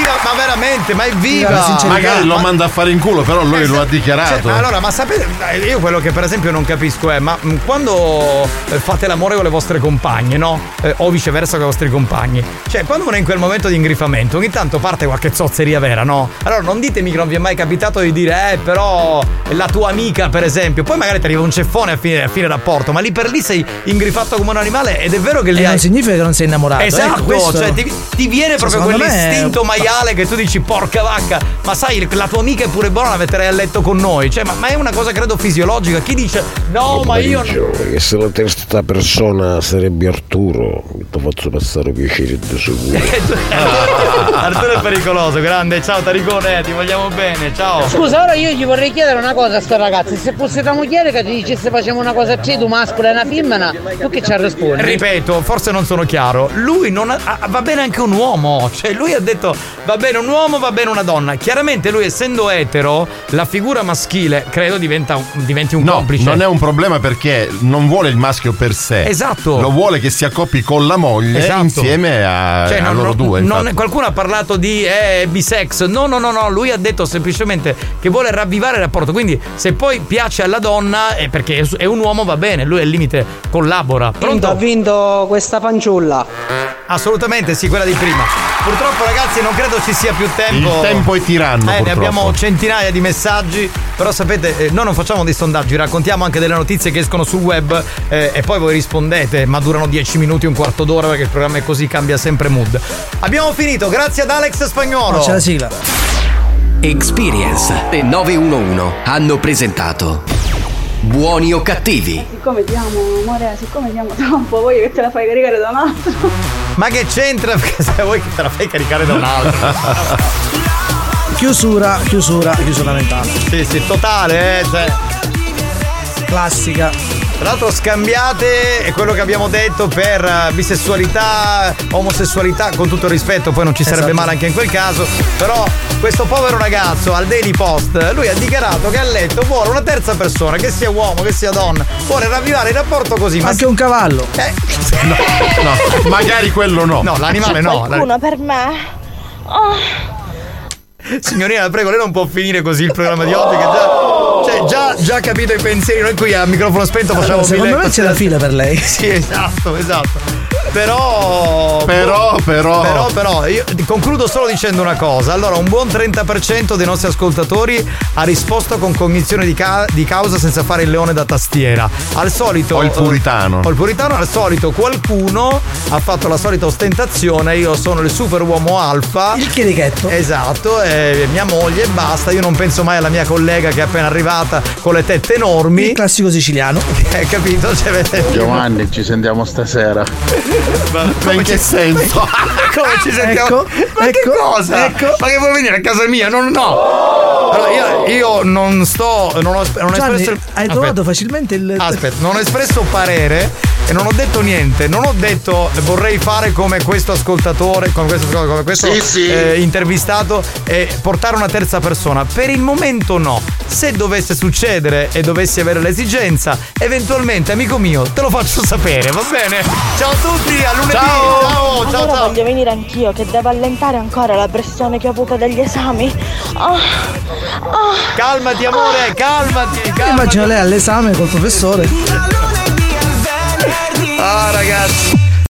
[SPEAKER 5] Ma viva, ma veramente, ma è viva!
[SPEAKER 46] Magari lo manda a fare in culo, però lui lo ha dichiarato.
[SPEAKER 5] Cioè, ma allora, ma sapete, io quello che per esempio non capisco è, ma mh, quando eh, fate l'amore con le vostre compagne, no? Eh, o viceversa con i vostri compagni, cioè quando uno è in quel momento di ingrifamento, ogni tanto parte qualche zozzeria vera, no? Allora non ditemi che non vi è mai capitato di dire, eh, però la tua amica, per esempio, poi magari ti arriva un ceffone a fine, a fine rapporto, ma lì per lì sei ingrifato come un animale ed è vero che lì
[SPEAKER 25] E
[SPEAKER 5] hai.
[SPEAKER 25] non significa che non sei innamorato.
[SPEAKER 5] Esatto,
[SPEAKER 25] ecco,
[SPEAKER 5] cioè ti, ti viene
[SPEAKER 25] Cioè,
[SPEAKER 5] proprio quell'istinto maiale che tu dici porca vacca, ma sai la tua amica è pure buona, la metterei a letto con noi, cioè ma, ma è una cosa credo fisiologica, chi dice no ma io...
[SPEAKER 61] Pomeriggio, E se la terza persona sarebbe Arturo, ti faccio passare piacere di sicuro. <laughs>
[SPEAKER 5] Arturo è pericoloso, grande, ciao Taricone, ti vogliamo bene, ciao.
[SPEAKER 59] Scusa, ora io gli vorrei chiedere una cosa a sto ragazzo. Se fosse tua moglie che ti dicesse facciamo una cosa a tre, tu maschile e una femmina, tu che ci rispondi?
[SPEAKER 5] Ripeto, forse non sono chiaro. Lui non ha, va bene anche un uomo. Cioè, lui ha detto va bene un uomo, va bene una donna. Chiaramente lui, essendo etero, la figura maschile credo diventa diventi un
[SPEAKER 46] No,
[SPEAKER 5] complice.
[SPEAKER 46] non è un problema perché non vuole il maschio per sé.
[SPEAKER 5] Esatto.
[SPEAKER 46] Lo vuole che si accoppi con la moglie
[SPEAKER 5] Esatto.
[SPEAKER 46] insieme a,
[SPEAKER 5] Cioè,
[SPEAKER 46] a
[SPEAKER 5] non-
[SPEAKER 46] loro due.
[SPEAKER 5] non- qualcuno ha parlato di eh, bisex. No, no, no, no. Lui ha detto semplicemente che vuole ravvivare il rapporto. Quindi, se poi piace alla donna, è perché è- è un uomo, va bene. Lui al limite collabora. Pronto?
[SPEAKER 62] Ha vinto questa fanciulla.
[SPEAKER 5] Assolutamente sì, quella di prima. Purtroppo ragazzi non credo ci sia più tempo.
[SPEAKER 46] Il tempo è tiranno,
[SPEAKER 5] Eh, ne abbiamo centinaia di messaggi, però sapete, eh, noi non facciamo dei sondaggi, raccontiamo anche delle notizie che escono sul web eh, e poi voi rispondete, ma durano 10 minuti, un quarto d'ora perché il programma è così, cambia sempre mood. Abbiamo finito, grazie ad Alex Spagnolo.
[SPEAKER 25] Oh, c'è la sigla.
[SPEAKER 1] Experience e 911 hanno presentato Buoni o cattivi?
[SPEAKER 57] Siccome ti amo, amore, siccome ti amo troppo, voglio che te la fai caricare da un altro.
[SPEAKER 5] Ma che c'entra? <laughs> Perché se vuoi che te la fai caricare da un altro. <laughs>
[SPEAKER 25] Chiusura, chiusura, chiusura mentale.
[SPEAKER 5] Sì, sì, totale, eh, cioè.
[SPEAKER 25] Classica.
[SPEAKER 5] Tra l'altro scambiate è quello che abbiamo detto per eh, bisessualità, omosessualità, con tutto il rispetto, poi non ci sarebbe
[SPEAKER 25] Esatto.
[SPEAKER 5] male anche in quel caso. Però questo povero ragazzo al Daily Post, lui ha dichiarato che a letto vuole una terza persona, che sia uomo, che sia donna, vuole ravvivare il rapporto così. Ma
[SPEAKER 25] Anche un cavallo.
[SPEAKER 5] Eh,
[SPEAKER 46] No, no, magari quello no.
[SPEAKER 5] No, l'animale no.
[SPEAKER 60] Qualcuno per me? Oh.
[SPEAKER 5] Signorina, la prego, lei non può finire così il programma di oggi che già. Cioè, già, già capito i pensieri, noi qui a microfono spento facciamo
[SPEAKER 25] Secondo
[SPEAKER 5] mille
[SPEAKER 25] me c'è la fila per lei. <laughs>
[SPEAKER 5] Sì, esatto, esatto. Però.
[SPEAKER 46] Però, però.
[SPEAKER 5] Però, però, io concludo solo dicendo una cosa. Allora, un buon 30% dei nostri ascoltatori ha risposto con cognizione di, ca- di causa senza fare il leone da tastiera. Al solito.
[SPEAKER 46] O il puritano.
[SPEAKER 5] O il puritano, al solito qualcuno ha fatto la solita ostentazione, io sono il super uomo alfa.
[SPEAKER 25] Il chierichetto.
[SPEAKER 5] Esatto, e mia moglie e basta, io non penso mai alla mia collega che è appena arrivata con le tette enormi.
[SPEAKER 25] Il classico siciliano.
[SPEAKER 5] Hai <laughs> capito? Cioè,
[SPEAKER 12] Giovanni, ci sentiamo stasera.
[SPEAKER 46] Ma in che senso? <laughs>
[SPEAKER 5] Come ci sentiamo?
[SPEAKER 25] Ecco,
[SPEAKER 5] ma che cosa?
[SPEAKER 25] ecco.
[SPEAKER 5] Ma che vuoi venire a casa mia? Non, no! Allora, io, io non sto. Non ho, non ho
[SPEAKER 25] Gianni,
[SPEAKER 5] espresso. il-
[SPEAKER 25] hai
[SPEAKER 5] Aspetta.
[SPEAKER 25] trovato facilmente il.
[SPEAKER 5] Aspetta, non ho espresso parere e non ho detto niente. Non ho detto vorrei fare come questo ascoltatore, come questo, come questo
[SPEAKER 12] Sì, sì.
[SPEAKER 5] eh, intervistato e portare una terza persona. Per il momento no. Se dovesse succedere e dovessi avere l'esigenza, eventualmente, amico mio, te lo faccio sapere, va bene? Ciao a tutti, a lunedì! Ciao, ciao, ciao!
[SPEAKER 60] allora
[SPEAKER 5] ciao.
[SPEAKER 60] voglio venire anch'io che devo allentare ancora la pressione che ho avuto degli esami. Ah, ah.
[SPEAKER 5] Calmati amore, calmati, calmati.
[SPEAKER 25] Immagino lei all'esame col professore.
[SPEAKER 5] Ah ragazzi.